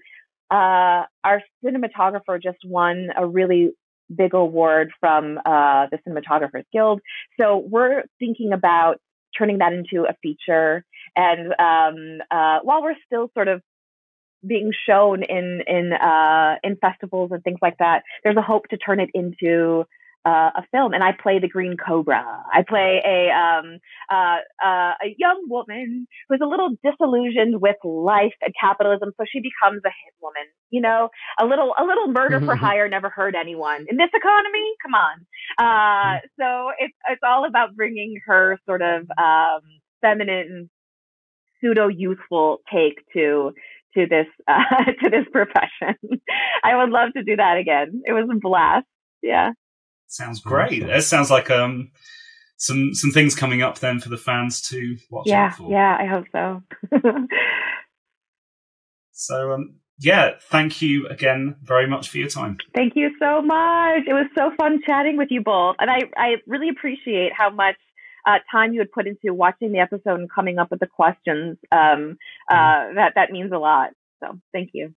uh, our cinematographer just won a really big award from uh, the Cinematographers Guild. So we're thinking about turning that into a feature. And um, uh, while we're still sort of being shown in in uh, in festivals and things like that, there's a hope to turn it into uh, a film, and I play the Green Cobra. I play a um, uh, uh, a young woman who's a little disillusioned with life and capitalism, so she becomes a hit woman. You know, a little a little murder for hire never hurt anyone in this economy. Come on. Uh, so it's it's all about bringing her sort of um, feminine, pseudo youthful take to to this uh, to this profession. I would love to do that again. It was a blast. Yeah. Sounds great. It sounds like um some some things coming up then for the fans to watch yeah, out for. yeah, I hope so. So um, yeah, thank you again very much for your time. Thank you so much. It was so fun chatting with you both, and I I really appreciate how much. Uh, time you had put into watching the episode and coming up with the questions. Um, uh, that that means a lot. So thank you.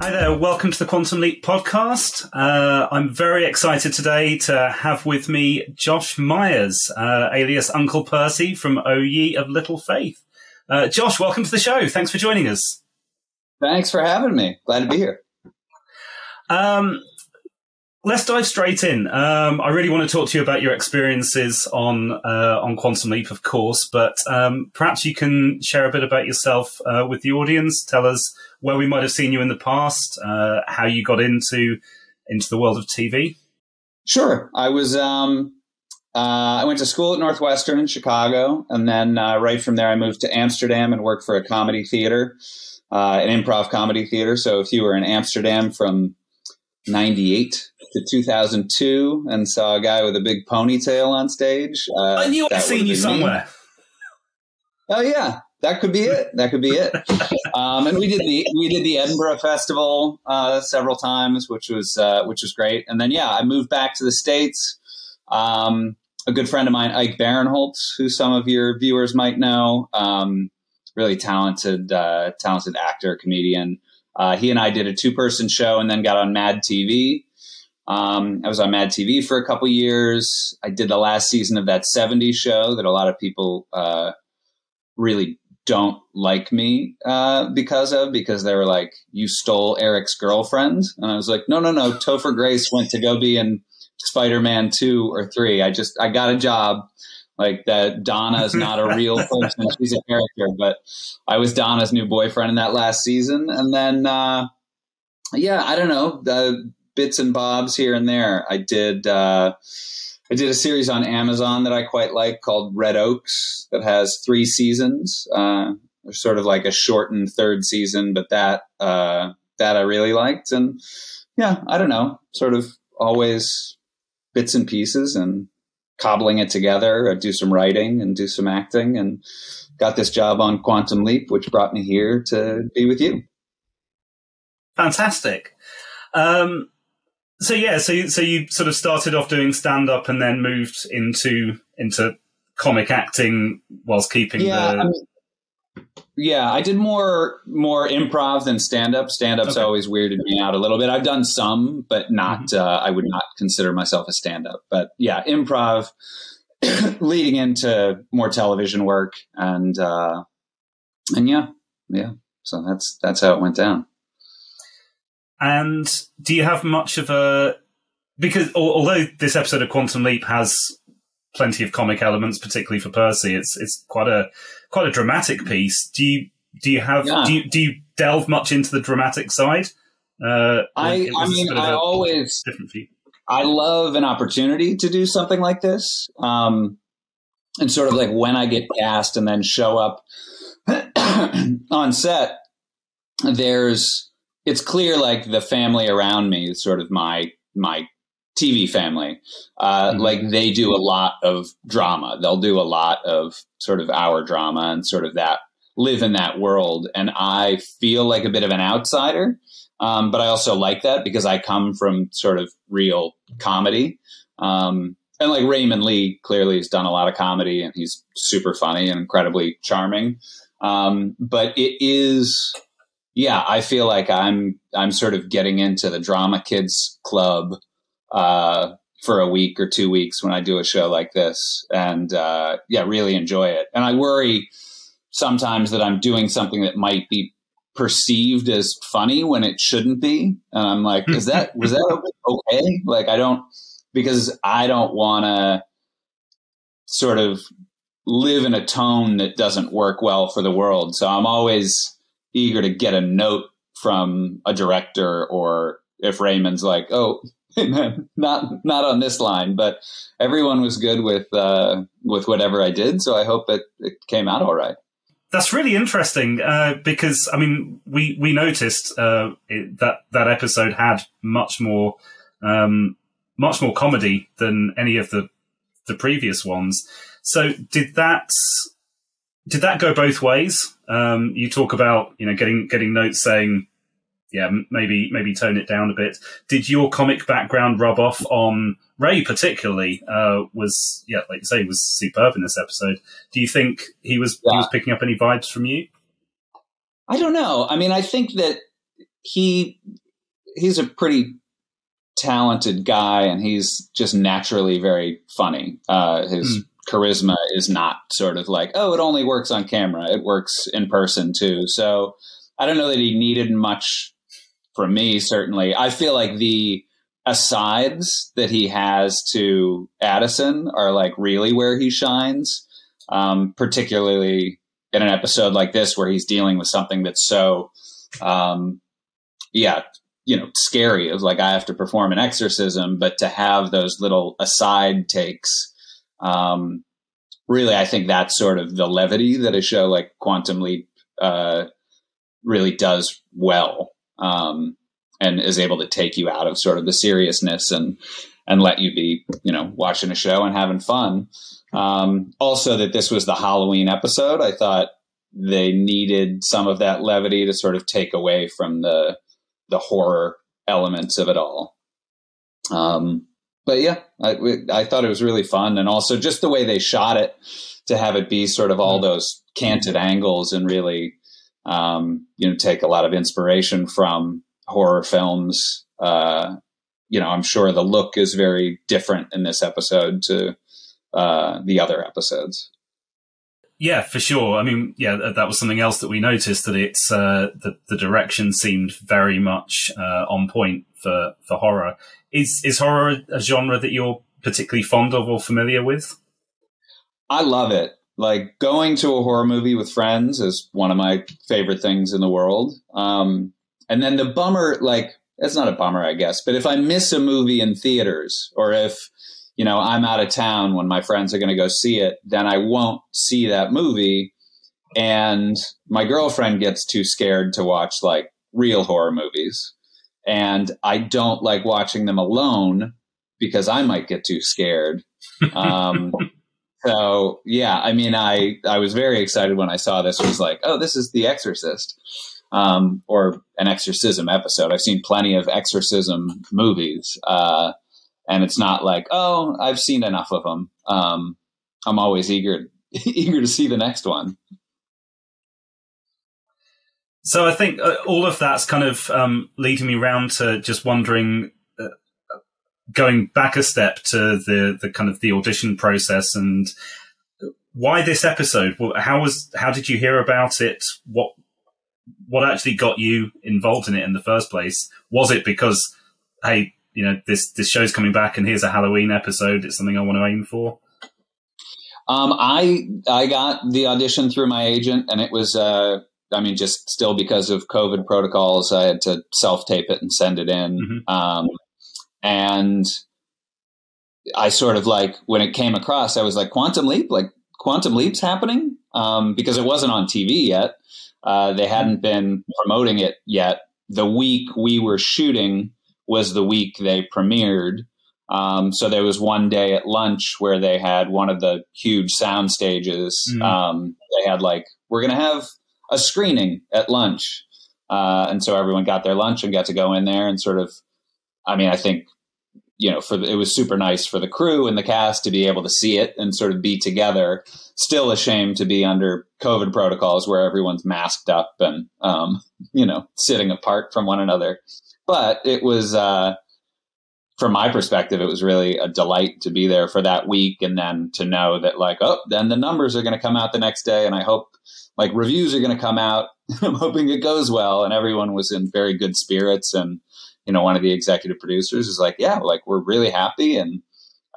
Hi there, welcome to the Quantum Leap podcast. Uh, I'm very excited today to have with me Josh Myers, uh, alias Uncle Percy from O Ye of Little Faith. Uh, Josh, welcome to the show. Thanks for joining us. Thanks for having me. Glad to be here. Um, let's dive straight in. Um, I really want to talk to you about your experiences on uh, on Quantum Leap, of course, but um, perhaps you can share a bit about yourself uh, with the audience. Tell us where we might have seen you in the past, uh, how you got into into the world of TV. Sure. I was. Um, uh, I went to school at Northwestern in Chicago, and then uh, right from there, I moved to Amsterdam and worked for a comedy theater, uh, an improv comedy theater. So if you were in Amsterdam from 98 to 2002 and saw a guy with a big ponytail on stage. Uh, I knew I'd seen you somewhere. me. Oh yeah, that could be it. That could be it. um, and we did the we did the Edinburgh Festival uh, several times, which was uh, which was great. And then yeah, I moved back to the states. Um, a good friend of mine, Ike Barinholtz, who some of your viewers might know, um, really talented uh, talented actor comedian. Uh, he and I did a two person show and then got on Mad TV. Um, I was on Mad TV for a couple years. I did the last season of that 70s show that a lot of people uh, really don't like me uh, because of, because they were like, you stole Eric's girlfriend. And I was like, no, no, no. Topher Grace went to go be in Spider Man 2 or 3. I just, I got a job. Like that Donna is not a real person. She's a character, but I was Donna's new boyfriend in that last season. And then, uh, yeah, I don't know, the bits and bobs here and there. I did, uh, I did a series on Amazon that I quite like called Red Oaks that has three seasons. Uh, sort of like a shortened third season, but that, uh, that I really liked. And yeah, I don't know, sort of always bits and pieces and cobbling it together, I do some writing and do some acting and got this job on Quantum Leap, which brought me here to be with you. Fantastic. Um, so yeah, so you, so you sort of started off doing stand up and then moved into into comic acting whilst keeping Yeah, the. I mean, yeah, I did more more improv than stand up. Stand up's Okay. always weirded me out a little bit. I've done some, but not. Uh, I would not consider myself a stand up. But yeah, improv leading into more television work and uh, and yeah, yeah. So that's that's how it went down. And do you have much of a because although this episode of Quantum Leap has plenty of comic elements, particularly for Percy, it's it's quite a quite a dramatic piece. Do you do you have Yeah. do you do you delve much into the dramatic side? Uh, I I mean I always different you. I love an opportunity to do something like this. Um, and sort of like when I get cast and then show up on set, there's, it's clear like the family around me is sort of my, my TV family. Uh, Mhm. Like they do a lot of drama. They'll do a lot of sort of our drama and sort of that live in that world. And I feel like a bit of an outsider. Um, but I also like that because I come from sort of real comedy. Um, and like Raymond Lee clearly has done a lot of comedy and he's super funny and incredibly charming. Um, but it is, yeah, I feel like I'm, I'm sort of getting into the drama kids club, uh, for a week or two weeks when I do a show like this and, uh, yeah, really enjoy it. And I worry sometimes that I'm doing something that might be perceived as funny when it shouldn't be. And I'm like, is that, was that okay? Like, I don't, because I don't want to sort of live in a tone that doesn't work well for the world. So I'm always eager to get a note from a director or if Raymond's like, oh, not, not on this line, but everyone was good with, uh, with whatever I did. So I hope it, it came out all right. That's really interesting uh, because I mean we we noticed uh, it, that that episode had much more um, much more comedy than any of the the previous ones. So did that did that go both ways? Um, you talk about you know getting getting notes saying yeah maybe maybe tone it down a bit. Did your comic background rub off on Ray particularly? Uh, was yeah like you say was superb in this episode. Do you think he was yeah. he was picking up any vibes from you? I don't know. I mean, I think that he he's a pretty talented guy, and he's just naturally very funny. Uh, his mm. Charisma is not sort of like, oh, it only works on camera; it works in person too. So I don't know that he needed much from me. Certainly, I feel like the asides that he has to Addison are like really where he shines, um, particularly in an episode like this where he's dealing with something that's so um, yeah you know scary of like I have to perform an exorcism, but to have those little aside takes, um, really, I think that's sort of the levity that a show like Quantum Leap uh, really does well, um, and is able to take you out of sort of the seriousness and and let you be you know watching a show and having fun. Um, also, that this was the Halloween episode, I thought they needed some of that levity to sort of take away from the the horror elements of it all. Um, but yeah, I, I thought it was really fun, and also just the way they shot it to have it be sort of all mm-hmm. those canted angles and really, um, you know, take a lot of inspiration from horror films. Uh, you know, I'm sure the look is very different in this episode to uh, the other episodes. Yeah, for sure. I mean, yeah, that was something else that we noticed that it's uh, the the direction seemed very much uh, on point for for horror. Is is horror a genre that you're particularly fond of or familiar with? I love it. Like going to a horror movie with friends is one of my favorite things in the world. Um, and then the bummer, like it's not a bummer, I guess, but if I miss a movie in theaters or if you know, I'm out of town when my friends are going to go see it, then I won't see that movie. And my girlfriend gets too scared to watch like real horror movies. And I don't like watching them alone because I might get too scared. Um, so yeah, I mean, I, I was very excited when I saw this it was like, oh, this is The Exorcist. Um, or an exorcism episode. I've seen plenty of exorcism movies. Uh, and it's not like oh i've seen enough of them um, i'm always eager eager to see the next one. So i think uh, all of that's kind of um, leading me round to just wondering uh, going back a step to the the kind of the audition process and why this episode? How was how did you hear about it? What what actually got you involved in it in the first place? Was it because hey you know this this show's coming back and here's a Halloween episode. It's something I want to aim for. Um, I I got the audition through my agent, and it was uh, I mean just still because of COVID protocols, I had to self tape it and send it in. Mm-hmm. Um, and I sort of like when it came across, I was like, Quantum Leap, like Quantum Leap's happening um, because it wasn't on TV yet. Uh, they hadn't been promoting it yet. The week we were shooting, was the week they premiered. Um, so there was one day at lunch where they had one of the huge sound stages. Mm. Um, they had like, we're going to have a screening at lunch. Uh, and so everyone got their lunch and got to go in there and sort of, I mean, I think, you know, for the, it was super nice for the crew and the cast to be able to see it and sort of be together. Still a shame to be under COVID protocols where everyone's masked up and, um, you know, sitting apart from one another. But it was, uh, from my perspective, it was really a delight to be there for that week and then to know that, like, oh, then the numbers are going to come out the next day. And I hope, like, reviews are going to come out. I'm hoping it goes well. And everyone was in very good spirits. And, you know, one of the executive producers is like, yeah, like, we're really happy. And,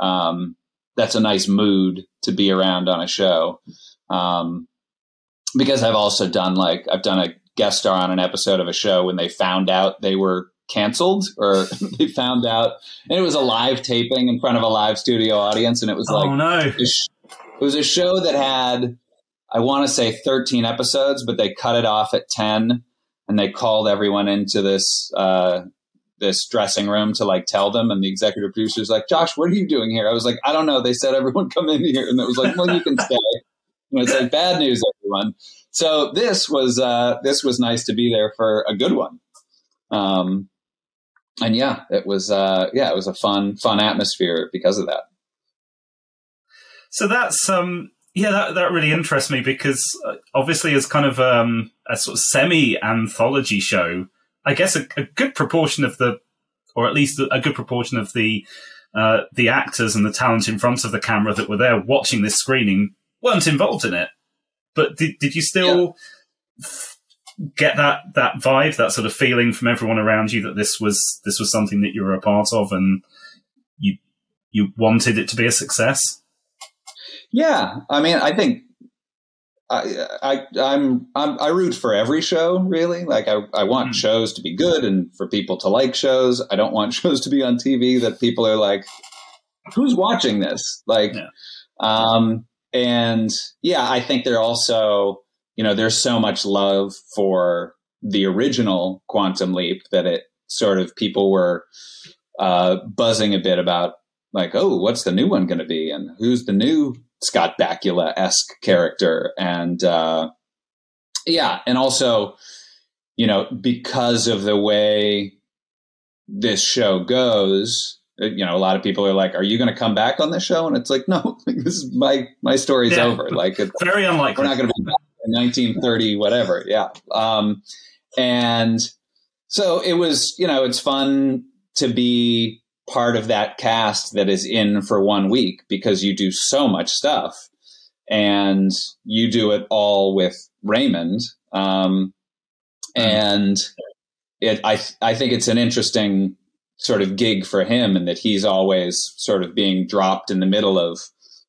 um, that's a nice mood to be around on a show. Um, because I've also done like, I've done a guest star on an episode of a show when they found out they were canceled or they found out and it was a live taping in front of a live studio audience and it was like oh no it was a show that had i want to say 13 episodes but they cut it off at 10 and they called everyone into this uh, this dressing room to like tell them, and the executive producer's like, "Josh, what are you doing here?" I was like, "I don't know." They said everyone come in here, and it was like, "Well, you can stay." And it's like bad news, everyone. So this was uh, this was nice to be there for a good one. Um, and yeah, it was uh, yeah, it was a fun fun atmosphere because of that. So that's um yeah that that really interests me because uh, obviously as kind of um a sort of semi anthology show, I guess a, a, good proportion of the or at least a good proportion of the uh, the actors and the talent in front of the camera that were there watching this screening weren't involved in it. But did did you still yeah. Get that that vibe, that sort of feeling from everyone around you that this was this was something that you were a part of and you you wanted it to be a success? Yeah, I mean, I think I, I I'm, I'm i root for every show really. Like I I want mm. shows to be good and for people to like shows. I don't want shows to be on TV that people are like, who's watching this? Like, yeah. um, and yeah, I think they're also you know there's so much love for the original Quantum Leap that it sort of people were uh, buzzing a bit about like, oh, what's the new one going to be, and who's the new Scott Bakula esque character, and uh, yeah, and also, you know, because of the way this show goes, uh, you know, a lot of people are like, "Are you going to come back on the show?" And it's like, no, this is my my story's yeah, over. Like, it's very unlikely. We're not going to be back in 1930, whatever. Yeah, um, and so it was. You know, it's fun to be part of that cast that is in for one week because you do so much stuff and you do it all with Raymond. Um, and it, I, I think it's an interesting sort of gig for him and that he's always sort of being dropped in the middle of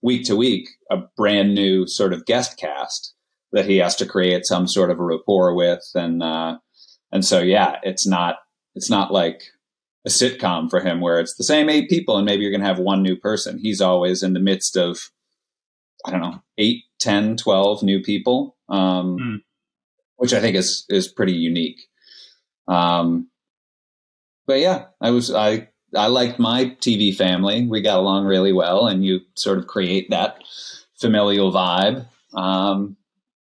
week to week, a brand new sort of guest cast that he has to create some sort of a rapport with. And, uh, and so, yeah, it's not, it's not like a sitcom for him where it's the same eight people and maybe you're going to have one new person. He's always in the midst of, I don't know, eight, 10, 12 new people, um, mm. which I think is, is pretty unique. Um, but yeah, I was, I, I liked my TV family. We got along really well and you sort of create that familial vibe. Um,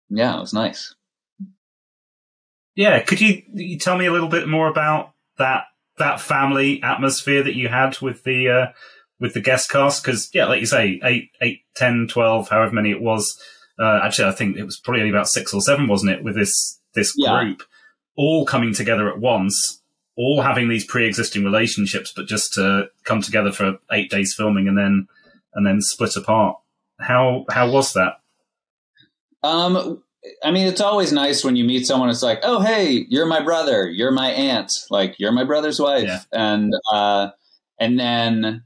yeah, it was nice. Yeah. Could you, you tell me a little bit more about that that family atmosphere that you had with the uh, with the guest cast because yeah like you say 8 8 10 12 however many it was uh, actually i think it was probably only about six or seven wasn't it with this this yeah. group all coming together at once all having these pre-existing relationships but just to come together for eight days filming and then and then split apart how how was that um I mean, it's always nice when you meet someone. It's like, oh, hey, you're my brother. You're my aunt. Like, you're my brother's wife. Yeah. And uh, and then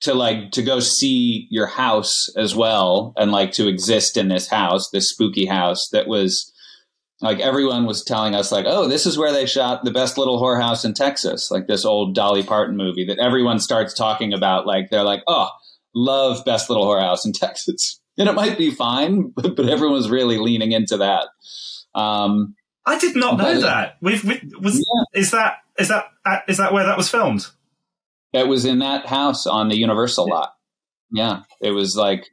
to like to go see your house as well, and like to exist in this house, this spooky house that was like everyone was telling us like, oh, this is where they shot the best little whorehouse in Texas, like this old Dolly Parton movie that everyone starts talking about. Like, they're like, oh, love best little whorehouse in Texas and it might be fine, but, but everyone's really leaning into that. Um, I did not know that. We've, we, was yeah. is that is that uh, that where that was filmed? It was in that house on the Universal lot. Yeah, it was like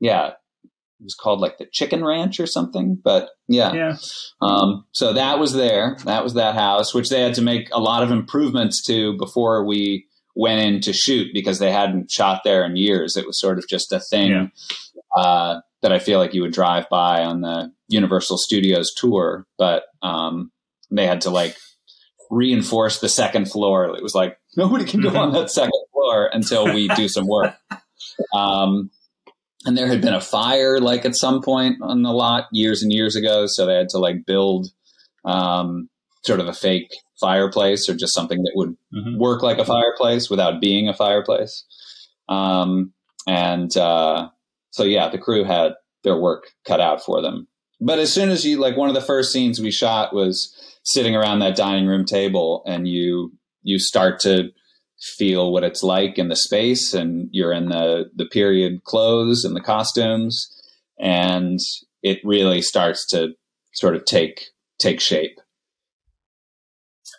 yeah, it was called like the Chicken Ranch or something. But yeah, yeah. Um, so that was there. That was that house, which they had to make a lot of improvements to before we went in to shoot because they hadn't shot there in years. It was sort of just a thing. Yeah uh, that I feel like you would drive by on the Universal Studios tour, but um, they had to like reinforce the second floor. It was like nobody can go mm-hmm. on that second floor until we do some work. Um, and there had been a fire like at some point on the lot years and years ago, so they had to like build um, sort of a fake fireplace or just something that would mm-hmm. work like a fireplace without being a fireplace. Um, and uh, so yeah, the crew had their work cut out for them. But as soon as you like one of the first scenes we shot was sitting around that dining room table and you you start to feel what it's like in the space and you're in the the period clothes and the costumes and it really starts to sort of take take shape.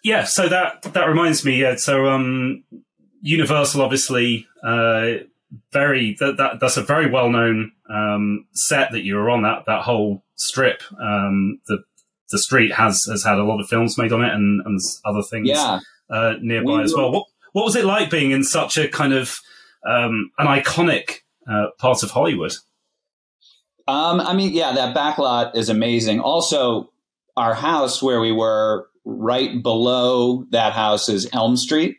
Yeah, so that that reminds me. Yeah, so um, Universal obviously uh, very that, that that's a very well known um, set that you were on. That that whole strip, um, the the street has has had a lot of films made on it and, and other things Yeah. uh, nearby We as well. What what was it like being in such a kind of um, an iconic uh, part of Hollywood? Um, I mean, yeah, that backlot is amazing. Also, our house where we were right below that house is Elm Street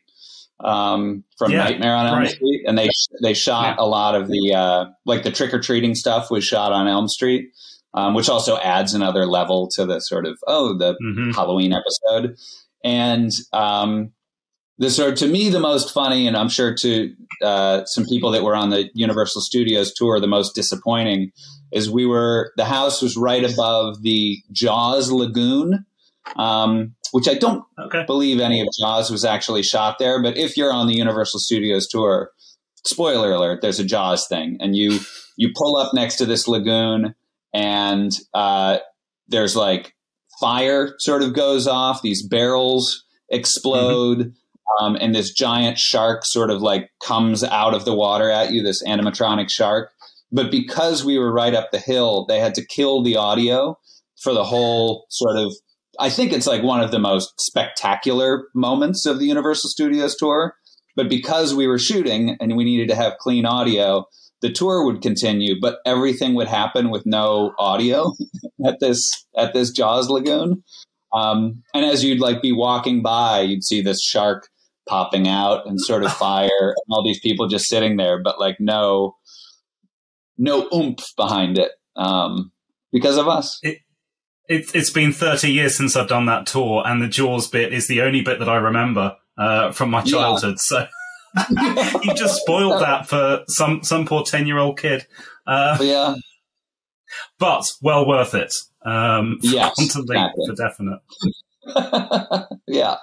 um, from Yeah, Nightmare on Elm right. Street, and they they shot a lot of the uh, like the trick or treating stuff was shot on Elm Street, um, which also adds another level to the sort of oh the hmm Halloween episode. And um, the sort of, to me, the most funny, and I'm sure to uh, some people that were on the Universal Studios tour, the most disappointing is we were, the house was right above the Jaws Lagoon, um, which I don't Okay. believe any of Jaws was actually shot there. But if you're on the Universal Studios tour, spoiler alert, there's a Jaws thing, and you you pull up next to this lagoon, and uh, there's like fire sort of goes off. These barrels explode. Um, and this giant shark sort of like comes out of the water at you, this animatronic shark. But because we were right up the hill, they had to kill the audio for the whole sort of I think it's like one of the most spectacular moments of the Universal Studios tour. But because we were shooting and we needed to have clean audio, the tour would continue, but everything would happen with no audio at this at this Jaws lagoon. Um, and as you'd like be walking by, you'd see this shark popping out and sort of fire, and all these people just sitting there, but like no no oomph behind it um, because of us. It, it's been 30 years since I've done that tour, and the Jaws bit is the only bit that I remember uh, from my Yeah. childhood. So you just spoiled that for some some poor 10 year old kid. Uh, yeah, but well worth it. Um, for Yes, exactly. for definite. yeah.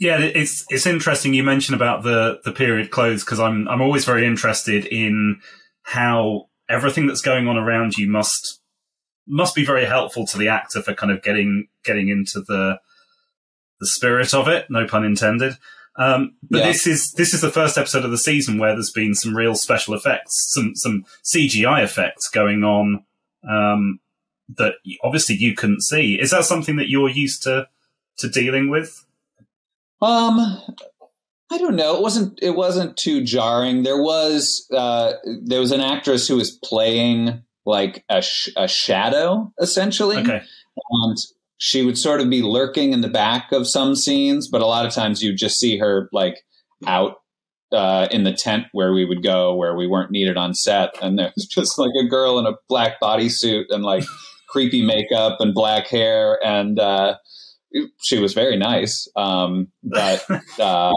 Yeah, it's it's interesting you mentioned about the the period clothes because I'm I'm always very interested in how everything that's going on around you must must be very helpful to the actor for kind of getting getting into the the spirit of it. No pun intended. Um, but Yeah. this is this is the first episode of the season where there's been some real special effects, some some CGI effects going on um, that obviously you couldn't see. Is that something that you're used to to dealing with? Um, I don't know. It wasn't. It wasn't too jarring. There was. Uh, there was an actress who was playing like a, sh- a shadow, essentially, Okay. and she would sort of be lurking in the back of some scenes. But a lot of times, you just see her like out uh, in the tent where we would go, where we weren't needed on set, and there was just like a girl in a black bodysuit and like creepy makeup and black hair, and uh, she was very nice. Um, but uh,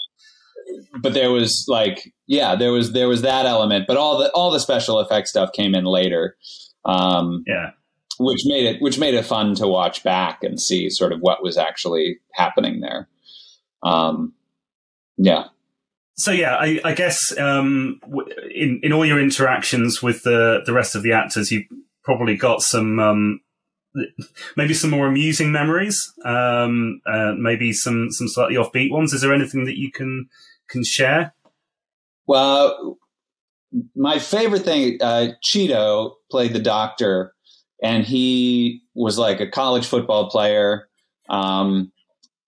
but there was like yeah, there was there was that element, but all the all the special effects stuff came in later. Um, Yeah. which made it which made it fun to watch back and see sort of what was actually happening there. Um, yeah. So yeah, I, I guess um, in in all your interactions with the the rest of the actors, you probably got some um, maybe some more amusing memories, um, uh, maybe some some slightly offbeat ones. Is there anything that you can can share? Well, my favorite thing, uh, Cheeto played the doctor, and he was like a college football player. Um,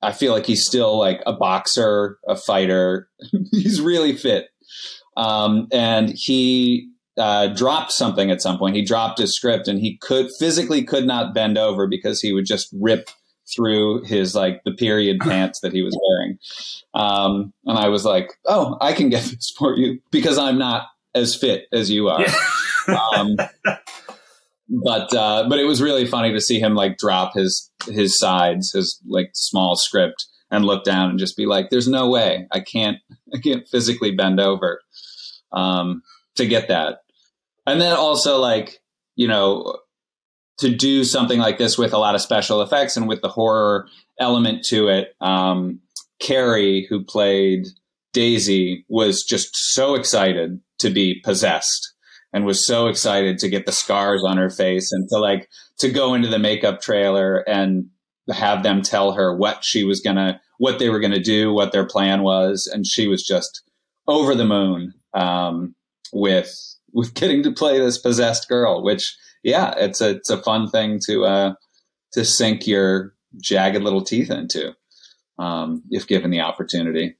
I feel like he's still like a boxer, a fighter. he's really fit. Um, and he uh, dropped something at some point. He dropped his script, and he could physically could not bend over because he would just rip through his like the period pants that he was wearing. Um, and I was like, "Oh, I can get this for you because I'm not as fit as you are." um, but uh, but it was really funny to see him like drop his his sides, his like small script, and look down and just be like, "There's no way I can't I can't physically bend over um, to get that." And then also like you know to do something like this with a lot of special effects and with the horror element to it. Um, Carrie, who played Daisy, was just so excited to be possessed and was so excited to get the scars on her face and to like to go into the makeup trailer and have them tell her what she was gonna what they were to do, what their plan was, and she was just over the moon um, with with getting to play this possessed girl. Which, yeah, it's a it's a fun thing to uh, to sink your jagged little teeth into um, if given the opportunity.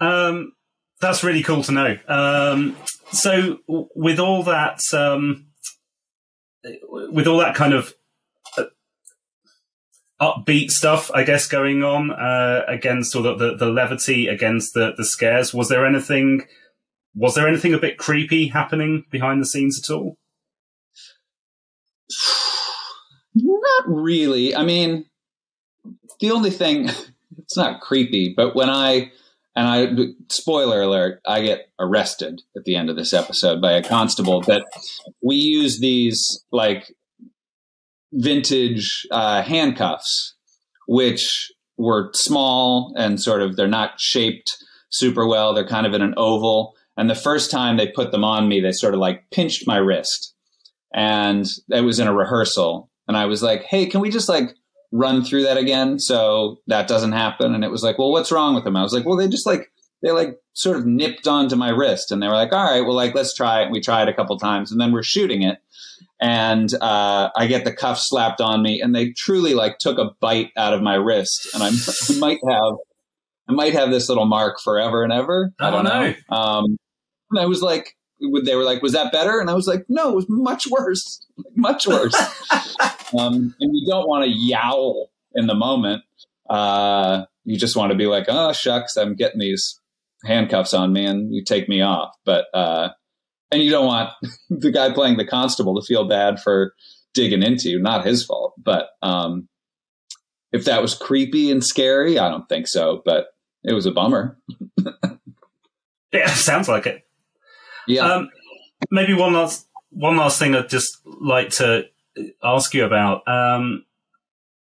Um, that's really cool to know. Um, so, with all that, um, with all that kind of uh, upbeat stuff, I guess, going on uh, against all the, the, the levity against the the scares, was there anything? Was there anything a bit creepy happening behind the scenes at all? Not really. I mean, the only thing it's not creepy, but when I and I spoiler alert, I get arrested at the end of this episode by a constable But we use these like vintage uh, handcuffs, which were small and sort of they're not shaped super well. They're kind of in an oval. And the first time they put them on me, they sort of like pinched my wrist. And it was in a rehearsal. And I was like, hey, can we just like run through that again? So that doesn't happen. And it was like well what's wrong with them? I was like well they just like they like sort of nipped onto my wrist. And they were like all right well like let's try it. And we tried a couple times. And then we're shooting it. And uh, i get the cuff slapped on me. And they truly like took a bite out of my wrist. And i might have i might have this little mark forever and ever. I don't know. Um, and i was like they were like was that better and i was like no it was much worse much worse um, and you don't want to yowl in the moment. Uh, you just want to be like, oh shucks, I'm getting these handcuffs on me, and you take me off. But uh, and you don't want the guy playing the constable to feel bad for digging into you. Not his fault. But um, if that was creepy and scary, I don't think so. But it was a bummer. yeah, sounds like it. Yeah. Um, maybe one last one last thing I'd just like to ask you about. Um,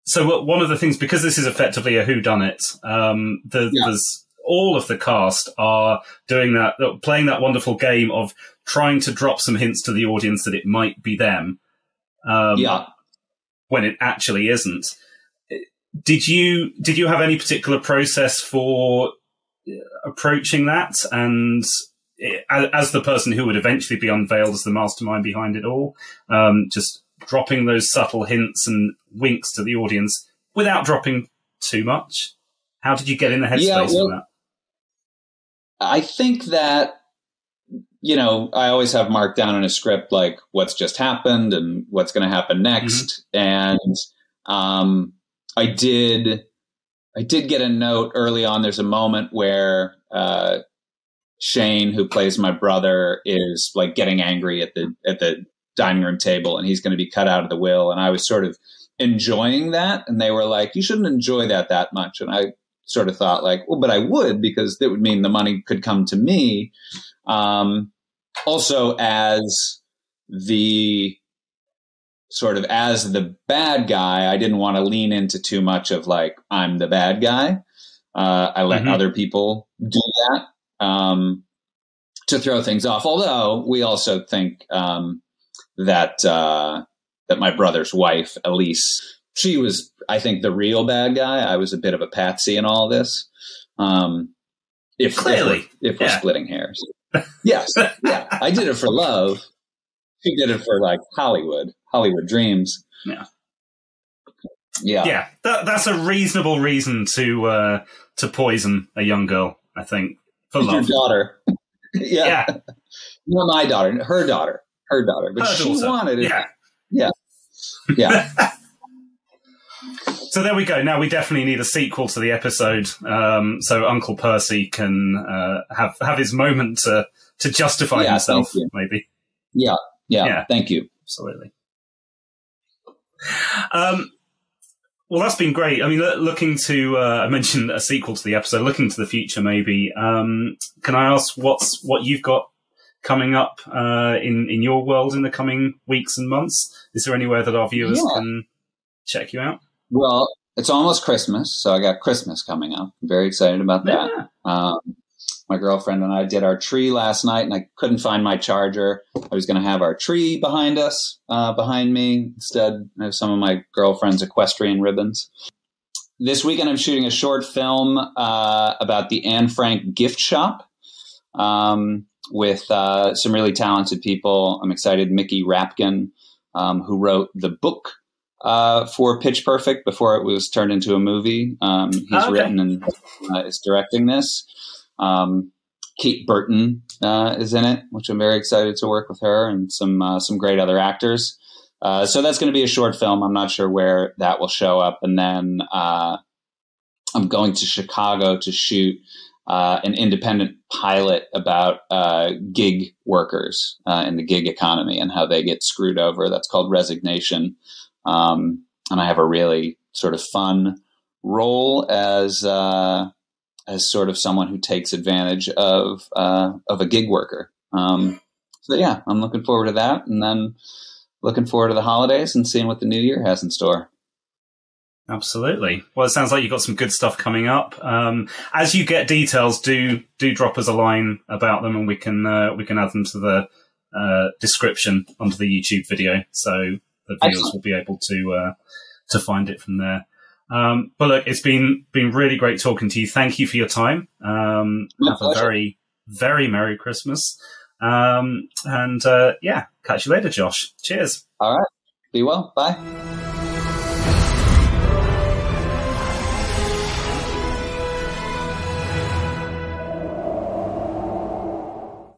so one of the things, because this is effectively a whodunit, um, the, yeah. there's all of the cast are doing that, playing that wonderful game of trying to drop some hints to the audience that it might be them. Um, yeah. When it actually isn't. Did you did you have any particular process for approaching that? And as the person who would eventually be unveiled as the mastermind behind it all, um, just dropping those subtle hints and winks to the audience without dropping too much. How did you get in the headspace yeah, well, for that? I think that you know, I always have marked down in a script like what's just happened and what's going to happen next. Mm-hmm. And um, I did, I did get a note early on. There's a moment where uh, Shane, who plays my brother, is like getting angry at the at the dining room table and he's going to be cut out of the will. And I was sort of enjoying that. And they were like, you shouldn't enjoy that that much. And I sort of thought like, well, but I would because that would mean the money could come to me. Um, also as the sort of as the bad guy, I didn't want to lean into too much of like, I'm the bad guy. Uh, I let mm-hmm. other people do that. Um, to throw things off. Although we also think um, that uh, that my brother's wife, Elyse, she was, I think, the real bad guy. I was a bit of a patsy in all this. Um, if clearly, if we're, if we're yeah. splitting hairs, yes, yeah, I did it for love. She did it for like Hollywood, Hollywood dreams. Yeah, yeah, yeah. That, that's a reasonable reason to uh, to poison a young girl. I think. Your daughter. yeah. yeah. Not my daughter, her daughter her daughter, but her she daughter. wanted it. Yeah, yeah, yeah. so there we go. Now we definitely need a sequel to the episode, um, so Uncle Percy can uh, have have his moment to to justify yeah, himself. Maybe. Yeah, yeah, yeah. Thank you. Absolutely. Um, well, that's been great. I mean, looking to, uh, I mentioned a sequel to the episode, looking to the future, maybe. Um, can I ask what's, what you've got coming up uh, in in your world in the coming weeks and months? Is there anywhere that our viewers yeah. can check you out? Well, it's almost Christmas, so I got Christmas coming up. I'm very excited about that. Yeah. Um, my girlfriend and I did our tree last night, and I couldn't find my charger. I was going to have our tree behind us, uh, behind me. Instead, I have some of my girlfriend's equestrian ribbons. this weekend I'm shooting a short film uh, about the Anne Frank gift shop um, with uh, some really talented people. I'm excited. Mickey Rapkin, um, who wrote the book uh, for Pitch Perfect before it was turned into a movie. Um, he's okay. written and uh, is directing this. Um, Kate Burton uh, is in it, which I'm very excited to work with her and some uh, some great other actors. Uh, so that's going to be a short film. I'm not sure where that will show up, and then uh, I'm going to Chicago to shoot uh, an independent pilot about uh, gig workers in the gig economy and how they get screwed over. That's called Resignation, um, and I have a really sort of fun role as as sort of someone who takes advantage of uh, of a gig worker. Um, so yeah, I'm looking forward to that, and then looking forward to the holidays and seeing what the new year has in store. Absolutely. Well, it sounds like you've got some good stuff coming up. Um, as you get details, do do drop us a line about them, and we can uh, we can add them to the uh, description under the YouTube video, so the viewers Excellent. will be able to uh, to find it from there. Um, but look, it's been been really great talking to you. Thank you for your time. Um, have pleasure. a very very merry Christmas. Um, and uh, yeah, catch you later, Josh. Cheers. All right. Be well. Bye.